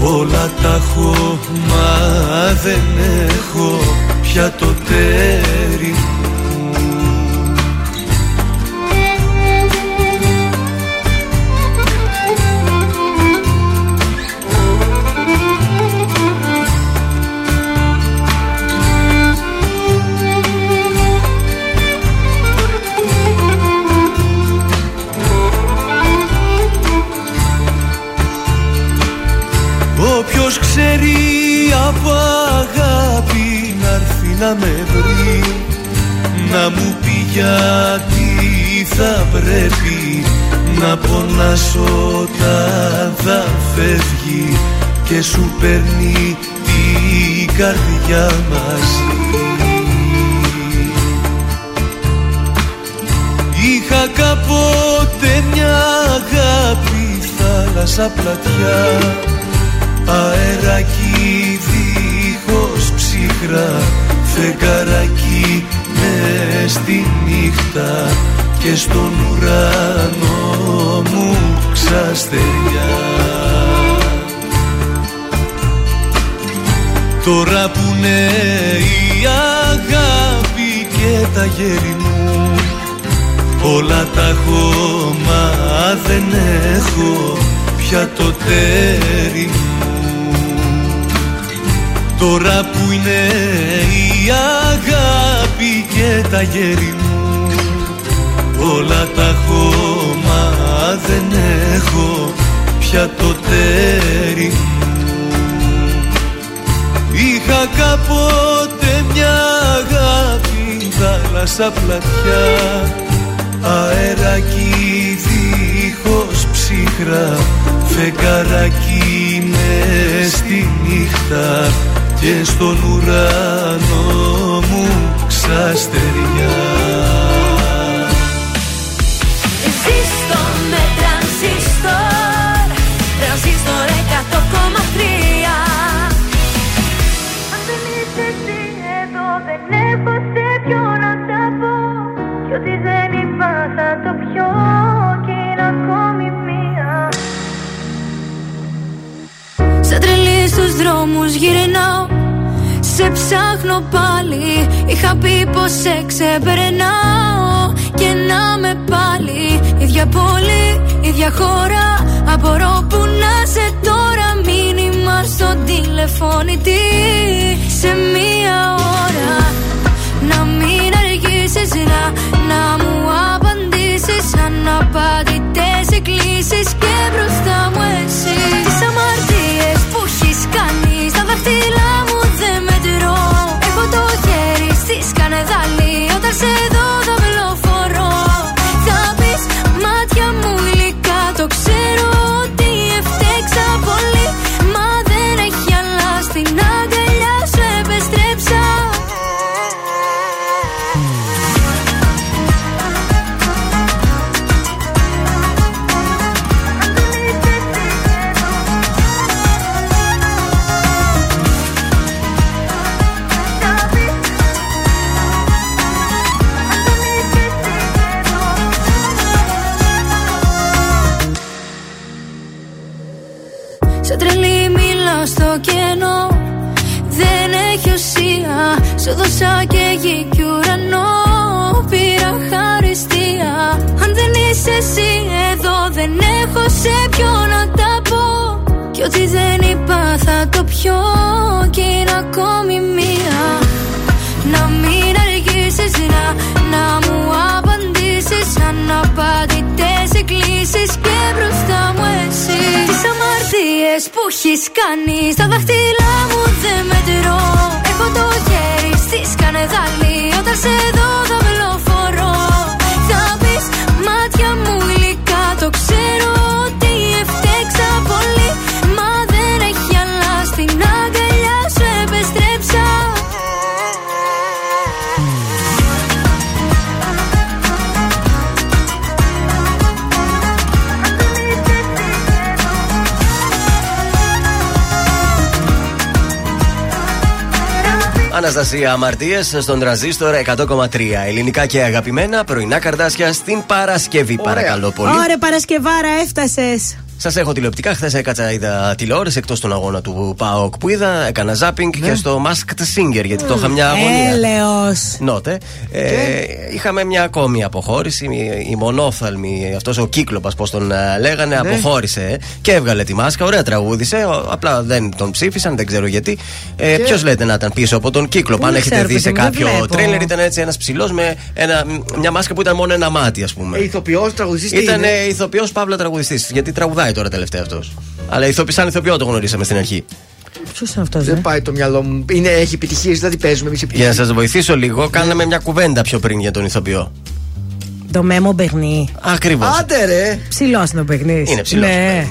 Όλα τα έχω μα δεν έχω πια το τέρι από αγάπη να έρθει να με βρει Να μου πει γιατί θα πρέπει να πονάς όταν θα φεύγει Και σου παίρνει την καρδιά μαζί Είχα κάποτε μια αγάπη θάλασσα πλατιά Αεράκι δίχως ψυχρά Φεγγαράκι μες στη νύχτα Και στον ουρανό μου ξαστεριά Τώρα που είναι η αγάπη και τα γέρι μου Όλα τα έχω μα δεν έχω πια το τέρι μου Τώρα που είναι η αγάπη και τα γέρι μου. Όλα τα έχω μα δεν έχω πια το τέρι μου. Είχα κάποτε μια αγάπη θάλασσα πλατιά Αεράκι δίχως ψυχρά Φεγγαράκι μες στη νύχτα Και στον ουρανό μου ξαστεριά. Ζήστο με τρανζίστορ Τρανζίστορ 100,3 Αν δεν είσαι εσύ εδώ δεν έχω σε ποιο να τα πω. Κι ό,τι δεν είπα θα το πιω Κι είναι ακόμη μία. Σαν τρελή στους δρόμους γυρνάω Σε ψάχνω πάλι. Είχα πει πως σε ξεπερνάω Και να με πάλι. Ίδια πόλη, ίδια χώρα. Απορώ που να σε τώρα. Μήνυμα στον τηλεφώνητη Σε μία ώρα. Να μην αργήσεις να, να μου απαντήσεις. Αναπαντητές εκκλήσεις Και μπροστά μου εσύ. Τις αμαρτίες που έχεις κάνει Στα δάχτυλά στη σκανεδάλη Όταν Κι ό,τι δεν είπα θα το πιω Κι είναι ακόμη μία. Να μην αργήσεις να, να μου απαντήσεις Αναπαντητές εκκλήσεις Και μπροστά μου εσύ. Τις αμαρτίες που έχεις κάνει Στα δάχτυλά Αναστασία Αμαρτίες στον τραζίστορ 100,3. Ελληνικά και αγαπημένα πρωινά καρδάσια στην Παρασκευή. Παρακαλώ πολύ. Ωραία, Παρασκευάρα, έφτασες. Σας έχω τηλεοπτικά. Χθες έκατσα, είδα τηλεόραση εκτός των αγώνα του ΠΑΟΚ που είδα. Έκανα ζάπινγκ και στο Masked Singer γιατί το είχα μια αγωνία. Έλεος. Νότε. Ε, είχαμε μια ακόμη αποχώρηση. Η, η μονόφθαλμη, αυτός ο κύκλοπας, πώς τον ε, λέγανε, αποχώρησε ε, και έβγαλε τη μάσκα. Ωραία τραγούδισε. ο- Απλά δεν τον ψήφισαν, δεν ξέρω γιατί. Ε, Και- Ποιος λέτε να ήταν πίσω από τον κύκλοπα, Πού αν να έχετε ξέρω, δει σε παιδί μου, δεν κάποιο βλέπω. τρέλερ, ήταν έτσι ένας ψηλός με ένα, μια μάσκα που ήταν μόνο ένα μάτι, ας πούμε. Ηθοποιός, τραγουδιστής. Ήταν ηθοποιός Παύλα τραγουδιστής. Γιατί τραγουδάει τώρα τελευταία αυτός. Αλλά ηθοπι, σαν ηθοποιό το γνωρίσαμε στην αρχή. Ποιος είναι αυτός, Δεν πάει το μυαλό μου. Είναι, έχει επιτυχίες, δηλαδή παίζουμε εμείς Για επιτυχίες. να σας βοηθήσω λίγο, κάναμε μια κουβέντα πιο πριν για τον ηθοποιό. Το μέμο μπαιχνί. Ακριβώς. Άντε ρε! Ψηλό είναι ο παιχνί. Είναι ψηλό. Ναι.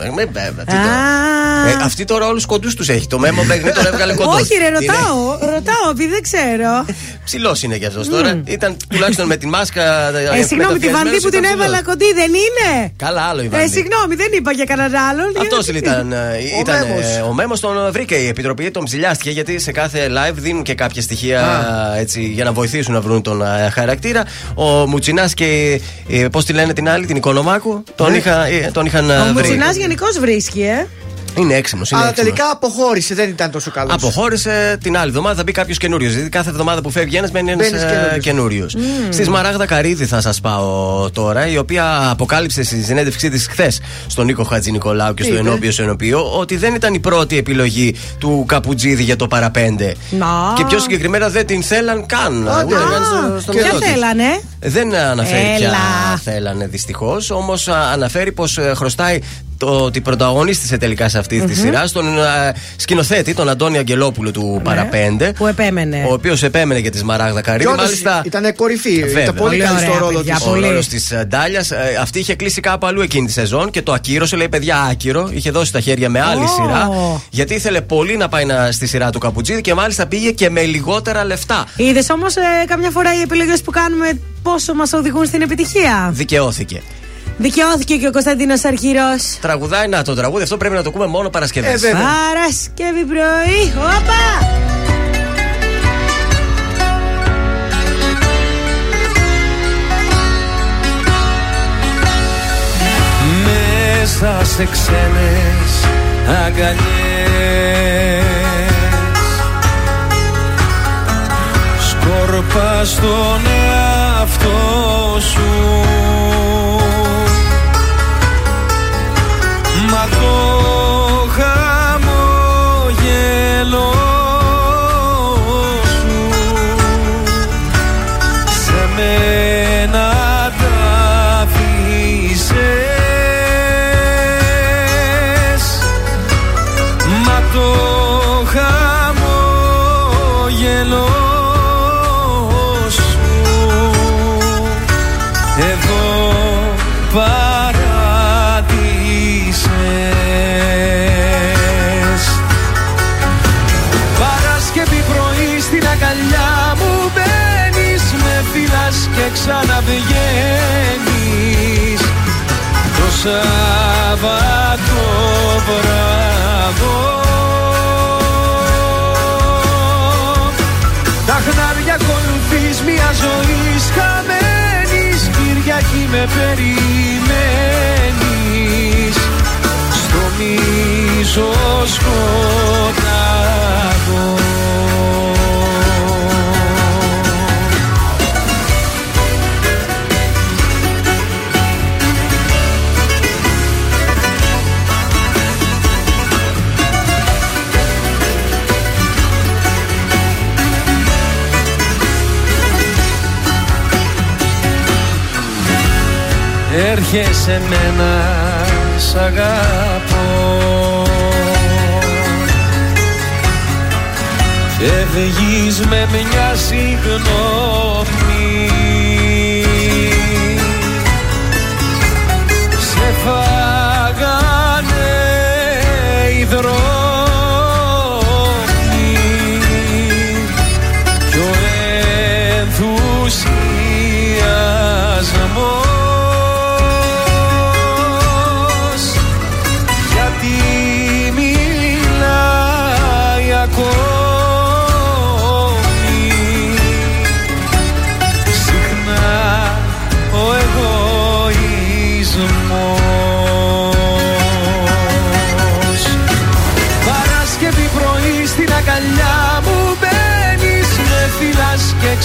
Α. Ε, αυτή τώρα όλους κοντούς τους έχει. Το μέμο Μπέγνη τώρα έβγαλε κοντό. Όχι, ρε, ρωτάω. Ρωτάω, επειδή δεν ξέρω. Ψηλός είναι κι αυτός τώρα. Ήταν τουλάχιστον με τη μάσκα. Ε, συγγνώμη, τη βανδί που την έβαλα κοντή δεν είναι; Καλά, άλλο η Ε, βανδί. συγγνώμη, δεν είπα για κανέναν άλλον. Αυτός ήταν. ε, Ο ήταν ε, Μέμος. ο Μέμος τον βρήκε η επιτροπή, τον ψηλιάστηκε γιατί σε κάθε live δίνουν και κάποια στοιχεία έτσι, για να βοηθήσουν να βρουν τον ε, χαρακτήρα. Ο Μουτσινάς και. Πώς τη λένε την άλλη, την Οικονομάκου, τον, Ναι. είχα, ε, τον είχαν ε, Ο βρει. Μουτσινά γενικώς βρίσκει, ε. Είναι έξιμο. Αλλά τελικά αποχώρησε, δεν ήταν τόσο καλός. Αποχώρησε την άλλη εβδομάδα, θα μπει κάποιος καινούριος. Δηλαδή κάθε εβδομάδα που φεύγει ένας, μένει ένας Μπαίνεις καινούριος. καινούριος. Στη Σμαράγδα Καρίδη θα σας πάω τώρα, η οποία αποκάλυψε στη συνέντευξή της χθες στον Νίκο Χατζη Νικολάου και στο είπε; Ενώπιο Ενωπίο ότι δεν ήταν η πρώτη επιλογή του Καπουτζίδη για το παραπέντε. Να. Και πιο συγκεκριμένα δεν την θέλαν καν. Άντε. Ούτε καν στο, στο Ποια μυαλό της. θέλανε. Δεν αναφέρει Έλα. ποια θέλανε δυστυχώς, όμως αναφέρει πως χρωστάει το ότι πρωταγωνίστησε τελικά σε αυτή τη σειρά στον α, σκηνοθέτη, τον Αντώνη Αγγελόπουλο του Παραπέντε. Ναι. Που επέμενε. Ο οποίος επέμενε για της Σμαράγδα Και Καρύδη. όντως Μάλιστα. ήταν κορυφή. Βέβαια. Ήταν πολύ Πολύ καλή στο ωραία, ρόλο παιδιά, της. Ο πολύ. ρόλος της Ντάλιας. Αυτή είχε κλείσει κάπου αλλού εκείνη τη σεζόν και το ακύρωσε. Λέει παιδιά, άκυρο. Είχε δώσει τα χέρια με άλλη Ω. σειρά. Γιατί ήθελε πολύ να πάει να, στη σειρά του Καπουτζίδη και μάλιστα πήγε και με λιγότερα λεφτά. Είδες όμως καμιά φορά οι επιλογές που κάνουμε πόσο μας οδηγούν στην επιτυχία; Δικαιώθηκε. Δικαιώθηκε και ο Κωνσταντίνος Αρχηρό. Τραγουδάει να το τραγούδι, αυτό πρέπει να το ακούμε μόνο Παρασκευές. Ε, βέβαια. Παρασκευή πρωί. Όπα! Μέσα σε ξένες αγκαλιές Σκόρπα στον εαυτό σου Μα το χαμόγελο Σάββατο βράδο. Τα χνάρια ακολουθείς μια ζωής χαμένης Κυριακή με περιμένεις. Στο μίσο σκοτάδο Έρχεσαι μένα σ' αγαπώ. Φεύγεις με μια συγγνώμη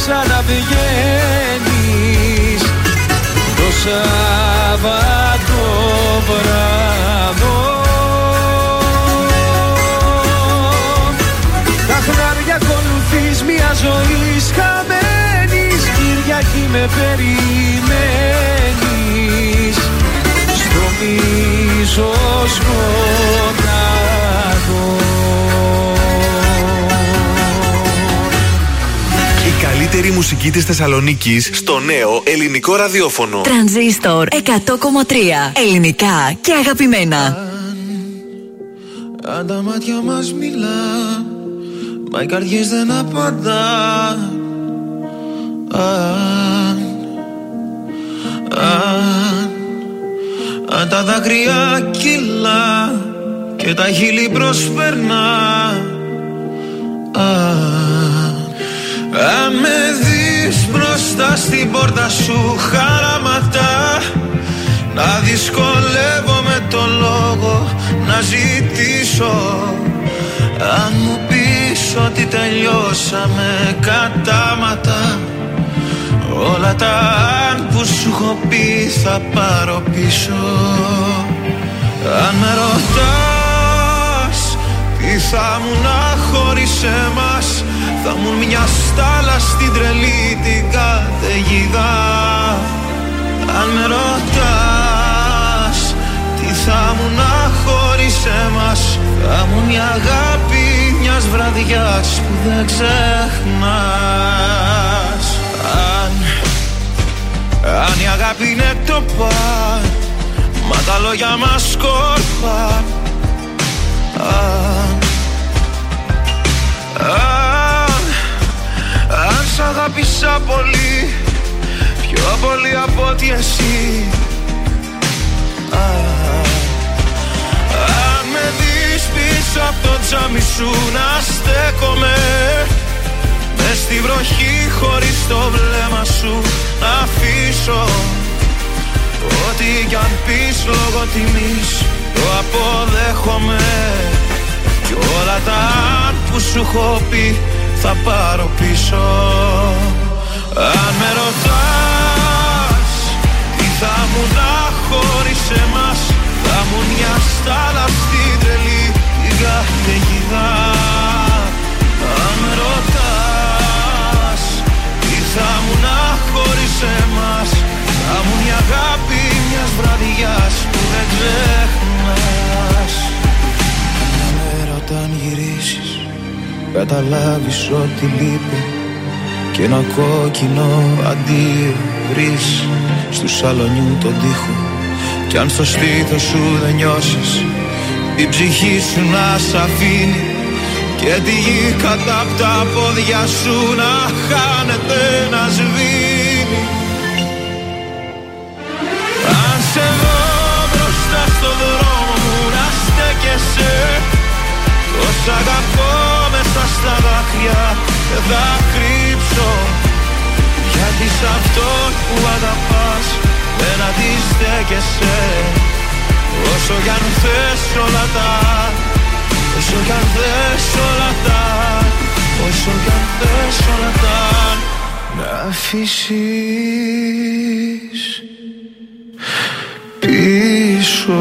ξαναβγαίνεις. Το Σάββατο βράδο. Τα χνάρια ακολουθείς μια ζωή χαμένης Κυριακή με περιμένεις. Στο μίσος Η καλύτερη μουσική της Θεσσαλονίκης στο νέο ελληνικό ραδιόφωνο. Τρανζίστορ 100,3. Ελληνικά και αγαπημένα. Αν τα μάτια μας μιλά Μα οι καρδιές δεν απαντά Αν, αν, αν τα δάκρυα κυλά Και τα χείλη προσπερνά Αν, αν με δεις μπροστά στην πόρτα σου χαραματά να δυσκολεύομαι το λόγο να ζητήσω. Αν μου πεις ότι τελειώσαμε κατάματα Όλα τα αν που σου έχω πει θα πάρω πίσω. Αν με ρωτάς τι θα μου να χωρίς εμάς Θα μου μια στάλα στην τρελή την καταιγίδα αν με ρωτάς Τι θα μου να χωρίς εμάς; Θα μου μια αγάπη μιας βραδιάς Που δεν ξεχνάς. Αν, αν η αγάπη είναι το παν Μα τα λόγια μας σκόρπαν Αν, αν, αν σ' αγάπησα πολύ. Πιο πολύ από ότι εσύ. Α, Αν με δεις πίσω από το τζάμι σου να στέκομαι Μες στη βροχή χωρίς το βλέμμα σου να αφήσω. Ό,τι κι αν πεις λόγω τιμής το αποδέχομαι. Κι όλα τα αν που σου έχω πει θα πάρω πίσω. Αν με ρωτάς τι θα μου να χωρίς εμάς Θα μου μια στάλα στην τρελή την καταιγίδα Αν με ρωτάς τι θα μου να χωρίς εμάς Θα μου μια αγάπη μιας βραδιάς που δεν ξεχνάς. Μια μέρα όταν γυρίσεις καταλάβεις ότι λείπει και ένα κόκκινο αντίο βρεις στου σαλονιού τον τοίχο. Κι αν στο στήθος σου δεν νιώσεις την ψυχή σου να σ' αφήνει. Και τη γη κατά απ' τα πόδια σου να χάνεται να σβήνει. Αν σε δω μπροστά στο δρόμο μου να στέκεσαι Πως αγαπώ μέσα στα δάκρυα δεν θα κρύψω. Γιατί σ' αυτόν που αγαπάς δεν αντιστέκεσαι. Όσο κι αν θες όλα τα Όσο κι αν θες όλα τα Όσο κι αν θες όλα τα Να αφήσεις πίσω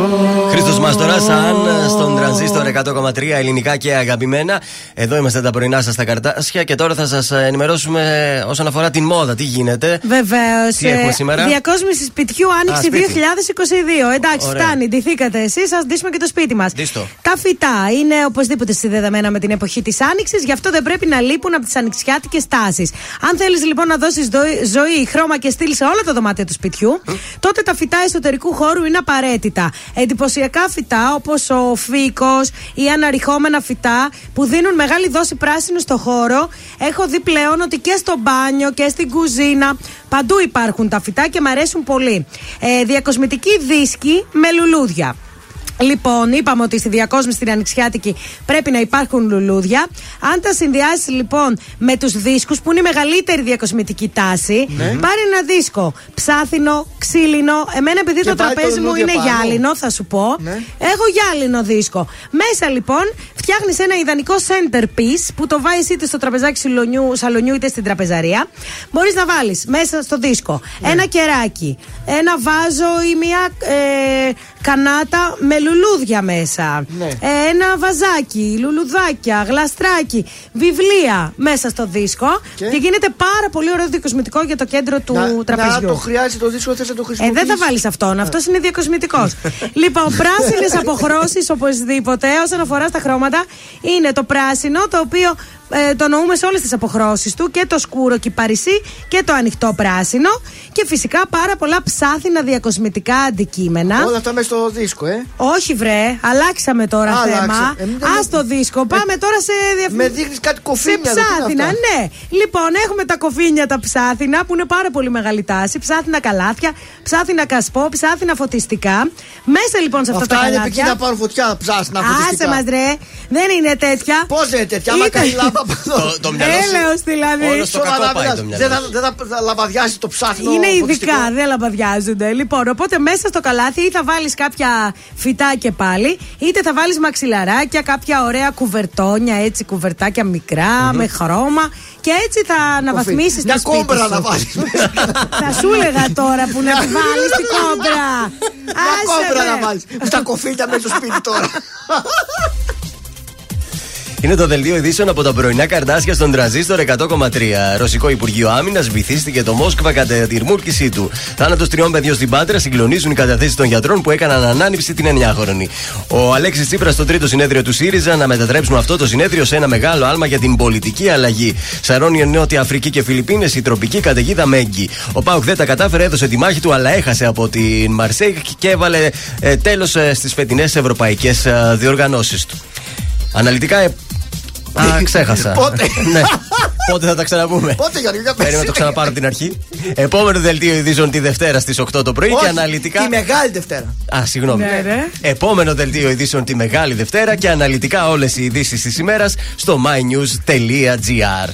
Χρήστο Μαστορά, σαν στον τρανζίστορ 100,3 ελληνικά και αγαπημένα. Εδώ είμαστε τα πρωινά σας στα καρτάσια και τώρα θα σας ενημερώσουμε όσον αφορά την μόδα. Τι γίνεται. Βεβαίως. Τι έχουμε σήμερα; Διακόσμηση σπιτιού Α, άνοιξη σπίτι. 2022. Εντάξει, Ωραία. φτάνει. Ντυθήκατε εσείς, ας ντύσουμε και το σπίτι μας. Δίστο. Τα φυτά είναι οπωσδήποτε συνδεδεμένα με την εποχή της Άνοιξης, γι' αυτό δεν πρέπει να λείπουν από τις ανοιξιάτικες τάσεις. Αν θέλεις λοιπόν να δώσεις ζωή, χρώμα και στυλ σε όλα τα δωμάτια του σπιτιού, τότε τα φυτά εσωτερικού χώρου είναι απαραίτητα. Εντυπωσιακά φυτά όπως ο φύκος ή αναρριχόμενα φυτά που δίνουν μεγάλη δόση πράσινου στο χώρο. Έχω δει πλέον ότι και στο μπάνιο και στην κουζίνα παντού υπάρχουν τα φυτά και μ' αρέσουν πολύ. Ε, διακοσμητική δίσκη με λουλούδια. Λοιπόν, είπαμε ότι στη διακόσμηση στην Ανοιξιάτικη πρέπει να υπάρχουν λουλούδια. Αν τα συνδυάσεις λοιπόν με τους δίσκους που είναι η μεγαλύτερη διακοσμητική τάση, Ναι. πάρει ένα δίσκο ψάθινο, ξύλινο. Εμένα επειδή Και το βάλει το τραπέζι μου λουλούδια είναι πάνω. γυάλινο, θα σου πω. Ναι. Έχω γυάλινο δίσκο. Μέσα λοιπόν φτιάχνεις ένα ιδανικό centerpiece που το βάζει είτε στο τραπεζάκι σαλονιού, σαλονιού είτε στην τραπεζαρία. Μπορείς να βάλεις μέσα στο δίσκο Ναι. ένα κεράκι, ένα βάζο ή μια ε, κανάτα με λουλούδια μέσα. Ναι. Ε, ένα βαζάκι, λουλουδάκια, γλαστράκι, βιβλία μέσα στο δίσκο. Και; Και, γίνεται πάρα πολύ ωραίο δικοσμητικό για το κέντρο του να, τραπεζιού. να το χρειάζεται το δίσκο, θες να το Ε, χρησιμοποιήσει. δεν θα βάλεις αυτόν. Αυτός είναι διακοσμητικός. λοιπόν, πράσινες αποχρώσεις οπωσδήποτε όσον αφορά στα χρώματα είναι το πράσινο, το οποίο ε, το νοούμε σε όλες τις αποχρώσεις του και το σκούρο κυπαρισί και το ανοιχτό πράσινο. Και φυσικά πάρα πολλά ψάθινα διακοσμητικά αντικείμενα. Όλα αυτά μέσα στο δίσκο, ε. Όχι, βρε, αλλάξαμε τώρα Άλλαξε. θέμα. Ε, μην δεν- Α το δίσκο. Πάμε τώρα σε διαφ- Με δείχνεις κάτι κοφίνια. σε εδώ, τι είναι ψάθινα, αυτά; ναι. Λοιπόν, έχουμε τα κοφίνια τα ψάθινα που είναι πάρα πολύ μεγάλη τάση. Ψάθινα καλάθια, ψάθινα κασπό, ψάθινα φωτιστικά. Μέσα λοιπόν σε αυτά, Αυτά τα είναι καλάθια. επικίνδυνα να πάρουν φωτιά, ψάσνα φωτιστικά. Άσε μας, ρε. Δεν είναι τέτοια. Πώς δεν είναι τέτοια, άμα Ήταν- κάνει λάμπα από εδώ. Το, το μυαλό σου- Έλεος δηλαδή. Όλος στο Σοβαρά κακό πάει μιλάς. το μυαλό Δεν θα, σου. δεν θα, θα λαμπαδιάσει το ψάχνο. Είναι φωτιστικό. ειδικά, δεν λαμπαδιάζονται. Λοιπόν, οπότε μέσα στο καλάθι ή θα βάλεις κάποια φυτά και πάλι, είτε θα βάλεις μαξιλαράκια, κάποια ωραία κουβερτόνια, έτσι κουβερτάκια μικρά, με χρώμα. Και έτσι θα αναβαθμίσεις Μια το σπίτι κόμπρα σου. να βάλεις. Θα σου έλεγα τώρα που να τη βάλεις την κόμπρα. Μια Άσε κόμπρα με. να βάλεις. Στα κοφίλια μέσα στο σπίτι τώρα. Είναι το δελτίο ειδήσεων από τα πρωινά καρτάσια στον τραζίστορ 100,3. Ρωσικό Υπουργείο Άμυνας βυθίστηκε το Μόσκβα κατά τη ρμούρκησή του. Θάνατος τριών παιδιών στην Πάντρα συγκλονίζουν οι καταθέσεις των γιατρών που έκαναν ανάνυψη την 9χρονη. Ο Αλέξης Τσίπρας στο τρίτο συνέδριο του ΣΥΡΙΖΑ να μετατρέψουν αυτό το συνέδριο σε ένα μεγάλο άλμα για την πολιτική αλλαγή. Σαρώνει Νότια Αφρική και Φιλιππίνες η τροπική καταιγίδα Μέγκη. Ο Πάουκ δεν τα κατάφερε, έδωσε τη μάχη του, αλλά έχασε από την Μαρσέη και έβαλε ε, τέλος στις φετινές ευρωπαϊκές διοργανώσεις του. Αναλυτικά. Ε, Α, ξέχασα. Πότε; ναι. Πότε θα τα ξαναπούμε. Πότε Γιάννη, για πες. Περίμενα να το ξαναπάρω από την αρχή. Επόμενο δελτίο ειδήσεων τη Δευτέρα στις 8 το πρωί Όχι, και αναλυτικά. Τη μεγάλη Δευτέρα. Α, συγγνώμη. Ναι, ναι. Επόμενο δελτίο ειδήσεων τη Μεγάλη Δευτέρα και αναλυτικά όλες οι ειδήσεις της ημέρας στο mynews.gr.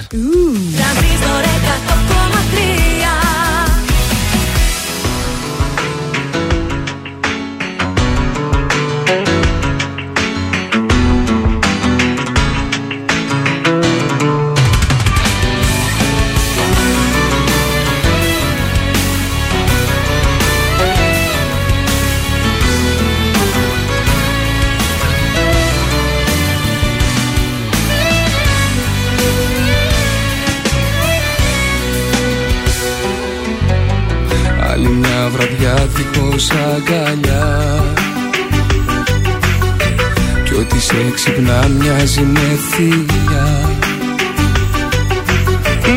ξυπνά μοιάζει με θηλιά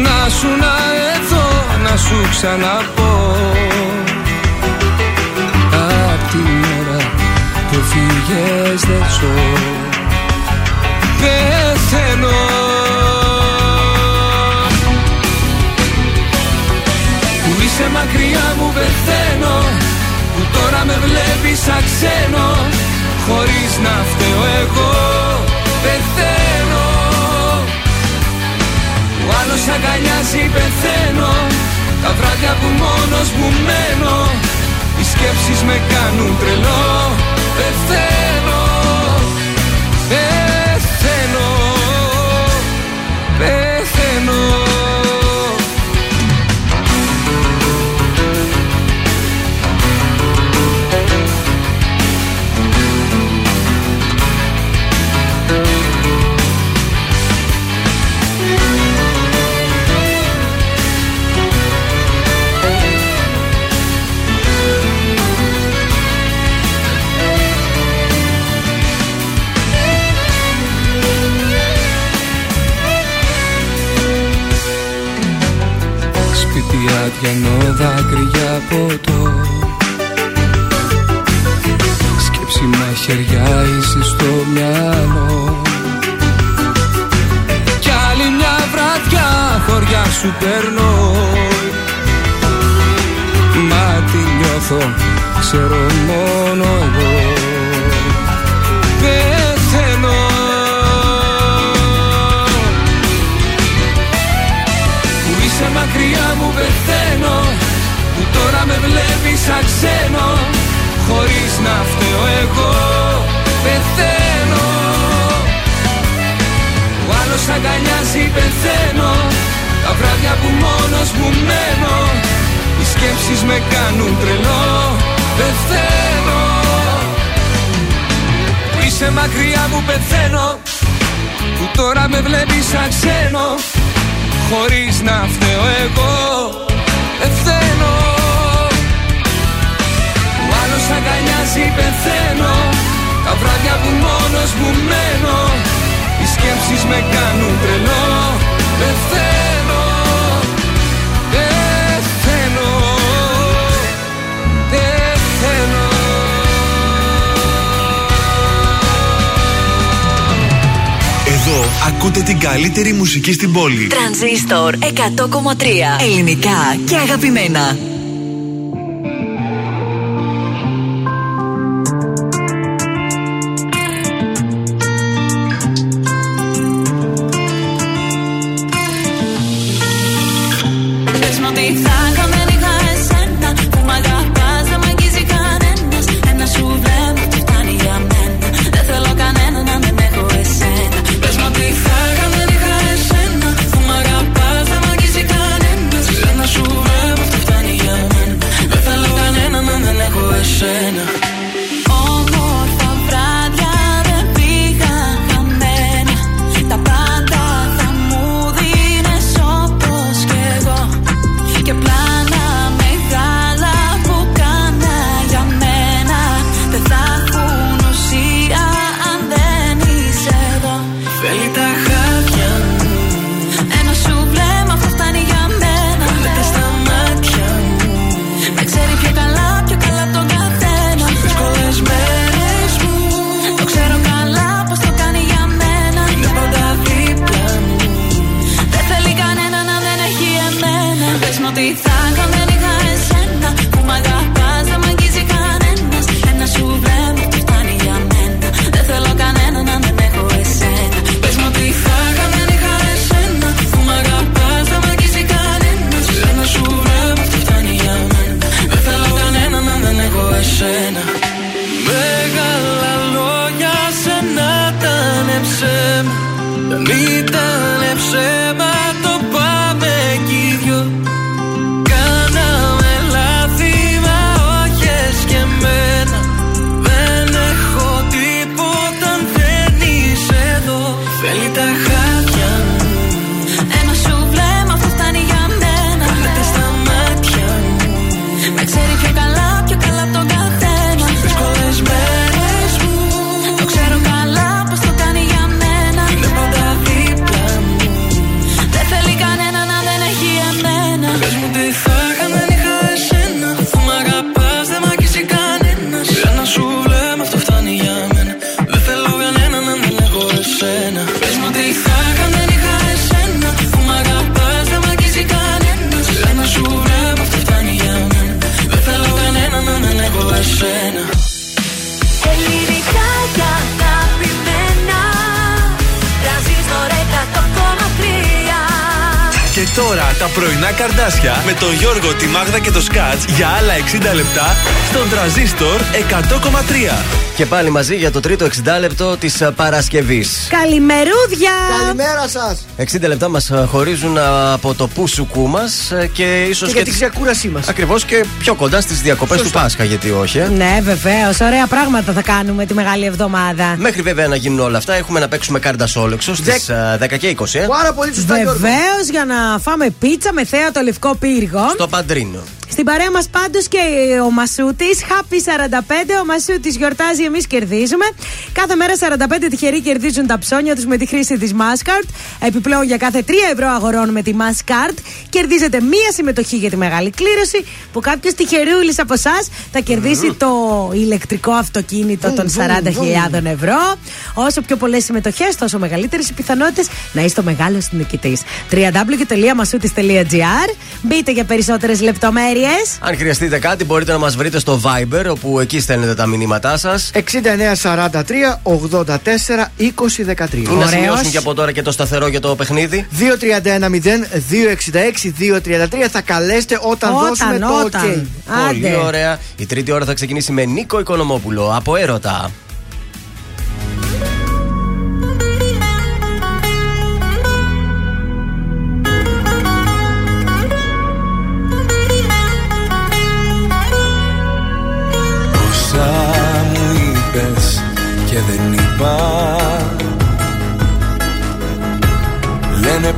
Να σου να εδώ να σου ξαναπώ. Απ' την ώρα που φύγες δεν ζω. Πεθαίνω. Που είσαι μακριά μου πεθαίνω. Που τώρα με βλέπεις σαν ξένο. Χωρίς να φταίω εγώ πεθαίνω. Που άλλος αγκαλιάζει πεθαίνω. Τα βράδια που μόνος μου μένω Οι σκέψεις με κάνουν τρελό. Πεθαίνω Πεθαίνω Σπίτι αδιανό δάκρυα ποτό. Σκέψη μαχαιριά είσαι στο μυαλό. Κι άλλη μια βραδιά χωριά σου περνώ. Μα τι νιώθω ξέρω μόνο εγώ με κάνουν τρελό Πεθαίνω Που είσαι μακριά μου πεθαίνω. Που τώρα με βλέπεις σαν ξένο. Χωρίς να φταίω εγώ Πεθαίνω Που άλλος αγκαλιάζει πεθαίνω. Τα βράδια που μόνος μου μένω. Οι σκέψεις με κάνουν τρελό Πεθαίνω Πεθαίνω ακούτε την καλύτερη μουσική στην πόλη. Τρανζίστορ 100,3 Ελληνικά και αγαπημένα. Λεπτά στον τραζίστορ 100,3. Και πάλι μαζί για το τρίτο 60 λεπτό της Παρασκευής. Καλημερούδια! Καλημέρα σας! 60 λεπτά μας χωρίζουν α, από το πούσουκού μας και ίσως Και για την ξεκούρασή μας. Ακριβώς και πιο κοντά στις διακοπές του Σωστά. Πάσχα, γιατί όχι. ε. Ναι, βεβαίως. Ωραία πράγματα θα κάνουμε τη μεγάλη εβδομάδα. Μέχρι βέβαια να γίνουν όλα αυτά, έχουμε να παίξουμε κάρτα Σόλεξο στις 10 και 20. ε. Πάρα πολύ σωστά, Γιώργο. Βεβαίως για να φάμε πίτσα με θέα το λευκό πύργο. Στο Παντρίνο. Στην παρέα μας πάντως και ο Μασούτης. Happy 45. Ο Μασούτης γιορτάζει, εμείς κερδίζουμε. Κάθε μέρα 45 τυχεροί κερδίζουν τα ψώνια τους με τη χρήση της Maskart. Επιπλέον για κάθε 3 ευρώ αγορών με τη Maskart κερδίζετε μία συμμετοχή για τη μεγάλη κλήρωση που κάποιος τυχερούλης από εσάς θα κερδίσει το ηλεκτρικό αυτοκίνητο των 40.000 ευρώ. Όσο πιο πολλές συμμετοχές, τόσο μεγαλύτερες οι πιθανότητες να είστε ο μεγάλος νικητής. www.masutis.gr Μπείτε για περισσότερες λεπτομέρειες. Αν χρειαστείτε κάτι, μπορείτε να μας βρείτε στο Viber, όπου εκεί στέλνετε τα μηνύματά σας. 6943 84 20 13. Ή να σημειώσουν και από τώρα και το σταθερό για το παιχνίδι. 231-0-266-233 θα καλέσετε όταν, Όταν, δώσουμε το όταν. OK. Πολύ ωραία. Η τρίτη ώρα θα ξεκινήσει με Νίκο Οικονομόπουλο από έρωτα.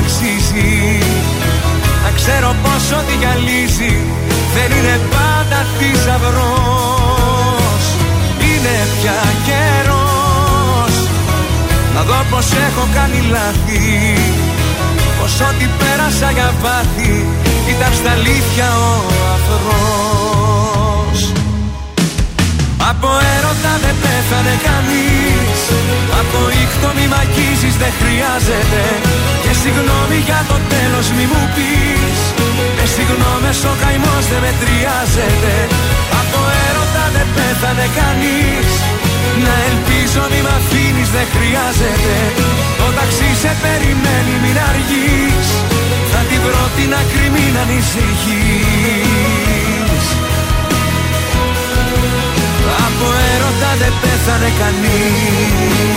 αξίζει. Να ξέρω πως ό,τι γυαλίζει Δεν είναι πάντα θησαυρός. Είναι πια καιρός. Να δω πως έχω κάνει λάθη. Πως ό,τι πέρασα για βάθη Ήταν στα αλήθεια ο αφρός Από έρωτα δεν πέθανε κανείς. Από ήχτο μη μ' αγγίζεις δεν χρειάζεται Και συγγνώμη για το τέλος μη μου πεις. Με συγγνώμες ο καημός δεν μετριάζεται. Από έρωτα δεν πέθανε κανείς. Να ελπίζω μη μ' αφήνεις δεν χρειάζεται. Το ταξί σε περιμένει μην αργείς. Θα την βρω την άκρη μην ανησυχείς. Από έρωτα δεν πέθανε κανείς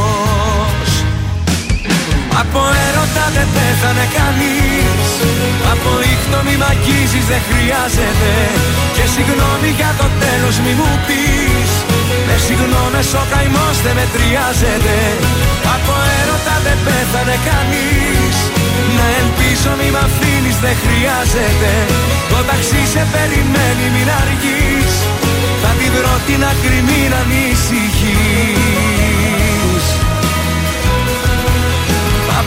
Από έρωτα δεν πέθανε κανείς. Από ήχτο μη μ' αγγίζεις δεν χρειάζεται. Και συγγνώμη για το τέλος μη μου πεις. Με συγγνώμες ο καημός δεν μετριάζεται. Από έρωτα δεν πέθανε κανείς. Να ελπίζω μη μ' αφήνεις δεν χρειάζεται. Το ταξί σε περιμένει μην αργείς. Θα την βρω την άκρη μην ανησυχείς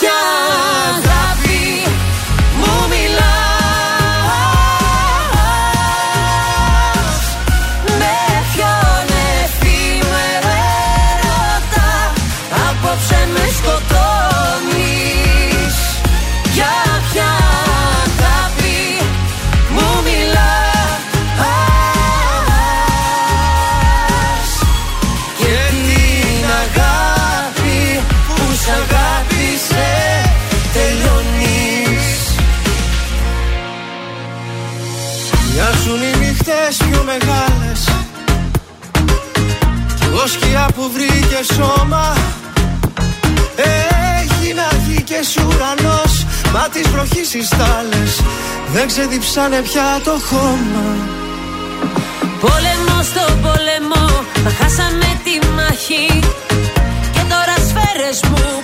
Για Μοιάζουν οι νύχτες πιο μεγάλες. Κι εγώ σκιά που βρήκε σώμα Έχει να βγει και σουρανός Μα τις βροχής οι στάλες Δεν ξεδιψάνε πια το χώμα. Πόλεμο στο πόλεμο Μα χάσαμε τη μάχη. Και τώρα σφαίρες μου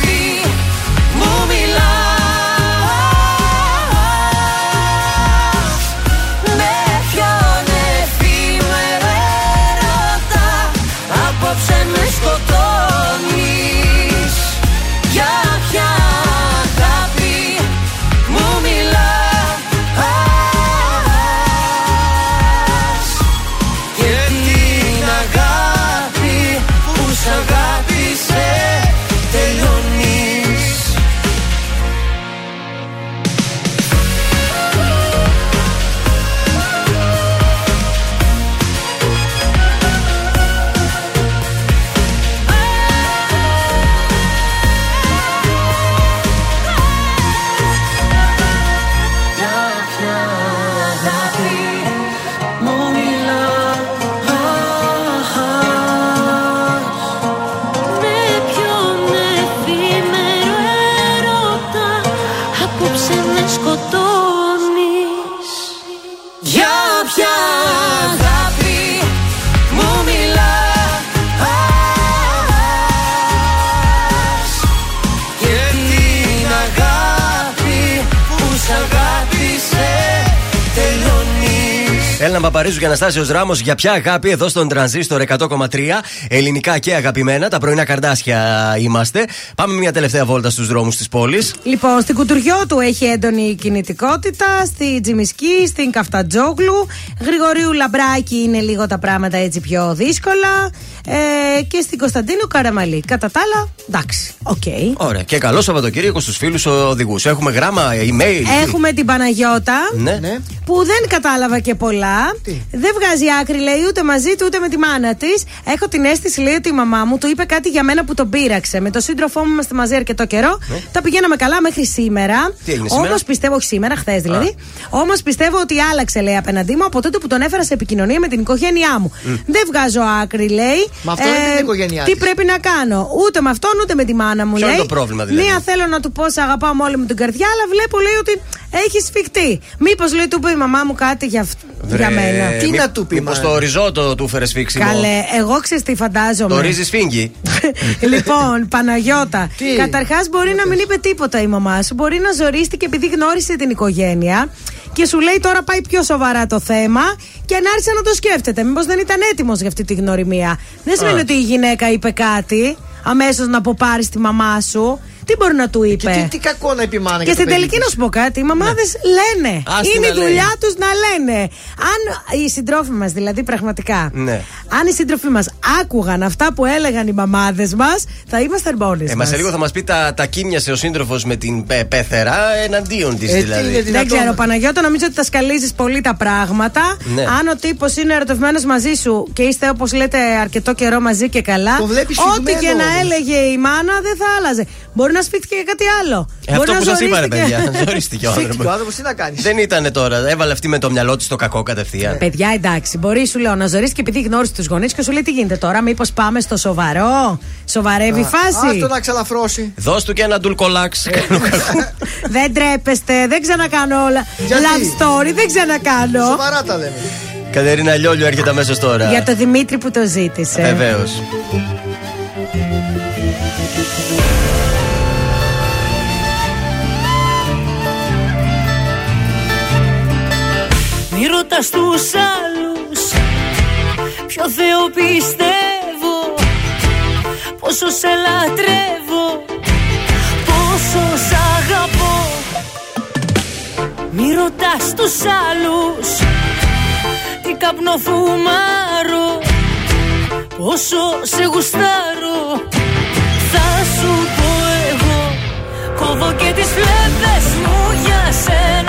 Παπαρίζου και Αναστάσιος Ράμος για ποια αγάπη εδώ στον τρανζίστορ 100,3 ελληνικά και αγαπημένα. Τα πρωινά καρντάσια είμαστε. Πάμε μια τελευταία βόλτα στους δρόμους της πόλης. Λοιπόν, στην Κουντουριώτου έχει έντονη κινητικότητα, στη Τσιμισκή, στην Καφτατζόγλου. Γρηγορίου Λαμπράκη είναι λίγο τα πράγματα έτσι πιο δύσκολα. Ε, και στην Κωνσταντίνου Καραμανλή. Κατά τα άλλα, εντάξει, οκ. Ωραία. Και καλό Σαββατοκύριακο στους φίλους οδηγούς. Έχουμε γράμμα, email. Έχουμε την Παναγιώτα. Ναι. Που δεν κατάλαβα και πολλά. Δεν βγάζει άκρη, λέει, ούτε μαζί του ούτε με τη μάνα της. Έχω την αίσθηση, λέει, ότι η μαμά μου του είπε κάτι για μένα που τον πείραξε. Με τον σύντροφό μου είμαστε μαζί αρκετό καιρό. Τα πηγαίναμε καλά μέχρι σήμερα. Ναι. Τι έγινε σήμερα; Όμως πιστεύω, όχι σήμερα, χθες δηλαδή. Όμως πιστεύω ότι άλλαξε, λέει, απέναντί μου από τότε που τον έφερα σε επικοινωνία με την οικογένειά μου. Δεν βγάζω άκρη, λέει. Ε, Μα αυτό είναι την οικογένειά Τι της. πρέπει να κάνω. Ούτε με αυτόν, ούτε με τη μάνα μου, Ποιο είναι λέει. το πρόβλημα, δηλαδή; Μία θέλω να του πω σε αγαπάω με όλη μου την καρδιά, αλλά βλέπω, λέει, ότι έχει σφιχτεί. Μήπως, λέει, του πει η μαμά μου κάτι για, αυ- για μένα. Μήπως το οριζόντο του φέρε σφίξιμο; Καλέ, εγώ ξέρεις τι φαντάζομαι. Το ρύζι σφίγγι. λοιπόν, Παναγιώτα. Τι; Καταρχάς, μπορεί να μην είπε τίποτα η μαμά σου. Μπορεί να ζορίστηκε επειδή γνώρισε την οικογένεια και σου λέει τώρα πάει πιο σοβαρά το θέμα και να άρχισε να το σκέφτεται. Μήπως δεν ήταν έτοιμος για αυτή τη γνωριμία. Δεν σημαίνει Α. ότι η γυναίκα είπε κάτι αμέσως να αποπάρει τη μαμά σου. Τι μπορεί να του είπε; Τι, τι κακό να επιμάνε Και για το στην παιδί τελική της. να σου πω κάτι, οι μαμάδες λένε. Άστη Είναι να η λέει. δουλειά τους να λένε. Αν οι συντρόφοι μας, δηλαδή πραγματικά, Ναι. αν οι σύντροφοι μας άκουγαν αυτά που έλεγαν οι μαμάδες μας, θα ήμασταν μόνοι Ε, μας. μας σε λίγο θα μας πει τα, τα κίνιασε ο σύντροφος με την πε- πέθερα εναντίον της Ε, τι δηλαδή. είναι Δεν ξέρω, Παναγιώτα, νομίζω ότι τα σκαλίζεις πολύ τα πράγματα. Ναι. Αν ο τύπος είναι ερωτευμένος μαζί σου και είστε όπως λέτε αρκετό καιρό μαζί και καλά, Το βλέπεις ό,τι και φυγμένο να όμως. έλεγε η μάνα δεν θα άλλαζε. Μπορεί να σφίχτηκε για κάτι άλλο. Ε, Μπορεί αυτό να που σας είπα, ρε ζορίστηκε. παιδιά. Ζορίστηκε ο Σφίχτηκε ο άνθρωπος. άνθρωπο, τι να κάνει. Δεν ήταν τώρα. Έβαλε αυτή με το μυαλό της το κακό κατευθείαν. Παιδιά, εντάξει, μπορεί σου λέω να ζωρίσει και επειδή γνώρισε τους γονείς και σου λέει τι γίνεται τώρα, μήπως πάμε στο σοβαρό; Σοβαρεύει η φάση; Άστο να ξαλαφρώσει. Δώσ' του και ένα ντουλκολάξ. δεν τρέπεστε, δεν ξανακάνω όλα. Γιατί; Love story, δεν ξανακάνω. Σοβαρά τα λέμε. Κατερίνα Λιόλιο έρχεται αμέσως τώρα. Για το Δημήτρη που το ζήτησε. Βεβαίως. Μη ρωτάς τους άλλους. Ποιο Θεό πιστεύω Πόσο σε λατρεύω Πόσο σ' αγαπώ. Μη ρωτάς τους άλλους Τι καπνό φουμάρω Πόσο σε γουστάρω. Θα σου πω εγώ Κόβω και τις φλέβες μου για σένα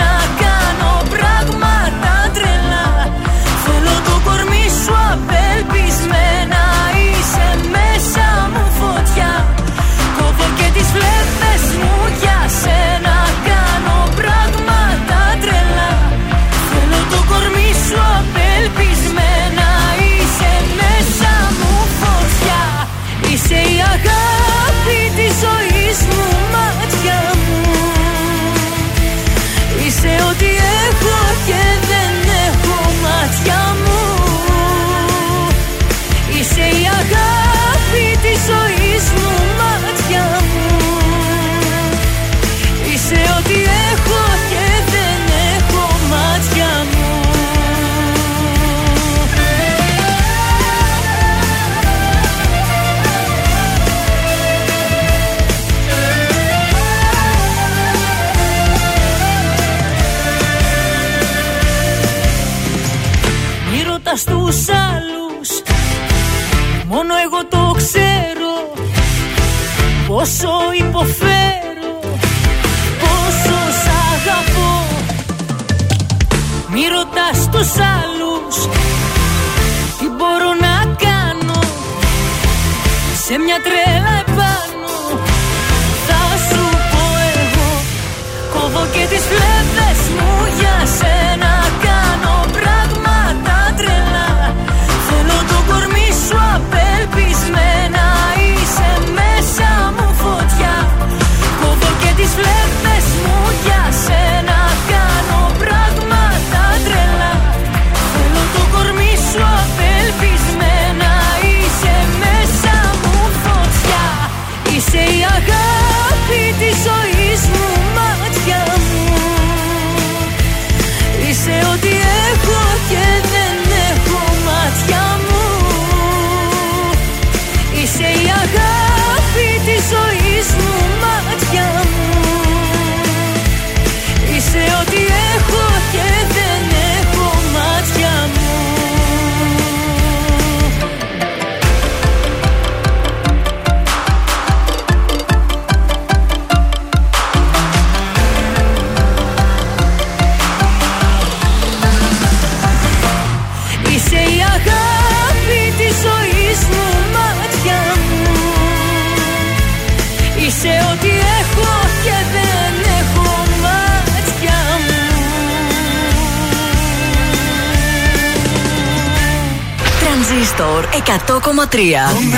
Pediatria.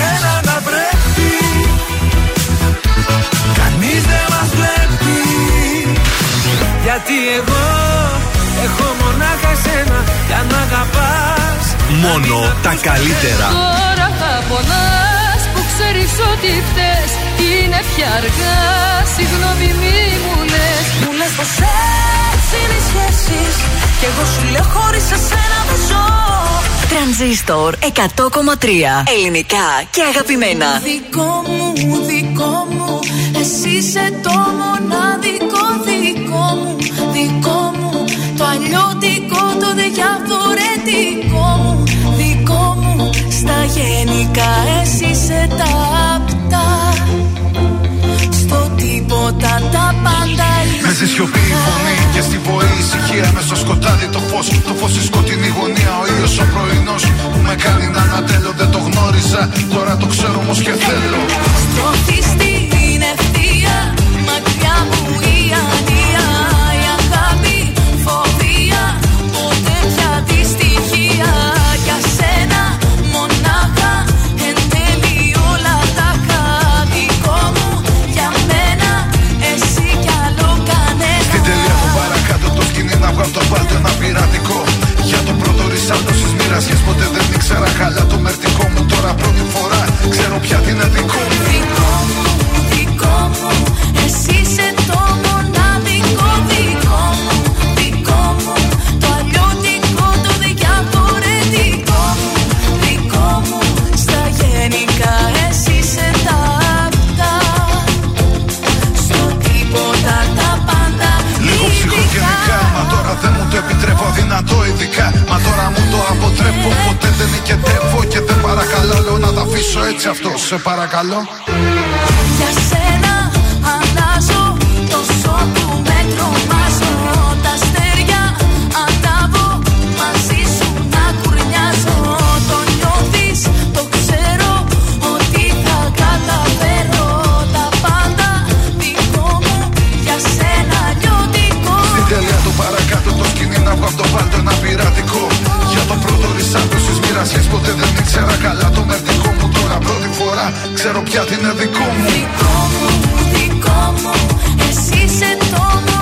Ελληνικά και αγαπημένα. Δικό μου, δικό μου, εσύ είσαι το μοναδικό δικό μου, δικό μου, το αλλιώτικο, το διαφορετικό μου, δικό μου, στα γενικά εσύ είσαι τα απτά, στο τίποτα τα πάντα Παίζει σιωπή η φωνή και στη βοή ησυχία με στο σκοτάδι το φως. Το φως η σκοτεινή γωνία, ο ήλιος ο πρωινός που με κάνει να ανατέλω. Δεν το γνώριζα, τώρα το ξέρω όμως και θέλω. Στο πειρατικό. Για το πρώτο ρησάλτο τη μοίρα, και Ποτέ δεν ήξερα καλά το μερτικό μου Τώρα πρώτη φορά. Ξέρω πια την είναι παρακαλώ να τα αφήσω έτσι αυτό. Σε παρακαλώ. Για σένα αλλάζω Τόσο του με τρομάζω. Τα αστέρια αντάβω Μαζί σου να κουρνιάζω. Τον νιώθεις, το ξέρω Ότι θα καταφέρω. Τα πάντα δικό μου Για σένα νιώτικο. Στην τέλεια του παρακάτω το σκηνή Να το ένα πειρατικό. Για το πρώτο ρισάντο σημασία ποτέ δεν ήξερα καλά το μερτικό που τώρα πρώτη φορά ξέρω πια τι είναι δικό μου. Δικό μου, μου, εσύ είσαι το.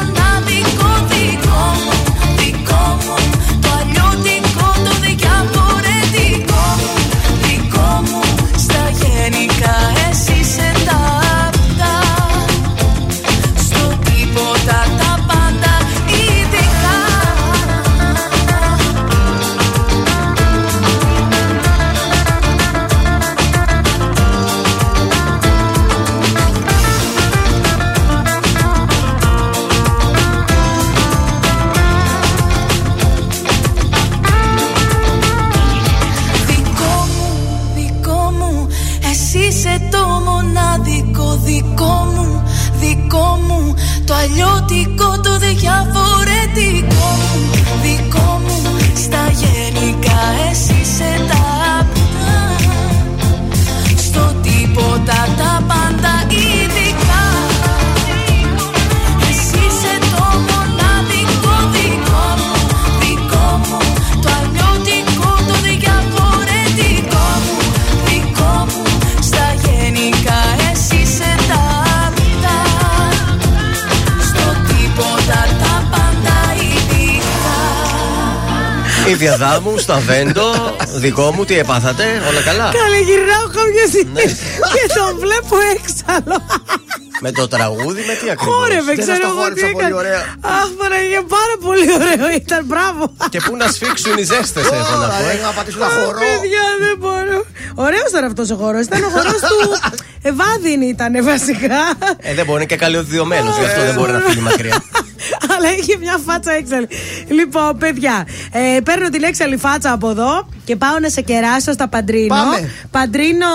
Διαδάμου στα βέντο, δικό μου, τι επάθατε, όλα καλά; Καλέ, γυρνάω κάποια στιγμή και τον βλέπω έξαλλο. με το τραγούδι, με τι ακριβώς; Χόρευε, ξέρω εγώ τι έκανε. Αχ, Παναγία, πάρα πολύ ωραίο ήταν, μπράβο. Και πού να σφίξουν οι ζέστες, έχω να πω. ε. να πατήσω τα χορό. Παιδιά, δεν μπορώ. Ωραίος ήταν αυτός ο χώρο. Ήταν ο χώρο του. Ευάδιν ήταν βασικά. Ε, δεν μπορεί, είναι και καλωδιωμένο, γι' αυτό δεν μπορεί να φύγει μακριά. Αλλά είχε μια φάτσα έξαλλη. Λοιπόν, παιδιά, ε, παίρνω την έξαλλη φάτσα από εδώ και πάω να σε κεράσω στα Παντρίνο. Πάμε. Παντρίνο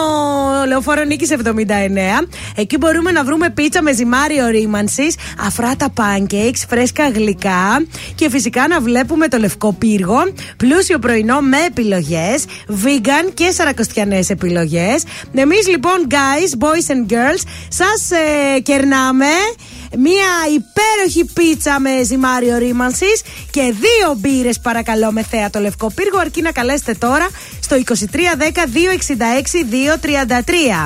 Λεωφόρο Νίκης 79. Εκεί μπορούμε να βρούμε πίτσα με ζυμάριο ρήμανσης, αφράτα pancakes, φρέσκα γλυκά και φυσικά να βλέπουμε το λευκό πύργο. Πλούσιο πρωινό με επιλογές, vegan και σαρακοστιανές επιλογές. Εμείς λοιπόν, guys, boys and girls, σας ε, κερνάμε Μία υπέροχη πίτσα με ζυμάριο ρήμανσης και δύο μπύρες παρακαλώ με θέα το λευκό πύργο. Αρκεί να καλέσετε τώρα στο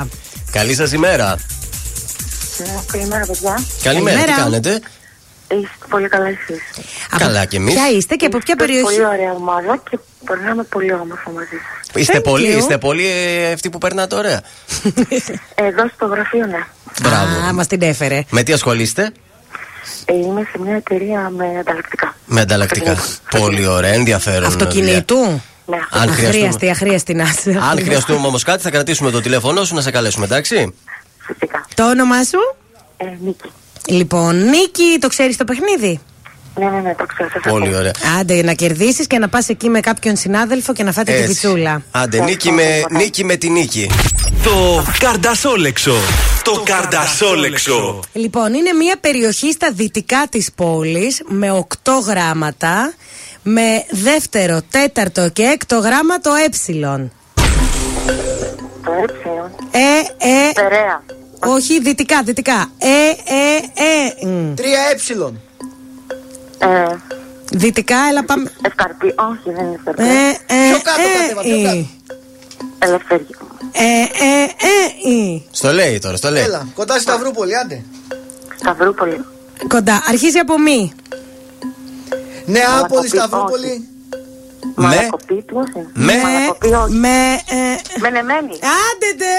2310-266-233. Καλή σας ημέρα. Καλημέρα, παιδιά. Καλημέρα, τι Καλημέρα. κάνετε; Είστε πολύ καλά εσείς. Καλά κι εμείς. Ποια είστε και από ποια Είστε περιοχή; Πολύ ωραία ομάδα και περνάμε πολύ όμορφα μαζί σας. Είστε Thank πολύ, you. είστε πολύ ε, αυτοί που περνάτε ωραία. Εδώ στο γραφείο, ναι. Μπράβο. Α, μας την έφερε. Με τι ασχολείστε, Ε, είμαι σε μια εταιρεία με ανταλλακτικά. Με ανταλλακτικά. Πολύ ωραία, ενδιαφέρον. Αυτοκινήτου; Ναι. Αν χρειαστούμε, Αχρίαστη, αχρίαστη να είσαι. αν χρειαστούμε όμως κάτι, θα κρατήσουμε το τηλέφωνό σου να σε καλέσουμε, εντάξει; Το όνομά σου; Ε, Νίκη. Λοιπόν, Νίκη, το ξέρεις το παιχνίδι; Ναι, ναι, ναι, το ξέρω. σας Πολύ ακούω. ωραία. Άντε, να κερδίσεις και να πας εκεί με κάποιον συνάδελφο και να φάτε την Έτσι. πιτσούλα. Άντε, νίκη με, νίκη με τη νίκη. Το Καρντασόλεξο. Το Καρντασόλεξο. Λοιπόν, είναι μια περιοχή στα δυτικά της πόλης με οκτώ γράμματα με δεύτερο, τέταρτο και έκτο γράμμα το ε. Το έψιλον. Ε, ε, Περαία. όχι, δυτικά, δυτικά. Ε, ε, ε. μ. Τρία έψιλον. Ε, Δυτικά, έλα πάμε. Ευκαρπή. Όχι, δεν είναι ευκαρπή. Ε, ε, Πιο κάτω, ε, κατέβα, πιο ε. κάτω. Ελευθερία. Ε, ε, ε, ε. Στο λέει τώρα, στο λέει. Έλα, κοντά στη Σταυρούπολη, άντε. Σταυρούπολη. Κοντά, αρχίζει από μη. Νέα Άπολης, Μαλακοπή, Σταυρούπολη. Με, Μαλακοπή, τι όχι. με, Μαλακοπή, όχι. Με, ε, Μενεμένη. Άντε ντε!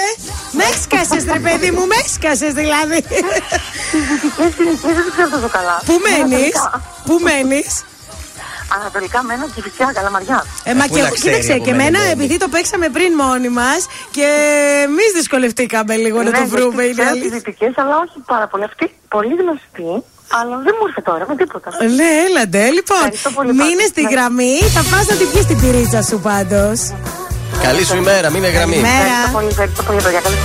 Με έσκασες ρε παιδί μου, με έσκασες δηλαδή. Στις δυτικές συνοικίες δεν ξέρω τόσο καλά. Πού μένεις, Ανατολικά. πού μένεις; Ανατολικά μένω και φυσικά καλαμαριά. Ε, μα πού και να εγώ, ξέρει κοίταξε, από και μένα, εμένα ναι. επειδή το παίξαμε πριν μόνοι μας και εμείς δυσκολευτήκαμε λίγο να Ναι, το βρούμε. γιατί Είναι ξέρω τις αλήθεια. δυτικές, αλλά όχι πάρα πολύ. Αυτή πολύ γνωστή, αλλά δεν μου ήρθε τώρα με τίποτα. Ναι, έλατε. Λοιπόν, Ευχαριστώ πολύ, μείνε πάντως. στη Ναι. γραμμή. Θα πα να την πιεις την πυρίτσα σου πάντως. καλή σου ημέρα, μείνε γραμμή. Καλημέρα. Ευχαριστώ πολύ, ευχαριστώ πολύ, παιδιά. Καλή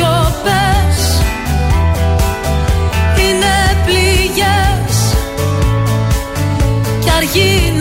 σιωπές είναι πληγές. Κι αργεί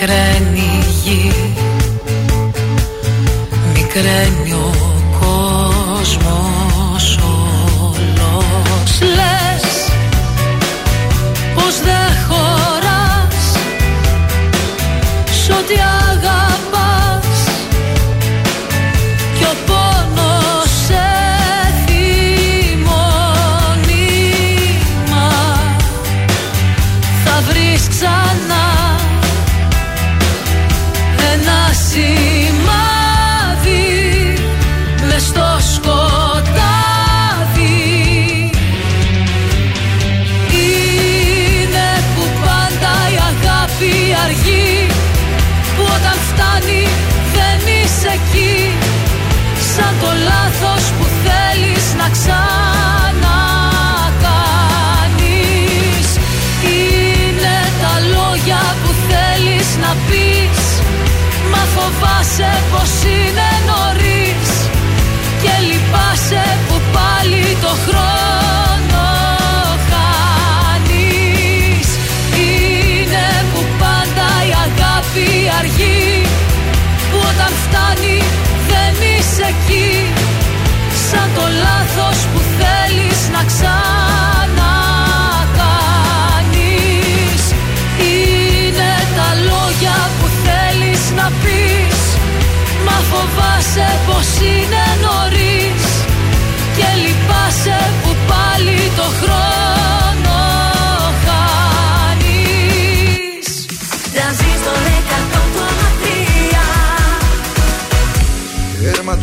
creer.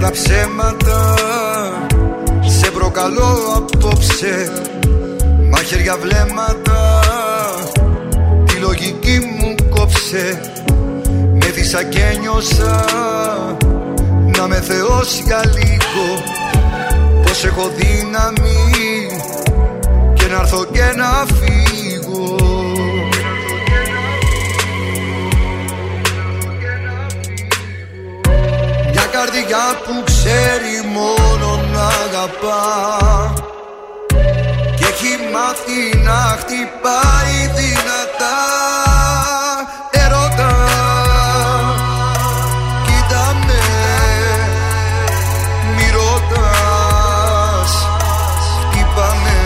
τα ψέματα. Σε προκαλώ απόψε Μαχαίρια βλέμματα. Τη λογική μου κόψε Με δίσα και νιώσα. Να με θεός για λίγο Πως έχω δύναμη. Και να έρθω και να φύγω καρδιά που ξέρει μόνο να αγαπά. Και έχει μάθει να χτυπάει δυνατά. Ερώτα Κοίτα με Μη ρωτάς Χτύπαμε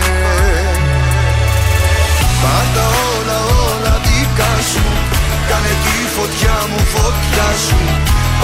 Πάντα όλα όλα δικά σου Κάνε τη φωτιά μου φωτιά σου.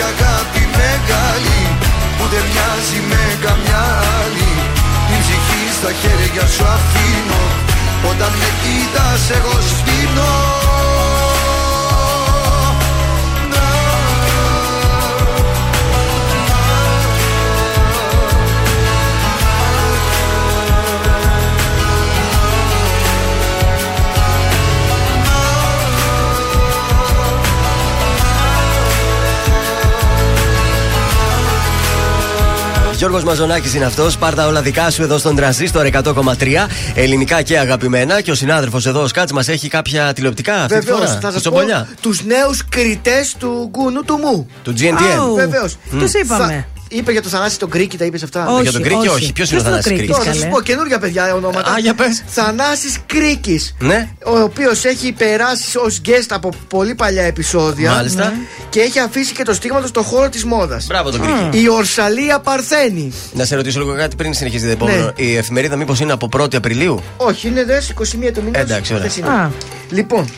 έχω τέτοια αγάπη μεγάλη Που δεν μοιάζει με καμιά άλλη. Την ψυχή στα χέρια σου αφήνω Όταν με κοίτας εγώ σφήνω Γιώργος Μαζονάκης είναι αυτός. Πάρτα όλα δικά σου εδώ στον τρανζίστορ 100,3. Ελληνικά και αγαπημένα. Και ο συνάδελφος εδώ, ο Σκάτς, μας έχει κάποια τηλεοπτικά αυτή τη Βεβαίως, φορά; θα σας πω Τσομπολιά. τους νέους κριτές του γκούνου του μου. Του GNTM. Βεβαίως. Τους είπαμε. Είπε για το Θανάση τον Κρίκη, τα είπες αυτά; Όχι, Για τον Κρίκη, όχι. όχι. Ποιος είναι ο Θανάσης Κρίκης; Τώρα θα καλέ; σα πω καινούργια παιδιά ονόματα. Α, για πες. Θανάσης Κρίκης Ναι. Ο οποίος έχει περάσει ως guest από πολύ παλιά επεισόδια. Μάλιστα. Ναι. Και έχει αφήσει και το στίγμα του στον χώρο της μόδας. Μπράβο τον Κρίκη. Η Ορσαλία Παρθένη. Να σε ρωτήσω λίγο κάτι πριν συνεχίσετε επόμενο. Ναι. Η εφημερίδα μήπως είναι από 1η Απριλίου; Όχι, είναι δε 21 του μήνα. Εντάξει, ωραία. χθεσινή. Α. Λοιπόν,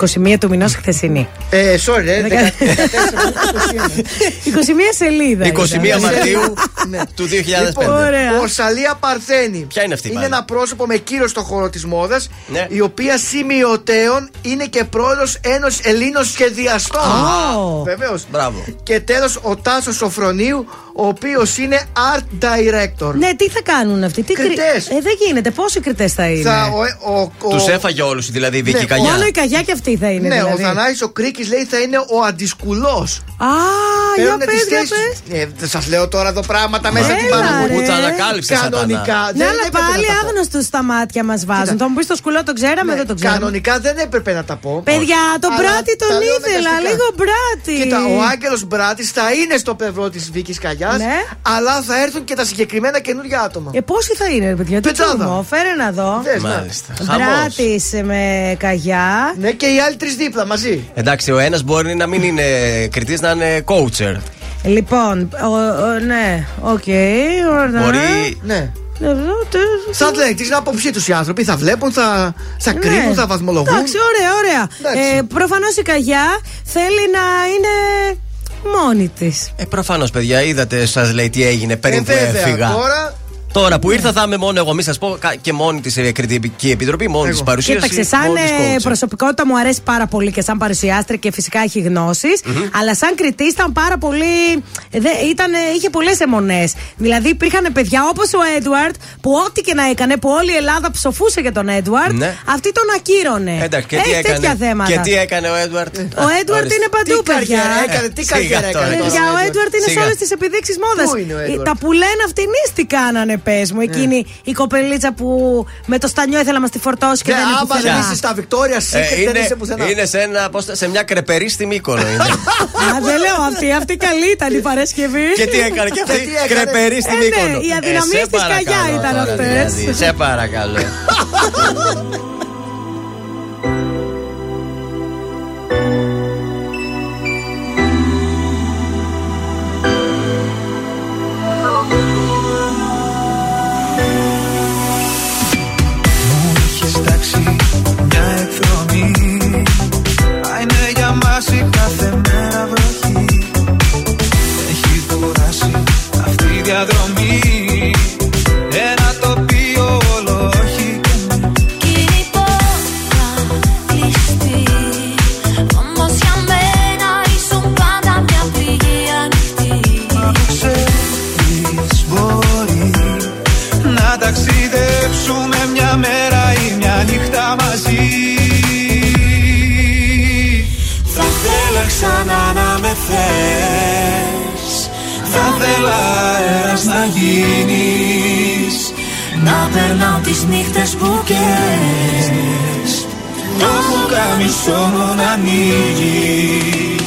21 του μηνός χθεσινή. ε, sorry, ε, Δεκα- 14, 21 σελίδα. 21 ήταν. Μαρτίου Ναι. του 2005. Λοιπόν, Ωραία. Ορσαλία Παρθένη. Ποια είναι αυτή, Είναι πάλι; ένα πρόσωπο με κύριο στο χώρο της μόδας, Ναι. η οποία σημειωτέων είναι και πρόεδρος Ένωσης Ελλήνων Σχεδιαστών. Α. Βεβαίως. Μπράβο. Και τέλος ο Τάσος Σοφρονίου, ο οποίος είναι art director. Ναι, τι θα κάνουν αυτοί. Τι κρι- Κριτές. Ε, δεν γίνεται. Πόσοι κριτές θα είναι; Θα, ο, ο, ο, Τους έφαγε όλους δηλαδή η Βίκη Ναι, Καγιά. Μόνο η καγιά και αυτή θα είναι. Ναι, δηλαδή. ο Θανάης ο Κρίκης λέει θα είναι ο αντισκουλός. Α, για πες, για πες. Σας λέω τώρα εδώ πράγματα μέσα Έλα, στην παραγωγή. ρε. Που τα ανακάλυψε Κανονικά. Ναι, δεν αλλά έπρεπε πάλι να τα πω. άγνωστους στα μάτια μας βάζουν. Κοίτα. Θα μου πει το σκουλό το ξέραμε, Ναι, δεν το ξέραμε. Κανονικά δεν έπρεπε να τα πω. Παιδιά, τον Αλλά Μπράτη τον τα λέω ήθελα. αναγκαστικά. Λίγο Μπράτη. Κοίτα, ο Άγγελος Μπράτης θα είναι στο πλευρό της Βίκης Καγιά, Ναι. αλλά θα έρθουν και τα συγκεκριμένα καινούργια άτομα. Ε, πόσοι θα είναι, ρε παιδιά, τι Πετσάδα. τσούμο, φέρε να δω. Δες, να. Μάλιστα. Χαμός. Μπράτη με Καγιά. Ναι, και οι άλλοι τρεις δίπλα μαζί. Εντάξει, ο ένας μπορεί να μην είναι κριτής, να είναι coacher. Λοιπόν, ο, ο, ναι, οκ. ωραία. Μπορεί. Ναι. Ε, τε- Θα λέει την άποψή τους οι άνθρωποι, θα βλέπουν, θα, θα Ναι. κρίνουν, θα βαθμολογούν. Εντάξει, ωραία, ωραία. Εντάξει. Ε, Προφανώς η Καγιά θέλει να είναι μόνη της. Ε, προφανώς, παιδιά, είδατε, σας λέει τι έγινε πριν Ε, που βέβαια, έφυγα. τώρα Τώρα που ήρθα θα είμαι μόνο εγώ. Μην σας πω κα- και μόνη της Κριτική Επιτροπή, μόνη της παρουσίαση. Κοίταξε, σαν μόνης της ε, coacher. προσωπικότητα μου αρέσει πάρα πολύ και σαν παρουσιάστρια και φυσικά έχει γνώσεις, Αλλά σαν κριτής ήταν πάρα πολύ. Δε, ήταν, είχε πολλές αιμονές. Δηλαδή υπήρχαν παιδιά όπως ο Έντουαρτ που ό,τι και να έκανε, που όλη η Ελλάδα ψοφούσε για τον Έντουαρτ, Ναι. αυτή τον ακύρωνε. Εντάξει, και έχει τι έκανε. τέτοια θέματα. Και τι έκανε ο Έντουαρτ; Ο Έντουαρτ είναι παντού, Τι παιδιά. καριέρα έκανε, τι Σιγά καριέρα τώρα. έκανε. Παιδιά, ο τώρα Έντουαρτ είναι σε Σιγά. όλες τις επιδείξεις μόδας. Πού είναι ο Έντουαρτ; Τα που λένε αυτινείς τι κάνανε, πες μου. Εκείνη η κοπελίτσα που με το στανιό ήθελε να μας τη φορτώσει και Ναι, δεν άμα ήθελε. δεν είσαι στα Victoria's Ε, Secret, δεν είσαι είναι, πουθενά. είναι σε, ένα, πώς, τα- σε μια κρεπερή στη Μύκονο. είναι. Α, δεν λέω αυτή, αυτή καλή ήταν η Παρασκευή. και τι έκανε και αυτή; τι έκανε; κρεπερή στη Ε, ναι, Μύκονο. οι αδυναμίες σε διαδρομή. Ένα τοπίο όλο όχι Κι η πόρτα κλειστή. Όμως για μένα ήσουν πάντα μια πληγή ανοιχτή. Μα ξέρεις μπορεί Να ταξιδέψουμε μια μέρα ή μια νύχτα μαζί. Θα θέλα ξανά να με θες. Θα θέλα αέρας να γίνεις. Να περνάω τις νύχτες που καίες Το πουκάμισο μου να ανοίγεις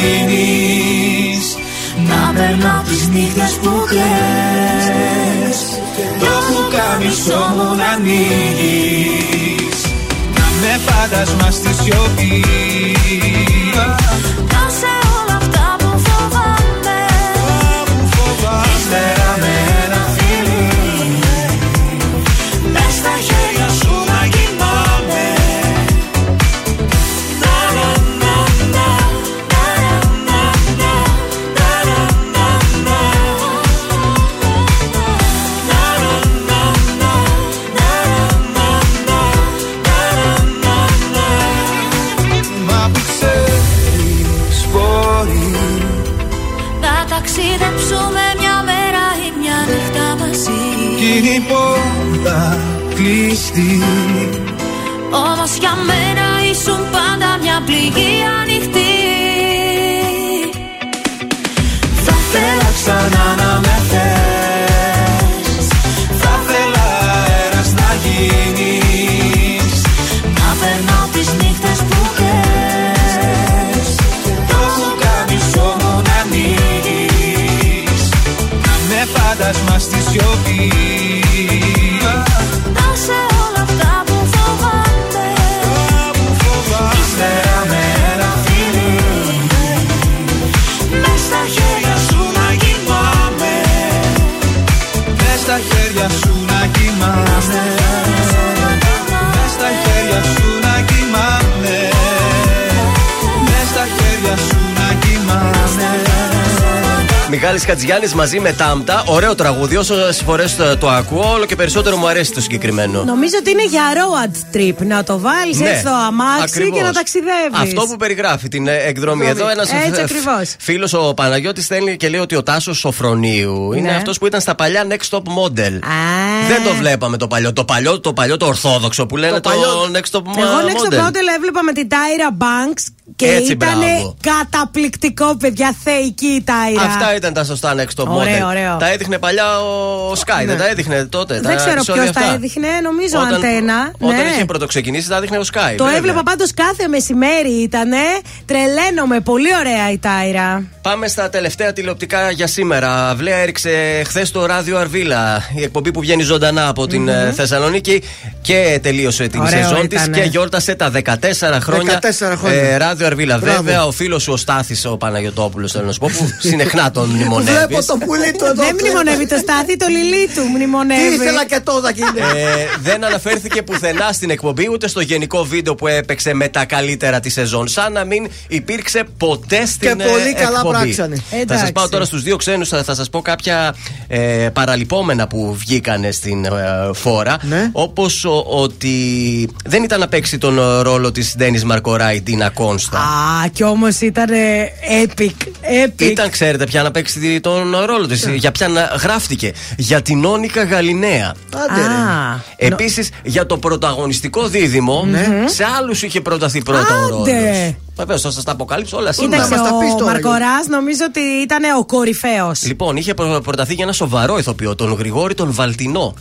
να γίνεις Να περνάω τις νύχτες που κλαις. Το πουκάμισο μου να ανοίγεις. Να με φάντασμα στη σιωπή I'm Μιχάλης Χατζιάννης μαζί με Τάμτα. Ωραίο τραγούδι. Όσες φορές το, το ακούω, όλο και περισσότερο μου αρέσει το συγκεκριμένο. Νομίζω ότι είναι για road trip. Να το βάλεις Ναι, έτσι στο αμάξι ακριβώς. και να ταξιδεύεις. Αυτό που περιγράφει την ε, εκδρομή. Εδώ ένας Έτσι ακριβώς. φίλος ο Παναγιώτης στέλνει και λέει ότι ο Τάσος Σοφρονίου είναι Ναι. αυτός που ήταν στα παλιά Next Top Model. Δεν το βλέπαμε το παλιό. Το παλιό, το παλιό, το ορθόδοξο που λένε το, Next Top Εγώ next Model. to model έβλεπα με την Tyra Banks και Έτσι, ήταν μπράβο. καταπληκτικό, παιδιά, θεϊκή η Tyra. Αυτά ήταν τα σωστά Next Top Ωραίο, Model. ωραίο. Τα έδειχνε παλιά ο Sky, δεν τα έδειχνε τότε. Δεν τα ξέρω επεισόδια ποιος τα αυτά. έδειχνε, νομίζω Όταν- αντένα. Όταν ναι. είχε πρωτοξεκινήσει, τα έδειχνε ο Sky. Το βέβαια. έβλεπα πάντως κάθε μεσημέρι ήτανε. Τρελαίνομαι, πολύ ωραία η Τάιρα. Πάμε στα τελευταία τηλεοπτικά για σήμερα. Βλέα έριξε χθες το ράδιο Αρβίλα, η εκπομπή που βγαίνει ζωντανά από την ε, Θεσσαλονίκη και τελείωσε την Ωραίο σεζόν της ήτανε. και γιόρτασε τα 14 χρόνια. 14 χρόνια. ε, ράδιο Αρβίλα. Μπράβο. Βέβαια, ο φίλος σου ο Στάθης, ο Παναγιοτόπουλος, θέλω να σου πω, που συνεχνά τον μνημονεύεις. Βλέπω το πουλί του εδώ. Δεν μνημονεύει το στάθι, το λιλί του μνημονεύει. Τι ήθελα και τώρα κύριε. Ε, δεν αναφέρθηκε πουθενά στην εκπομπή ούτε στο γενικό βίντεο που έπαιξε με τα καλύτερα της σεζόν. Σαν να μην υπήρξε ποτέ στην Και ε, πολύ καλά εκπομπή. πράξανε. Θα σας Εντάξει. πάω τώρα στους δύο ξένους, θα, θα σας πω κάποια ε, παραλυπόμενα που βγήκανε στην ε, φόρα. Ναι. Όπως ότι δεν ήταν να παίξει τον ε, ρόλο της Ντένις Μαρκοράη, Τίνα Κόνστα. Α, κι όμως ήταν epic. Epic. Ήταν, ξέρετε, πια να παίξει τον ρόλο της. Για ποια να γράφτηκε. Για την Όνικα Γαλινέα. Άντε, ρε. Α, Επίσης για το πρωταγωνιστικό δίδυμο, σε άλλους είχε προταθεί πρώτα ο ρόλος. Άντε. Βεβαίως, θα σας τα αποκαλύψω όλα σήμερα. Κοίταξε, μας τα πεις ο τώρα, Μαρκοράς νομίζω ότι ήταν ο κορυφαίος. Λοιπόν, είχε προ- προταθεί για ένα σοβαρό ηθοποιό, τον Γρηγόρη τον Βαλτινό.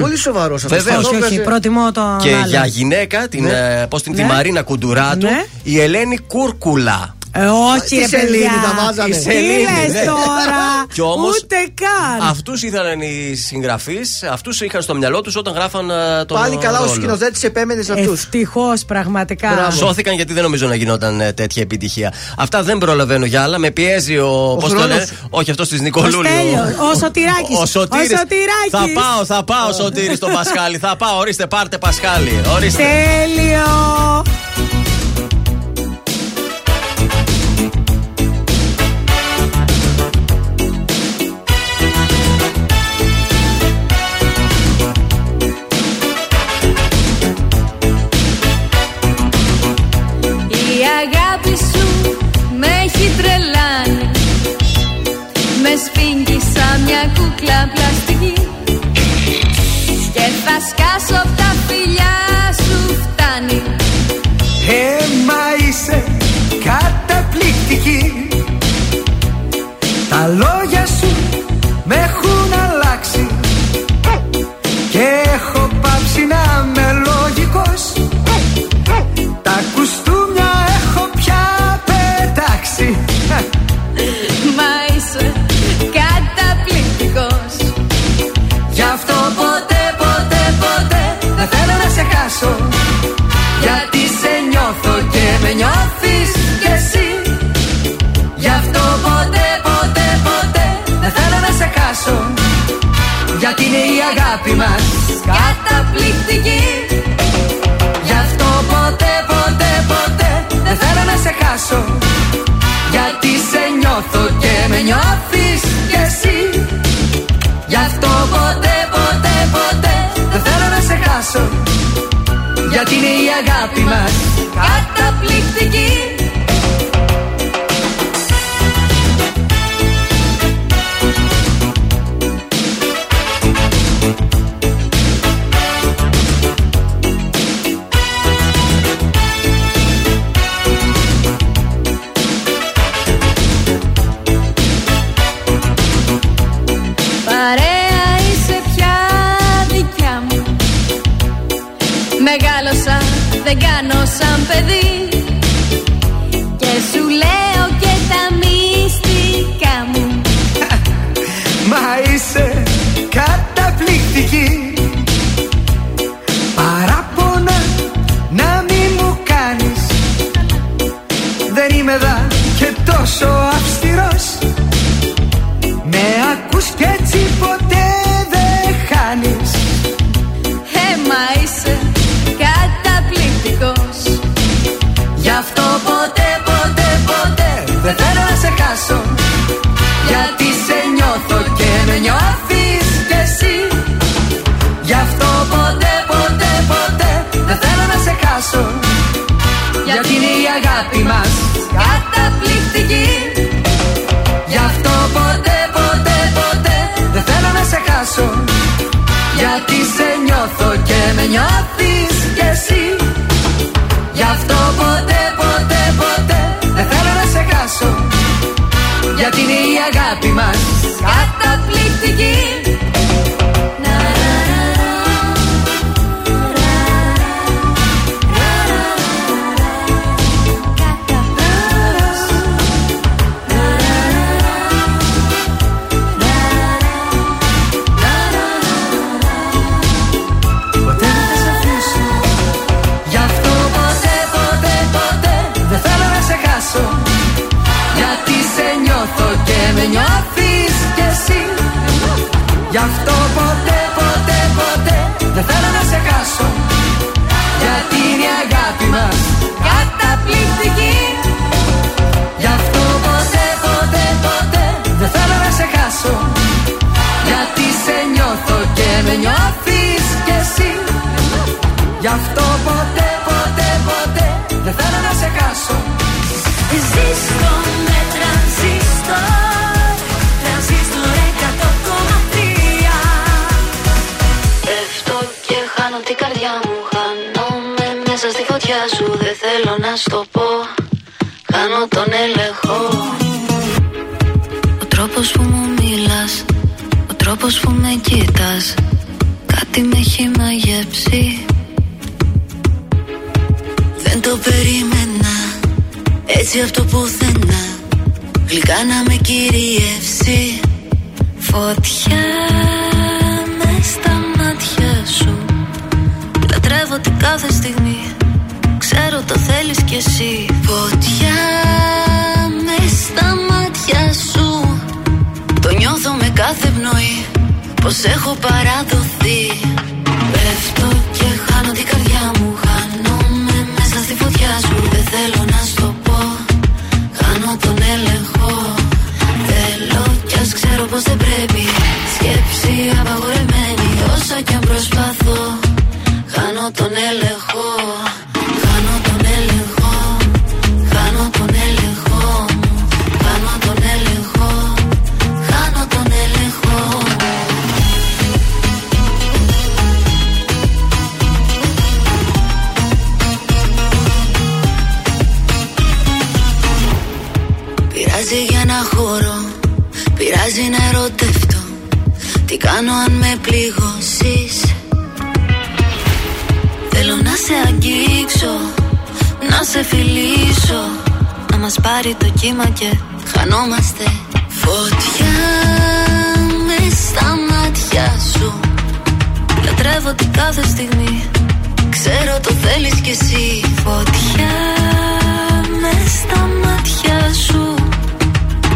Πολύ σοβαρός αυτός. Βεβαίως. Όχι, όχι, προτιμώ το. Και άλλο. για γυναίκα, την, Ναι. ε, πώς την, τη Ναι. Μαρίνα Κουντουράτου, Ναι. η Ελένη Κούρκουλα. Ε, όχι, Τι ρε σελήνη παιδιά. τα βάζανε. Η Τι Σελήνη, λες ναι. τώρα; Κι όμως, Ούτε καν. Αυτούς ήθελαν οι συγγραφείς, αυτούς είχαν στο μυαλό τους όταν γράφαν ε, τον Πάλι καλά ο ρόλο. σκηνοθέτης επέμενε σε αυτούς. Ευτυχώς, πραγματικά. Μπράβο. Σώθηκαν γιατί δεν νομίζω να γινόταν ε, τέτοια επιτυχία. Αυτά δεν προλαβαίνω για άλλα. Με πιέζει ο. Πώς το χρόνος. λένε, Όχι αυτός της Ο Νικολούλη. Στέλιος, ο Σωτηράκης. Ο Σωτήρης. Ο Σωτηράκης. Θα πάω, θα πάω, Σωτήρη στον Πασχάλη. Θα πάω, ορίστε, πάρτε Πασχάλη. Ορίστε. Τέλειο. Γιατί είναι η αγάπη μας. Καταπληκτική νιώθεις κι εσύ. Γι' αυτό ποτέ, ποτέ, ποτέ δεν θέλω να σε χάσω. Γιατί είναι η αγάπη μας Καταπληκτική. Γι' αυτό ποτέ, ποτέ, ποτέ δεν θέλω να σε χάσω. Γιατί σε νιώθω και με νιώθεις κι εσύ. Γι' αυτό ποτέ, ποτέ, ποτέ δεν θέλω να σε χάσω. Γιατί είναι η αγάπη μας με νιώθεις κι εσύ. Γι' αυτό ποτέ, ποτέ, ποτέ Δεν θέλω να σε χάσω. Γιατί είναι η αγάπη μας Καταπληκτική. Γι' αυτό ποτέ, ποτέ, ποτέ Δεν θέλω να σε χάσω. Γιατί σε νιώθω και με νιώθεις κι εσύ. Γι' αυτό ποτέ, ποτέ, ποτέ Δεν θέλω να σε χάσω. Ζήστο με τρανζίστορ Τρανζίστορ μέσα στη φωτιά σου Δεν θέλω να στο πω. Χάνω τον έλεγχο. Ο τρόπος που μου μιλάς Ο τρόπος που με κοίτας Κάτι Κάτι με έχει μαγέψει. Δεν το περίμενα Έτσι από το πουθενά. Γλυκά να με κυριεύσει. Φωτιά μες στα μάτια σου. Λατρεύω την κάθε στιγμή. Ξέρω το θέλεις κι εσύ. Φωτιά με στα μάτια σου. Το νιώθω με κάθε πνοή. Πως έχω παραδοθεί. Πέφτω και χάνω την καρδιά μου. Χάνομαι μέσα στη φωτιά σου. Δεν θέλω να σου το πω. Χάνω τον έλεγχο. Θέλω κι ας ξέρω πως δεν πρέπει. Σκέψη απαγορεμένη Όσο κι αν προσπαθώ Χάνω τον έλεγχο πάρει το κύμα και χανόμαστε. Φωτιά με στα μάτια σου. Λατρεύω την κάθε στιγμή. Ξέρω το θέλεις κι εσύ. Φωτιά με στα μάτια σου.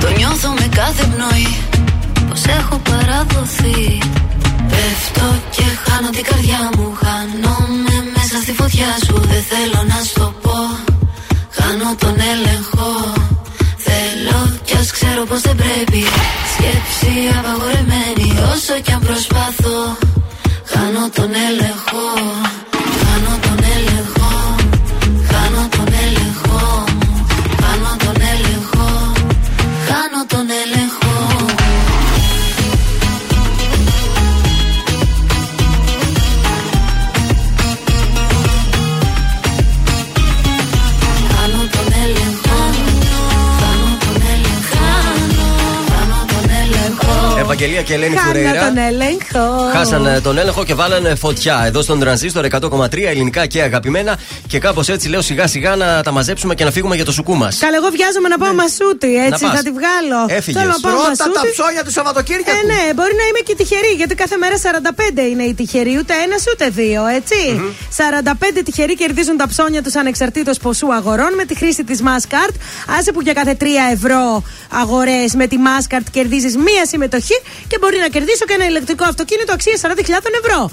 Το νιώθω με κάθε πνοή. Πως έχω παραδοθεί. Πέφτω και χάνω την καρδιά μου. Χάνομαι μέσα στη φωτιά σου. Δεν θέλω να σου το πω Χάνω τον έλεγχο. Θέλω κι ας ξέρω πως δεν πρέπει. Σκέψη απαγορεμένη Όσο κι αν προσπαθώ Χάνω τον έλεγχο έλεγχο Ευαγγελία και Ελένη Χάνω Φουρέιρα. τον έλεγχο. Χάσαν ε, τον έλεγχο και βάλανε φωτιά εδώ στον τρανζίστορ 100,3 ελληνικά και αγαπημένα. Και κάπως έτσι λέω σιγά σιγά να τα μαζέψουμε και να φύγουμε για το σουκού μας. Καλά, εγώ βιάζομαι να πάω μασούτι, έτσι Ναι. Να πας. θα τη βγάλω. Έφυγες. Θέλω να πάω Πρώτα μασούτι. τα ψώνια του Σαββατοκύριακου. Ε, ναι, μπορεί να είμαι και τυχερή, γιατί κάθε μέρα 45 είναι οι τυχεροί, ούτε ένα ούτε δύο, έτσι. 45 τυχεροί κερδίζουν τα ψώνια τους ανεξαρτήτως ποσού αγορών με τη χρήση της Maskart. Άσε που για κάθε 3 ευρώ αγορές. Με τη Maskart κερδίζεις μία συμμετοχή και μπορεί να κερδίσω και ένα ηλεκτρικό αυτοκίνητο αξίας 40.000 ευρώ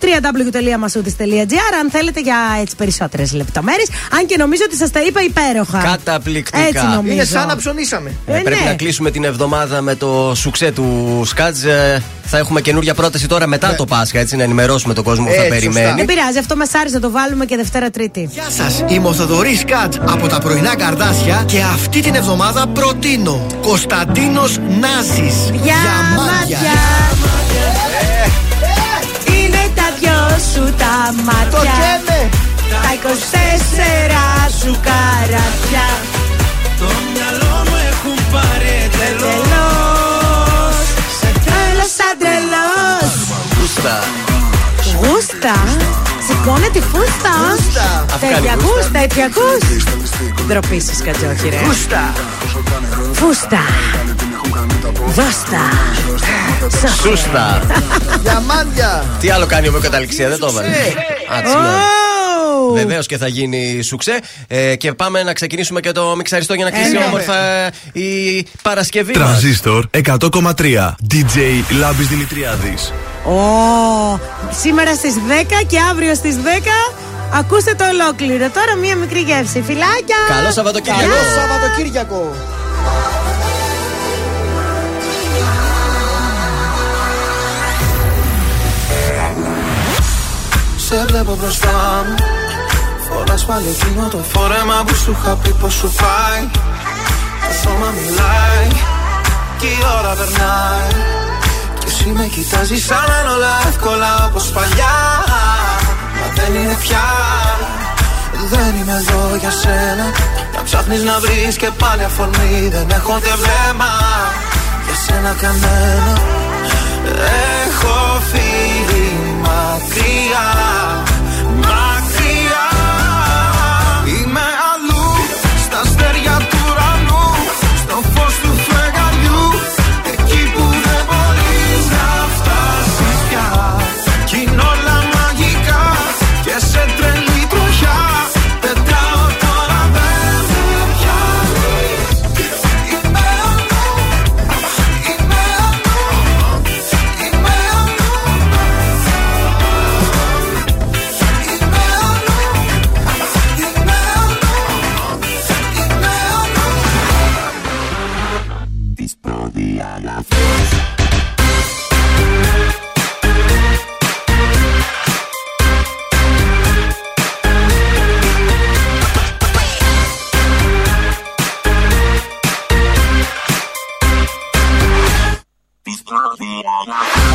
www.masudis.gr αν θέλετε για έτσι περισσότερε λεπτομέρειε. Αν και νομίζω ότι σα τα είπα υπέροχα. Καταπληκτικά. Έτσι νομίζω. Είναι σαν να ψωνίσαμε. Ε, Ε, πρέπει ναι. να κλείσουμε την εβδομάδα με το σουξέ του Σκάτζ. Ε, θα έχουμε καινούργια πρόταση τώρα μετά το Πάσχα, έτσι να ενημερώσουμε τον κόσμο που θα Έτσι, περιμένει. Δεν πειράζει, αυτό μα άρεσε να το βάλουμε και Δευτέρα Τρίτη. Γεια σα, είμαι ο Θοδωρή Σκάτ από τα πρωινά καρδάσια και αυτή την εβδομάδα προτείνω Κωνσταντίνο Νάζη. Διαμάτια. Είναι σου τα μάτια. Το καίμε. Τα 24 σου καρατιά. Το μυαλό μου έχουν πάρει τελώς Τελώς. Τρελός σαν τρελός. Γούστα. Γούστα. Σηκώνε τη φούστα. Γούστα. Τέτοια Αφγάνι γούστα, έτσι ακούς. Ντροπή σας κατζόχη ρε. Γούστα. Φούστα. Δώστα. Σούστα. Διαμάντια. Τι άλλο κάνει ο καταληξία, δεν το έβαλε. Ω. Βεβαίως και θα γίνει σουξέ. Ε, και πάμε να ξεκινήσουμε και το μιξαριστό για να κλείσει ναι. όμορφα ε, η Παρασκευή. μας. Τρανζίστορ 100,3. DJ Λάμπης Δημητριάδης. Ω, σήμερα στις 10 και αύριο στις 10 ακούστε το ολόκληρο. Τώρα μία μικρή γεύση. Φιλάκια! Καλό Σαββατοκύριακο. Καλό Σαββατοκύριακο. Σε βλέπω μπροστά μου. Φοράς πάλι εκείνο το φόρεμα που σου είχα πει πως σου πάει Το σώμα μιλάει και η ώρα περνάει. Κι εσύ με κοιτάζεις σαν να είναι όλα εύκολα όπως παλιά. Μα δεν είναι πια. Δεν είμαι εδώ για σένα. Να ψάχνεις να βρεις και πάλι αφορμή. Δεν έχω ούτε βλέμμα Για σένα κανένα. Έχω φύγει μα μακριά, μακριά. Τις προδιαγραφές Ψάχνω